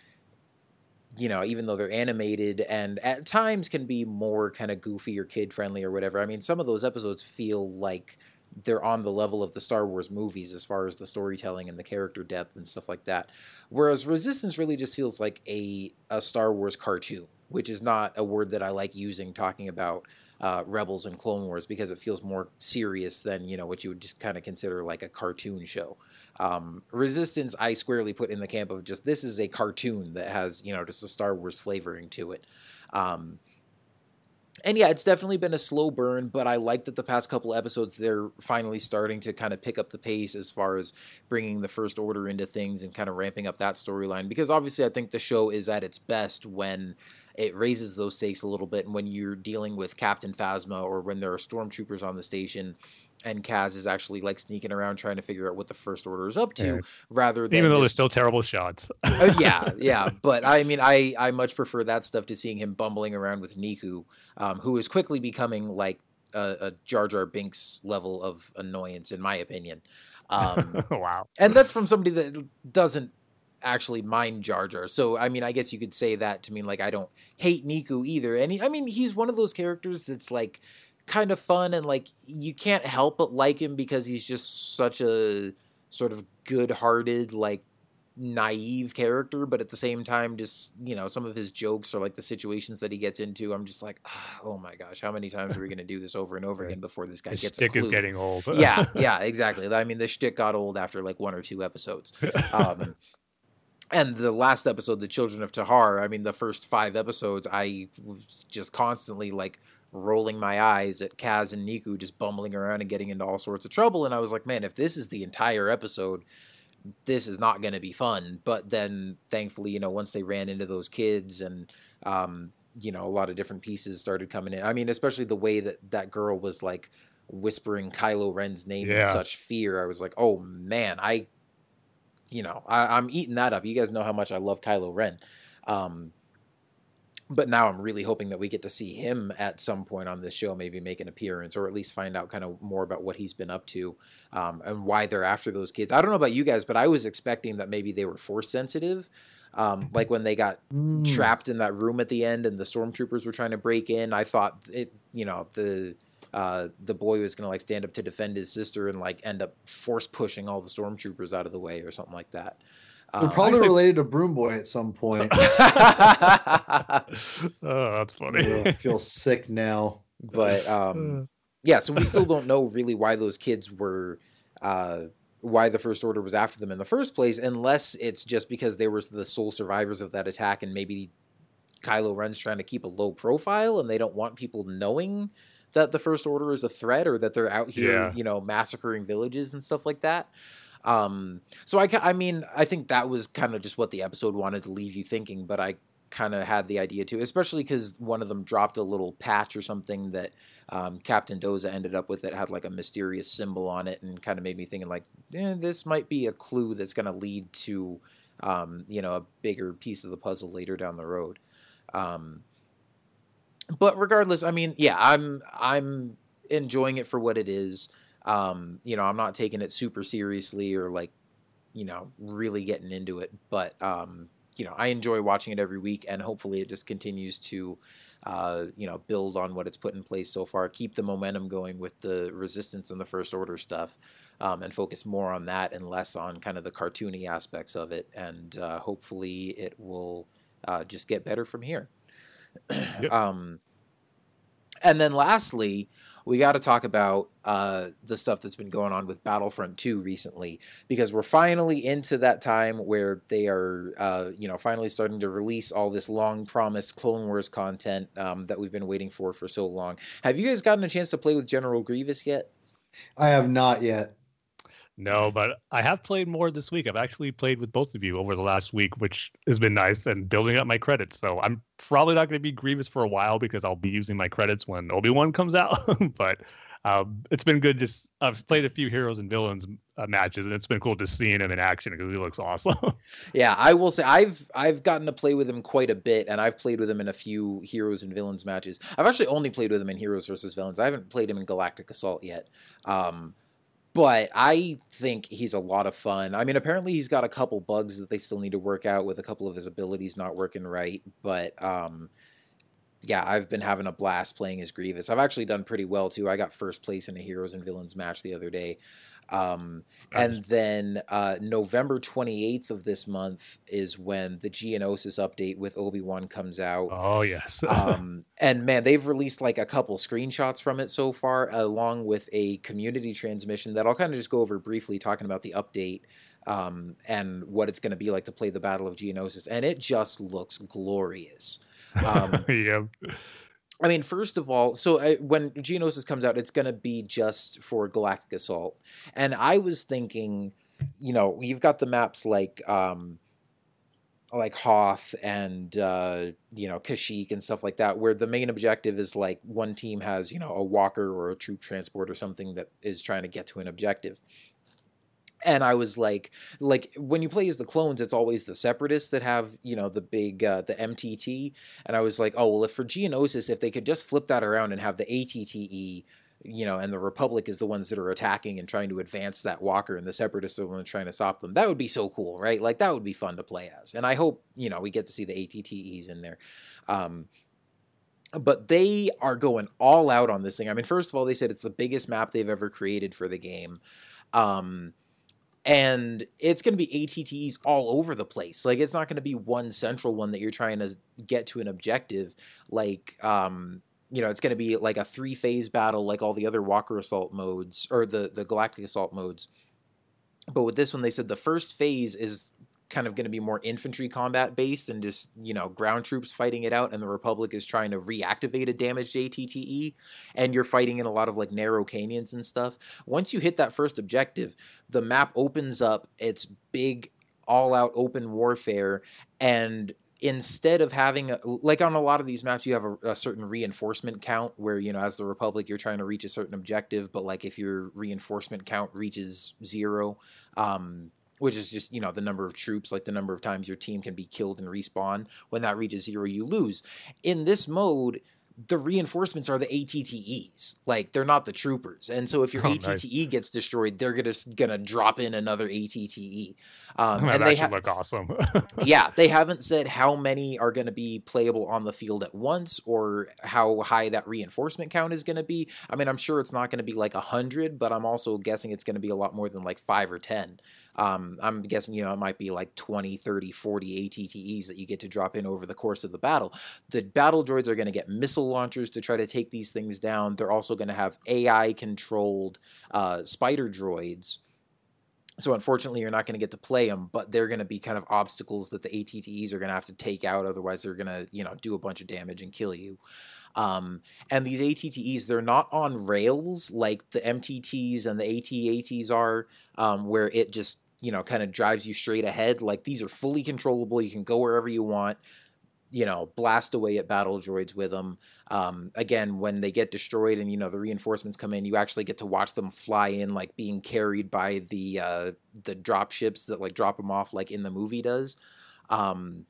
you know, even though they're animated and at times can be more kind of goofy or kid friendly or whatever. I mean, some of those episodes feel like they're on the level of the Star Wars movies as far as the storytelling and the character depth and stuff like that. Whereas Resistance really just feels like a a Star Wars cartoon, which is not a word that I like using talking about uh, Rebels and Clone Wars because it feels more serious than you know what you would just kind of consider like a cartoon show. Um, Resistance, I squarely put in the camp of just this is a cartoon that has you know just a Star Wars flavoring to it. Um, and yeah, it's definitely been a slow burn, but I like that the past couple episodes they're finally starting to kind of pick up the pace as far as bringing the First Order into things and kind of ramping up that storyline. Because obviously, I think the show is at its best when it raises those stakes a little bit, and when you're dealing with Captain Phasma or when there are stormtroopers on the station, and Kaz is actually like sneaking around trying to figure out what the First Order is up to, Yeah. rather than Even though there's just- still terrible shots. uh, (laughs) yeah, yeah, but I mean, I I much prefer that stuff to seeing him bumbling around with Neeku, um, who is quickly becoming like a, a Jar Jar Binks level of annoyance, in my opinion. Um, (laughs) wow. and that's from somebody that doesn't actually mind Jar Jar. So I mean, I guess you could say that to mean like I don't hate Neeku either. And he, I mean, he's one of those characters that's like kind of fun and like you can't help but like him because he's just such a sort of good-hearted like naive character but at the same time just you know some of his jokes or like the situations that he gets into i'm just like oh my gosh how many times are we going to do this over and over again before this guy gets stick is getting old. yeah yeah (laughs) exactly i mean the shtick got old after like one or two episodes (laughs) um, and the last episode, The Children of Tehar, I mean, the first five episodes, I was just constantly like rolling my eyes at Kaz and Neeku just bumbling around and getting into all sorts of trouble. And I was like, man, if this is the entire episode, this is not going to be fun. But then thankfully, you know, once they ran into those kids and, um, you know, a lot of different pieces started coming in. I mean, especially the way that that girl was like whispering Kylo Ren's name in such fear. I was like, oh man, I you know, I, I'm eating that up. You guys know how much I love Kylo Ren. Um, but now I'm really hoping that we get to see him at some point on this show, maybe make an appearance or at least find out kind of more about what he's been up to um, and why they're after those kids. I don't know about you guys, but I was expecting that maybe they were force sensitive. Um, like when they got Mm. trapped in that room at the end and the stormtroopers were trying to break in, I thought it, you know, the uh, the boy was going to like stand up to defend his sister and like end up force pushing all the stormtroopers out of the way or something like that. They're Um, probably Actually- related to Broom Boy at some point. (laughs) (laughs) oh, that's funny. Ugh, I feel sick now. but um, yeah, so we still don't know really why those kids were, uh, why the First Order was after them in the first place, unless it's just because they were the sole survivors of that attack, and maybe Kylo Ren's trying to keep a low profile, and they don't want people knowing that the First Order is a threat or that they're out here, Yeah. you know, massacring villages and stuff like that. Um, so I, I mean, I think that was kind of just what the episode wanted to leave you thinking, but I kind of had the idea too, especially because one of them dropped a little patch or something that um, Captain Doza ended up with that had like a mysterious symbol on it, and kind of made me thinking like, eh, this might be a clue that's going to lead to, um, you know, a bigger piece of the puzzle later down the road. Um, but regardless, I mean, yeah, I'm I'm enjoying it for what it is. Um, you know, I'm not taking it super seriously or like, you know, really getting into it. But um, you know, I enjoy watching it every week, and hopefully, it just continues to, uh, you know, build on what it's put in place so far. Keep the momentum going with the resistance and the first order stuff, um, and focus more on that and less on kind of the cartoony aspects of it. And uh, hopefully, it will uh, just get better from here. Yep. (clears throat) Um, and then lastly, we got to talk about uh, the stuff that's been going on with Battlefront 2 recently, because we're finally into that time where they are, uh, you know, finally starting to release all this long promised Clone Wars content um, that we've been waiting for for so long. Have you guys gotten a chance to play with General Grievous yet? I have not yet. No, but I have played more this week. I've actually played with both of you over the last week, which has been nice and building up my credits. So I'm probably not going to be Grievous for a while because I'll be using my credits when Obi Wan comes out. (laughs) but um, it's been good. Just I've played a few heroes and villains uh, matches, and it's been cool just seeing him in action because he looks awesome. (laughs) yeah, I will say I've I've gotten to play with him quite a bit, and I've played with him in a few heroes and villains matches. I've actually only played with him in heroes versus villains. I haven't played him in Galactic Assault yet. Um, but I think he's a lot of fun. I mean, apparently he's got a couple bugs that they still need to work out with a couple of his abilities not working right. But um, yeah, I've been having a blast playing as Grievous. I've actually done pretty well too. I got first place in a Heroes and Villains match the other day. Um, nice. And then uh, November 28th of this month is when the Geonosis update with Obi Wan comes out. Oh, yes. (laughs) um, and man, they've released like a couple screenshots from it so far, along with a community transmission that I'll kind of just go over briefly, talking about the update um, and what it's going to be like to play the Battle of Geonosis. And it just looks glorious. (laughs) Um, yeah. I mean, first of all, so uh, when Geonosis comes out, it's going to be just for Galactic Assault. And I was thinking, you know, you've got the maps like um, like Hoth and uh, you know Kashyyyk and stuff like that, where the main objective is like one team has you know a walker or a troop transport or something that is trying to get to an objective and I was like, like when you play as the clones, it's always the separatists that have you know the big uh, the MTT, and I was like, oh well, if for Geonosis, if they could just flip that around and have the ATTE, you know, and the Republic is the ones that are attacking and trying to advance that Walker, and the Separatists are the ones trying to stop them. That would be so cool, right? Like that would be fun to play as, and I hope you know we get to see the ATTEs in there. Um, but they are going all out on this thing. I mean, first of all, they said it's the biggest map they've ever created for the game. Um, and it's going to be ATTEs all over the place. Like it's not going to be one central one that you're trying to get to an objective. Like, um, you know, it's going to be like a three phase battle, like all the other Walker Assault modes or the the Galactic Assault modes. But with this one, they said the first phase is kind of going to be more infantry combat based and just you know ground troops fighting it out and the republic is trying to reactivate a damaged ATTE and you're fighting in a lot of like narrow canyons and stuff. Once you hit that first objective the map opens up it's big all out open warfare and instead of having a, like on a lot of these maps you have a, a, certain reinforcement count where you know as the republic you're trying to reach a certain objective but like if your reinforcement count reaches zero um which is just you know the number of troops like the number of times your team can be killed and respawn when that reaches zero you lose in this mode the reinforcements are the ATTEs. Like they're not the troopers. And so if your (laughs) oh, ATTE nice. gets destroyed, they're gonna gonna drop in another ATTE. Um, (laughs) that and they ha- look awesome. (laughs) yeah, they haven't said how many are going to be playable on the field at once or how high that reinforcement count is going to be. I mean, I'm sure it's not going to be like a hundred, but I'm also guessing it's going to be a lot more than like five or ten. Um, I'm guessing, you know, it might be like 20, 30, 40 ATTEs that you get to drop in over the course of the battle. The battle droids are going to get missile launchers to try to take these things down. They're also going to have AI controlled uh, spider droids. So unfortunately, you're not going to get to play them, but they're going to be kind of obstacles that the ATTEs are going to have to take out. Otherwise, they're going to, you know, do a bunch of damage and kill you. Um, and these ATTEs, they're not on rails like the MTTs and the ATATs are, um, where it just you know kind of drives you straight ahead. Like these are fully controllable. You can go wherever you want. You know, blast away at battle droids with them. Um, again, when they get destroyed and you know the reinforcements come in, you actually get to watch them fly in, like being carried by the uh, the drop ships that like drop them off, like in the movie does. Um,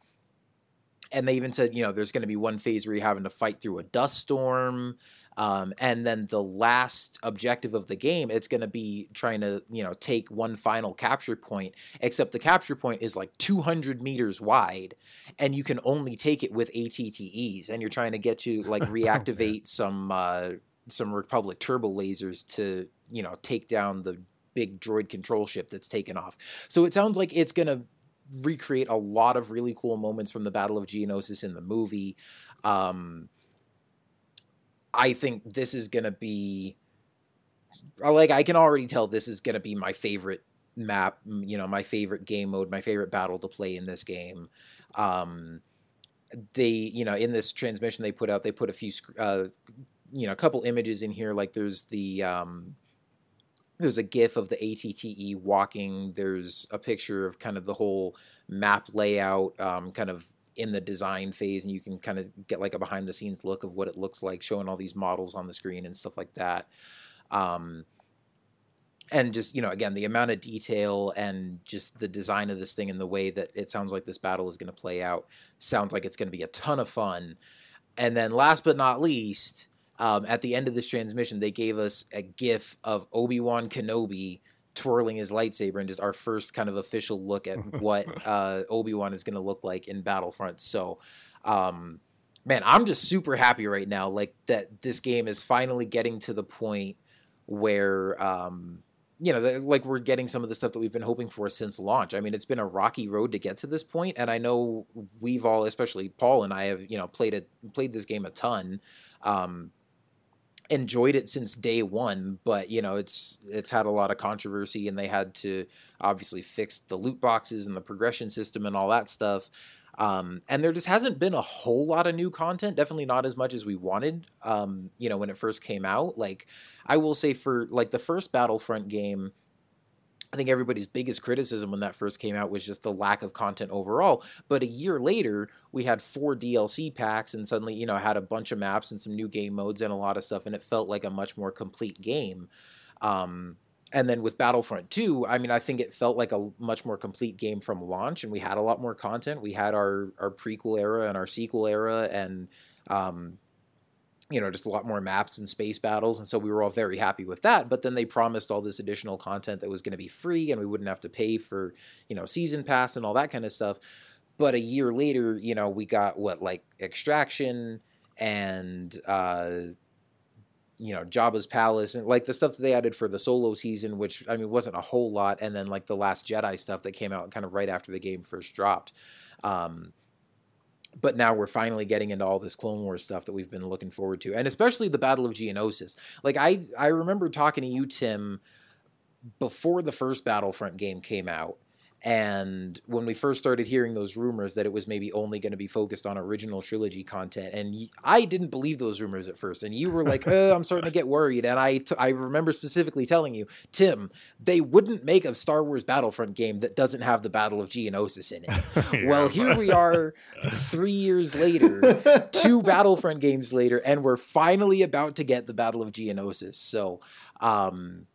and they even said, you know, there's going to be one phase where you're having to fight through a dust storm. Um, and then the last objective of the game, it's going to be trying to, you know, take one final capture point, except the capture point is like 200 meters wide, and you can only take it with ATTEs, and you're trying to get to like (laughs) reactivate some uh, some Republic turbo lasers to, you know, take down the big droid control ship that's taken off. So it sounds like it's going to recreate a lot of really cool moments from the Battle of Geonosis in the movie. Um, I think this is going to be like I can already tell this is going to be my favorite map, you know, my favorite game mode, my favorite battle to play in this game. Um, they, you know, in this transmission they put out, they put a few, uh, you know, a couple images in here. Like there's the um, there's a gif of the ATTE walking. There's a picture of kind of the whole map layout, um, kind of in the design phase, and you can kind of get like a behind the scenes look of what it looks like, showing all these models on the screen and stuff like that. Um, and just you know again the amount of detail and just the design of this thing and the way that it sounds like this battle is going to play out sounds like it's going to be a ton of fun and then last but not least um, at the end of this transmission they gave us a gif of obi-wan kenobi twirling his lightsaber and just our first kind of official look at (laughs) what uh, obi-wan is going to look like in battlefront so um, man i'm just super happy right now like that this game is finally getting to the point where um, you know, like we're getting some of the stuff that we've been hoping for since launch. I mean, it's been a rocky road to get to this point, and I know we've all, especially Paul and I, have you know played it, played this game a ton, um, enjoyed it since day one. But you know, it's it's had a lot of controversy, and they had to obviously fix the loot boxes and the progression system and all that stuff. Um, and there just hasn't been a whole lot of new content. Definitely not as much as we wanted. Um, you know, when it first came out, like I will say for like the first Battlefront game, I think everybody's biggest criticism when that first came out was just the lack of content overall. But a year later, we had four DLC packs and suddenly, you know, had a bunch of maps and some new game modes and a lot of stuff, and it felt like a much more complete game. Um, and then with Battlefront 2, I mean, I think it felt like a much more complete game from launch, and we had a lot more content. We had our our prequel era and our sequel era, and um, you know, just a lot more maps and space battles, and so we were all very happy with that. But then they promised all this additional content that was going to be free, and we wouldn't have to pay for you know season pass and all that kind of stuff. But a year later, you know, we got what like Extraction and uh, you know Jabba's palace and like the stuff that they added for the solo season, which I mean wasn't a whole lot, and then like the Last Jedi stuff that came out kind of right after the game first dropped. Um, but now we're finally getting into all this Clone Wars stuff that we've been looking forward to, and especially the Battle of Geonosis. Like I I remember talking to you, Tim, before the first Battlefront game came out, and when we first started hearing those rumors that it was maybe only going to be focused on original trilogy content, and I didn't believe those rumors at first, and you were like, oh, "I'm starting to get worried." And I, t- I remember specifically telling you, Tim, they wouldn't make a Star Wars Battlefront game that doesn't have the Battle of Geonosis in it. (laughs) yeah, well, here we are, three years later, (laughs) two Battlefront games later, and we're finally about to get the Battle of Geonosis. So. Um,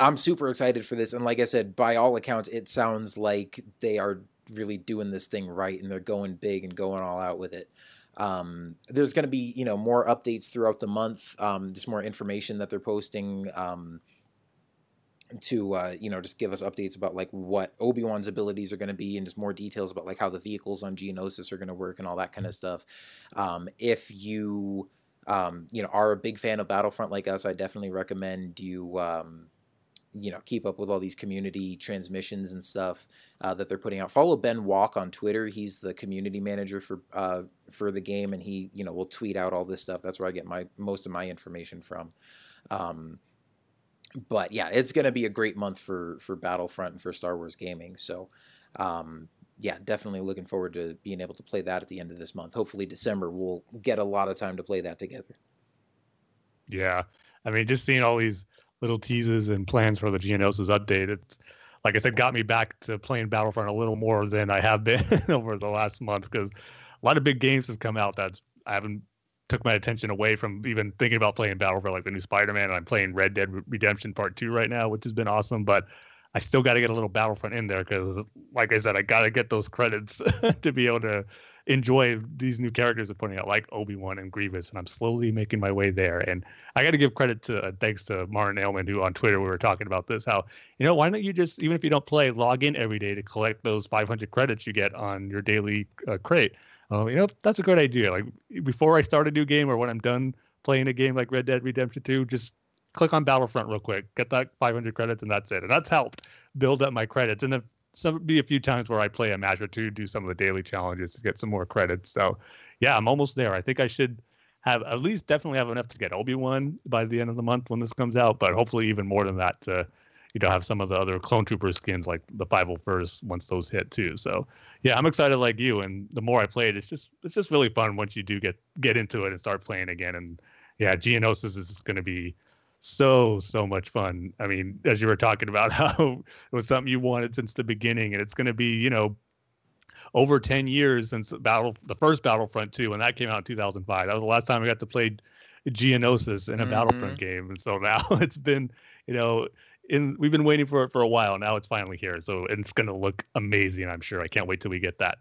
I'm super excited for this, and like I said, by all accounts, it sounds like they are really doing this thing right, and they're going big and going all out with it. Um, there's going to be you know more updates throughout the month. Um, there's more information that they're posting um, to uh, you know just give us updates about like what Obi Wan's abilities are going to be, and just more details about like how the vehicles on Geonosis are going to work and all that kind of stuff. Um, if you um, you know are a big fan of Battlefront like us, I definitely recommend you um, you know keep up with all these community transmissions and stuff uh, that they're putting out. Follow Ben Walke on Twitter. He's the community manager for uh, for the game, and he you know will tweet out all this stuff. That's where I get my most of my information from. Um, but yeah, it's going to be a great month for for Battlefront and for Star Wars gaming. So. Um, yeah, definitely looking forward to being able to play that at the end of this month. Hopefully, December we'll get a lot of time to play that together. Yeah, I mean, just seeing all these little teases and plans for the Geonosis update. It's like I said, got me back to playing Battlefront a little more than I have been (laughs) over the last month because a lot of big games have come out that's I haven't took my attention away from even thinking about playing Battlefront like the new Spider-Man. I'm playing Red Dead Redemption Part Two right now, which has been awesome, but I still got to get a little Battlefront in there because, like I said, I got to get those credits (laughs) to be able to enjoy these new characters they're putting out, like Obi Wan and Grievous, and I'm slowly making my way there. And I got to give credit to uh, thanks to Martin Ailman, who on Twitter we were talking about this. How you know why don't you just even if you don't play, log in every day to collect those 500 credits you get on your daily uh, crate. Uh, you know that's a great idea. Like before I start a new game or when I'm done playing a game like Red Dead Redemption 2, just click on Battlefront real quick, get that 500 credits, and that's it. And that's helped build up my credits. And then some be a few times where I play a match or two, do some of the daily challenges to get some more credits. So yeah, I'm almost there. I think I should have at least definitely have enough to get Obi Wan by the end of the month when this comes out, but hopefully even more than that to you know have some of the other clone trooper skins like the 501st once those hit too. So yeah, I'm excited like you. And the more I play it, it's just it's just really fun once you do get get into it and start playing again. And yeah, Geonosis is going to be so so much fun. I mean, as you were talking about (laughs) how it was something you wanted since the beginning, and it's going to be you know over 10 years since battle the first Battlefront 2 and that came out in 2005. That was the last time I got to play Geonosis in a Mhm. Battlefront game, and so (laughs) now it's been you know in we've been waiting for it for a while. Now it's finally here, so it's going to look amazing. I'm sure. I can't wait till we get that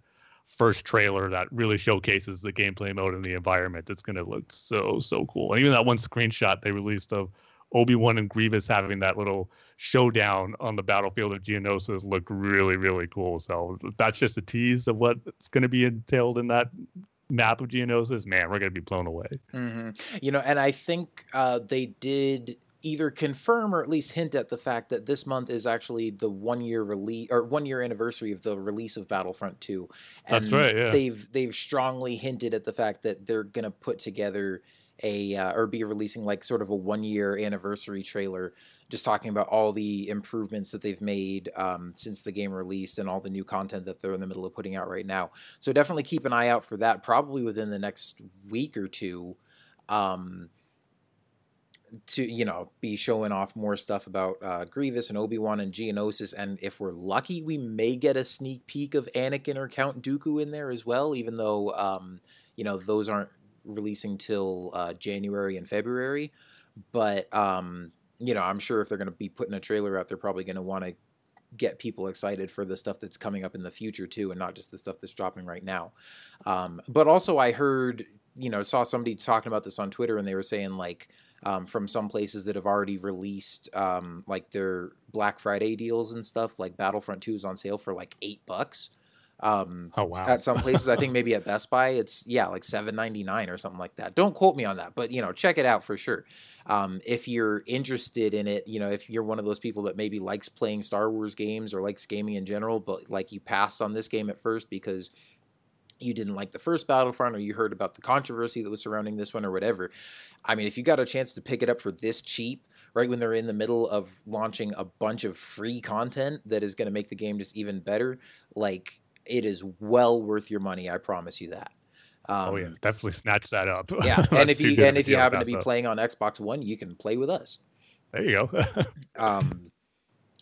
first trailer that really showcases the gameplay mode and the environment. It's going to look so so cool. And even that one screenshot they released of Obi Wan and Grievous having that little showdown on the battlefield of Geonosis looked really really cool. So that's just a tease of what's going to be entailed in that map of Geonosis. Man, we're going to be blown away. hmm You know, and I think uh, they did either confirm or at least hint at the fact that this month is actually the one year release or one year anniversary of the release of Battlefront 2. And That's right, yeah. They've they've strongly hinted at the fact that they're gonna put together a uh, or be releasing like sort of a one year anniversary trailer just talking about all the improvements that they've made um, since the game released and all the new content that they're in the middle of putting out right now so definitely keep an eye out for that probably within the next week or two um, to you know be showing off more stuff about uh, Grievous and Obi Wan and Geonosis, and if we're lucky, we may get a sneak peek of Anakin or Count Dooku in there as well. Even though um, you know those aren't releasing till uh, January and February, but um, you know I'm sure if they're going to be putting a trailer out, they're probably going to want to get people excited for the stuff that's coming up in the future too, and not just the stuff that's dropping right now. Um, but also, I heard you know saw somebody talking about this on Twitter, and they were saying like um, from some places that have already released um, like their Black Friday deals and stuff. Like Battlefront Two is on sale for like eight bucks. Um, Oh wow! at some places, I think (laughs) maybe at Best Buy, it's yeah like seven ninety nine or something like that. Don't quote me on that, but you know check it out for sure. Um, if you're interested in it, you know if you're one of those people that maybe likes playing Star Wars games or likes gaming in general, but like you passed on this game at first because you didn't like the first Battlefront or you heard about the controversy that was surrounding this one or whatever. I mean, if you got a chance to pick it up for this cheap, right when they're in the middle of launching a bunch of free content that is going to make the game just even better, like it is well worth your money. I promise you that. Um, oh yeah, definitely snatch that up. yeah, (laughs) and if you and if you happen to be up. playing on Xbox One, you can play with us. there you go. (laughs) Um,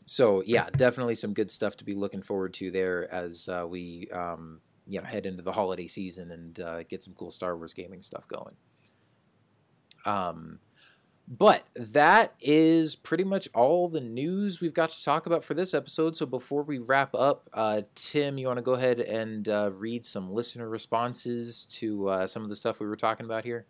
so yeah, definitely some good stuff to be looking forward to there as uh, we um, you know head into the holiday season and uh, get some cool Star Wars gaming stuff going. Um, but that is pretty much all the news we've got to talk about for this episode. So before we wrap up, uh, Tim, you want to go ahead and uh, read some listener responses to uh, some of the stuff we were talking about here?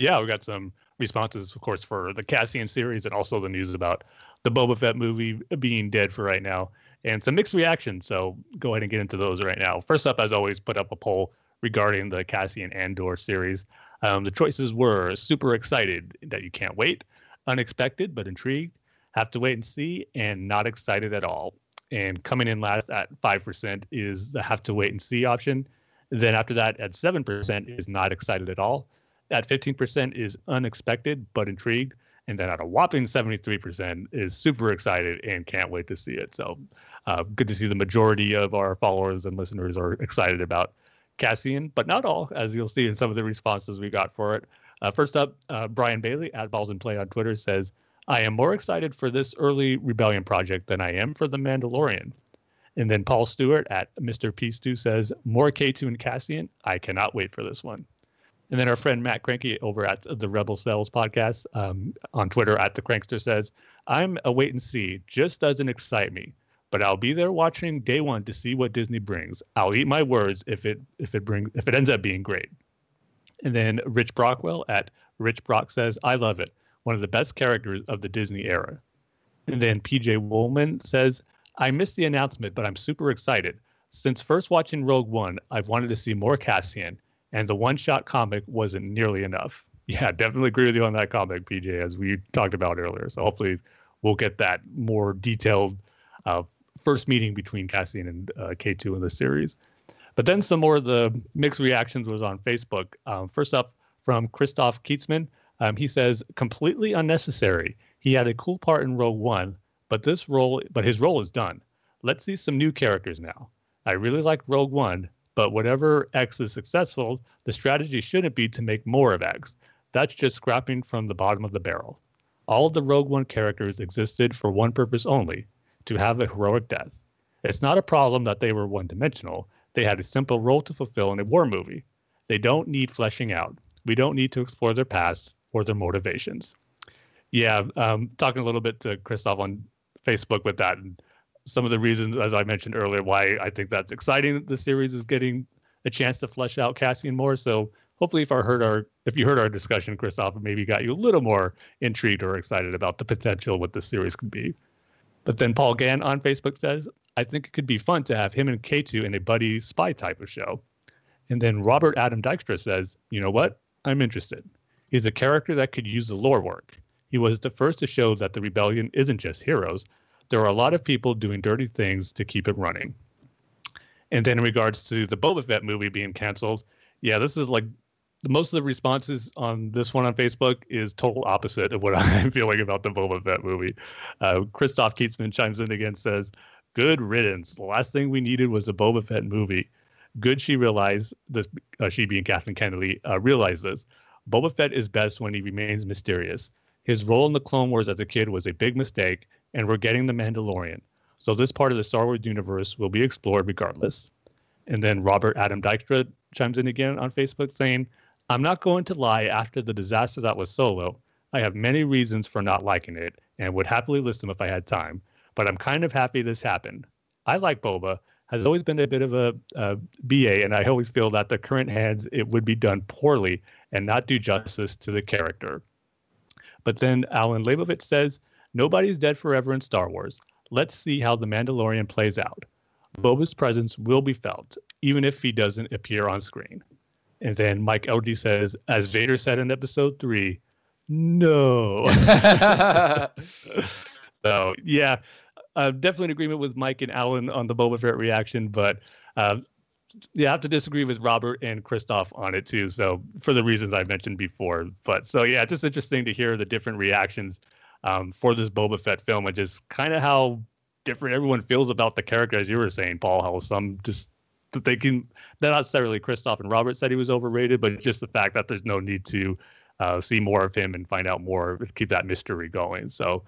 yeah, we got some responses, of course, for the Cassian series and also the news about the Boba Fett movie being dead for right now, and some mixed reactions. So go ahead and get into those right now. First up, as always, put up a poll regarding the Cassian Andor series. Um, the choices were super excited that you can't wait, unexpected but intrigued, have to wait and see, and not excited at all. And coming in last at 5% is the have to wait and see option. Then after that, at 7% is not excited at all. At 15% is unexpected but intrigued. And then at a whopping 73% is super excited and can't wait to see it. So uh, good to see the majority of our followers and listeners are excited about Cassian, but not all, as you'll see in some of the responses we got for it. Uh, first up, uh, Brian Bailey at Balls and Play on Twitter says, I am more excited for this early Rebellion project than I am for The Mandalorian. And then Paul Stewart at Mr. P2 says, More K2 and Cassian. I cannot wait for this one. And then our friend Matt Cranky over at the Rebel Cells podcast um, on Twitter at the Crankster says, I'm a wait and see. Just doesn't excite me, but I'll be there watching day one to see what Disney brings. I'll eat my words if it if it brings if it ends up being great. And then Rich Brockwell at Rich Brock says, I love it. One of the best characters of the Disney era. And then PJ Woolman says, I missed the announcement, but I'm super excited. Since first watching Rogue One, I've wanted to see more Cassian, and the one shot comic wasn't nearly enough. (laughs) Yeah, definitely agree with you on that comic, PJ, as we talked about earlier. So hopefully we'll get that more detailed uh, first meeting between Cassian and uh, K2 in the series. But then some more of the mixed reactions was on Facebook. Um, first up from Christoph Kietzman, um, he says completely unnecessary. He had a cool part in Rogue One, but this role, but his role is done. Let's see some new characters now. I really like Rogue One, but whatever X is successful, the strategy shouldn't be to make more of X. That's just scrapping from the bottom of the barrel. All of the Rogue One characters existed for one purpose only to have a heroic death. It's not a problem that they were one dimensional. They had a simple role to fulfill in a war movie. They don't need fleshing out. We don't need to explore their past or their motivations. Yeah, um, talking a little bit to Christoph on Facebook with that, and some of the reasons, as I mentioned earlier, why I think that's exciting that the series is getting a chance to flesh out Cassian more. So hopefully, if I heard our if you heard our discussion, Christoph, maybe got you a little more intrigued or excited about the potential what the series could be. But then Paul Gann on Facebook says, I think it could be fun to have him and K2 in a buddy spy type of show. And then Robert Adam Dykstra says, you know what? I'm interested. He's a character that could use the lore work. He was the first to show that the rebellion isn't just heroes. There are a lot of people doing dirty things to keep it running. And then in regards to the Boba Fett movie being canceled, yeah, this is like most of the responses on this one on Facebook is total opposite of what (laughs) I'm feeling about the Boba Fett movie. Uh, Christoph Keatsman chimes in again, says, "Good riddance. The last thing we needed was a Boba Fett movie. Good she realized this. Uh, she being Kathleen Kennedy uh, realized this. Boba Fett is best when he remains mysterious. His role in the Clone Wars as a kid was a big mistake, and we're getting the Mandalorian. So this part of the Star Wars universe will be explored regardless." And then Robert Adam Dykstra chimes in again on Facebook saying, I'm not going to lie, after the disaster that was Solo, I have many reasons for not liking it and would happily list them if I had time, but I'm kind of happy this happened. I like Boba, has always been a bit of a, a BA, and I always feel that the current hands, it would be done poorly and not do justice to the character. But then Alan Leibovitz says, Nobody's dead forever in Star Wars. Let's see how The Mandalorian plays out. Boba's presence will be felt, even if he doesn't appear on screen. And then Mike LG says, as Vader said in episode three, no. (laughs) (laughs) so, yeah, uh, definitely in agreement with Mike and Alan on the Boba Fett reaction, but uh, yeah, I have to disagree with Robert and Christoph on it too. So, for the reasons I mentioned before. But so, yeah, it's just interesting to hear the different reactions um, for this Boba Fett film and just kind of how different everyone feels about the character, as you were saying, Paul. How some just they can not necessarily Christoph and Robert said he was overrated, but just the fact that there's no need to uh, see more of him and find out more, keep that mystery going. So,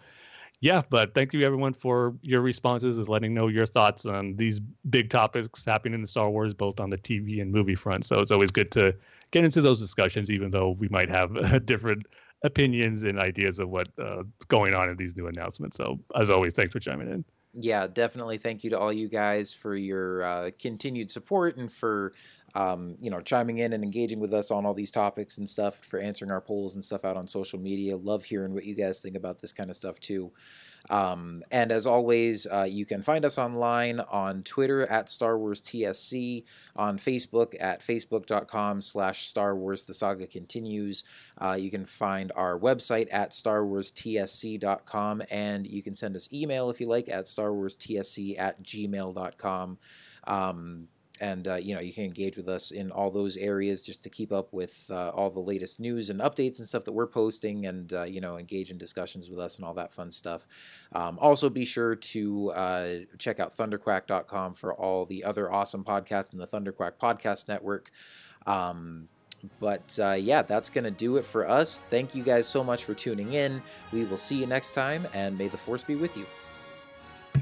yeah, but thank you everyone for your responses, is letting know your thoughts on these big topics happening in Star Wars, both on the TV and movie front. So it's always good to get into those discussions, even though we might have (laughs) different opinions and ideas of what's uh, going on in these new announcements. So as always, thanks for chiming in yeah, definitely thank you to all you guys for your uh, continued support and for um, you know chiming in and engaging with us on all these topics and stuff for answering our polls and stuff out on social media. Love hearing what you guys think about this kind of stuff too. Um, and as always, uh, you can find us online on Twitter at Star Wars TSC, on Facebook at facebook.com slash Star Wars The Saga Continues. Uh, you can find our website at starwarstsc.com, and you can send us email if you like at starwarstsc at gmail.com. Um, and uh, you know you can engage with us in all those areas just to keep up with uh, all the latest news and updates and stuff that we're posting and uh, you know engage in discussions with us and all that fun stuff um, also be sure to uh, check out thunderquack.com for all the other awesome podcasts in the thunderquack podcast network um, but uh, yeah, that's going to do it for us. Thank you guys so much for tuning in. We will see you next time, and may the force be with you.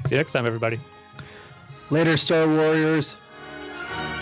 See you next time, everybody. Later, Star Warriors. Thank you.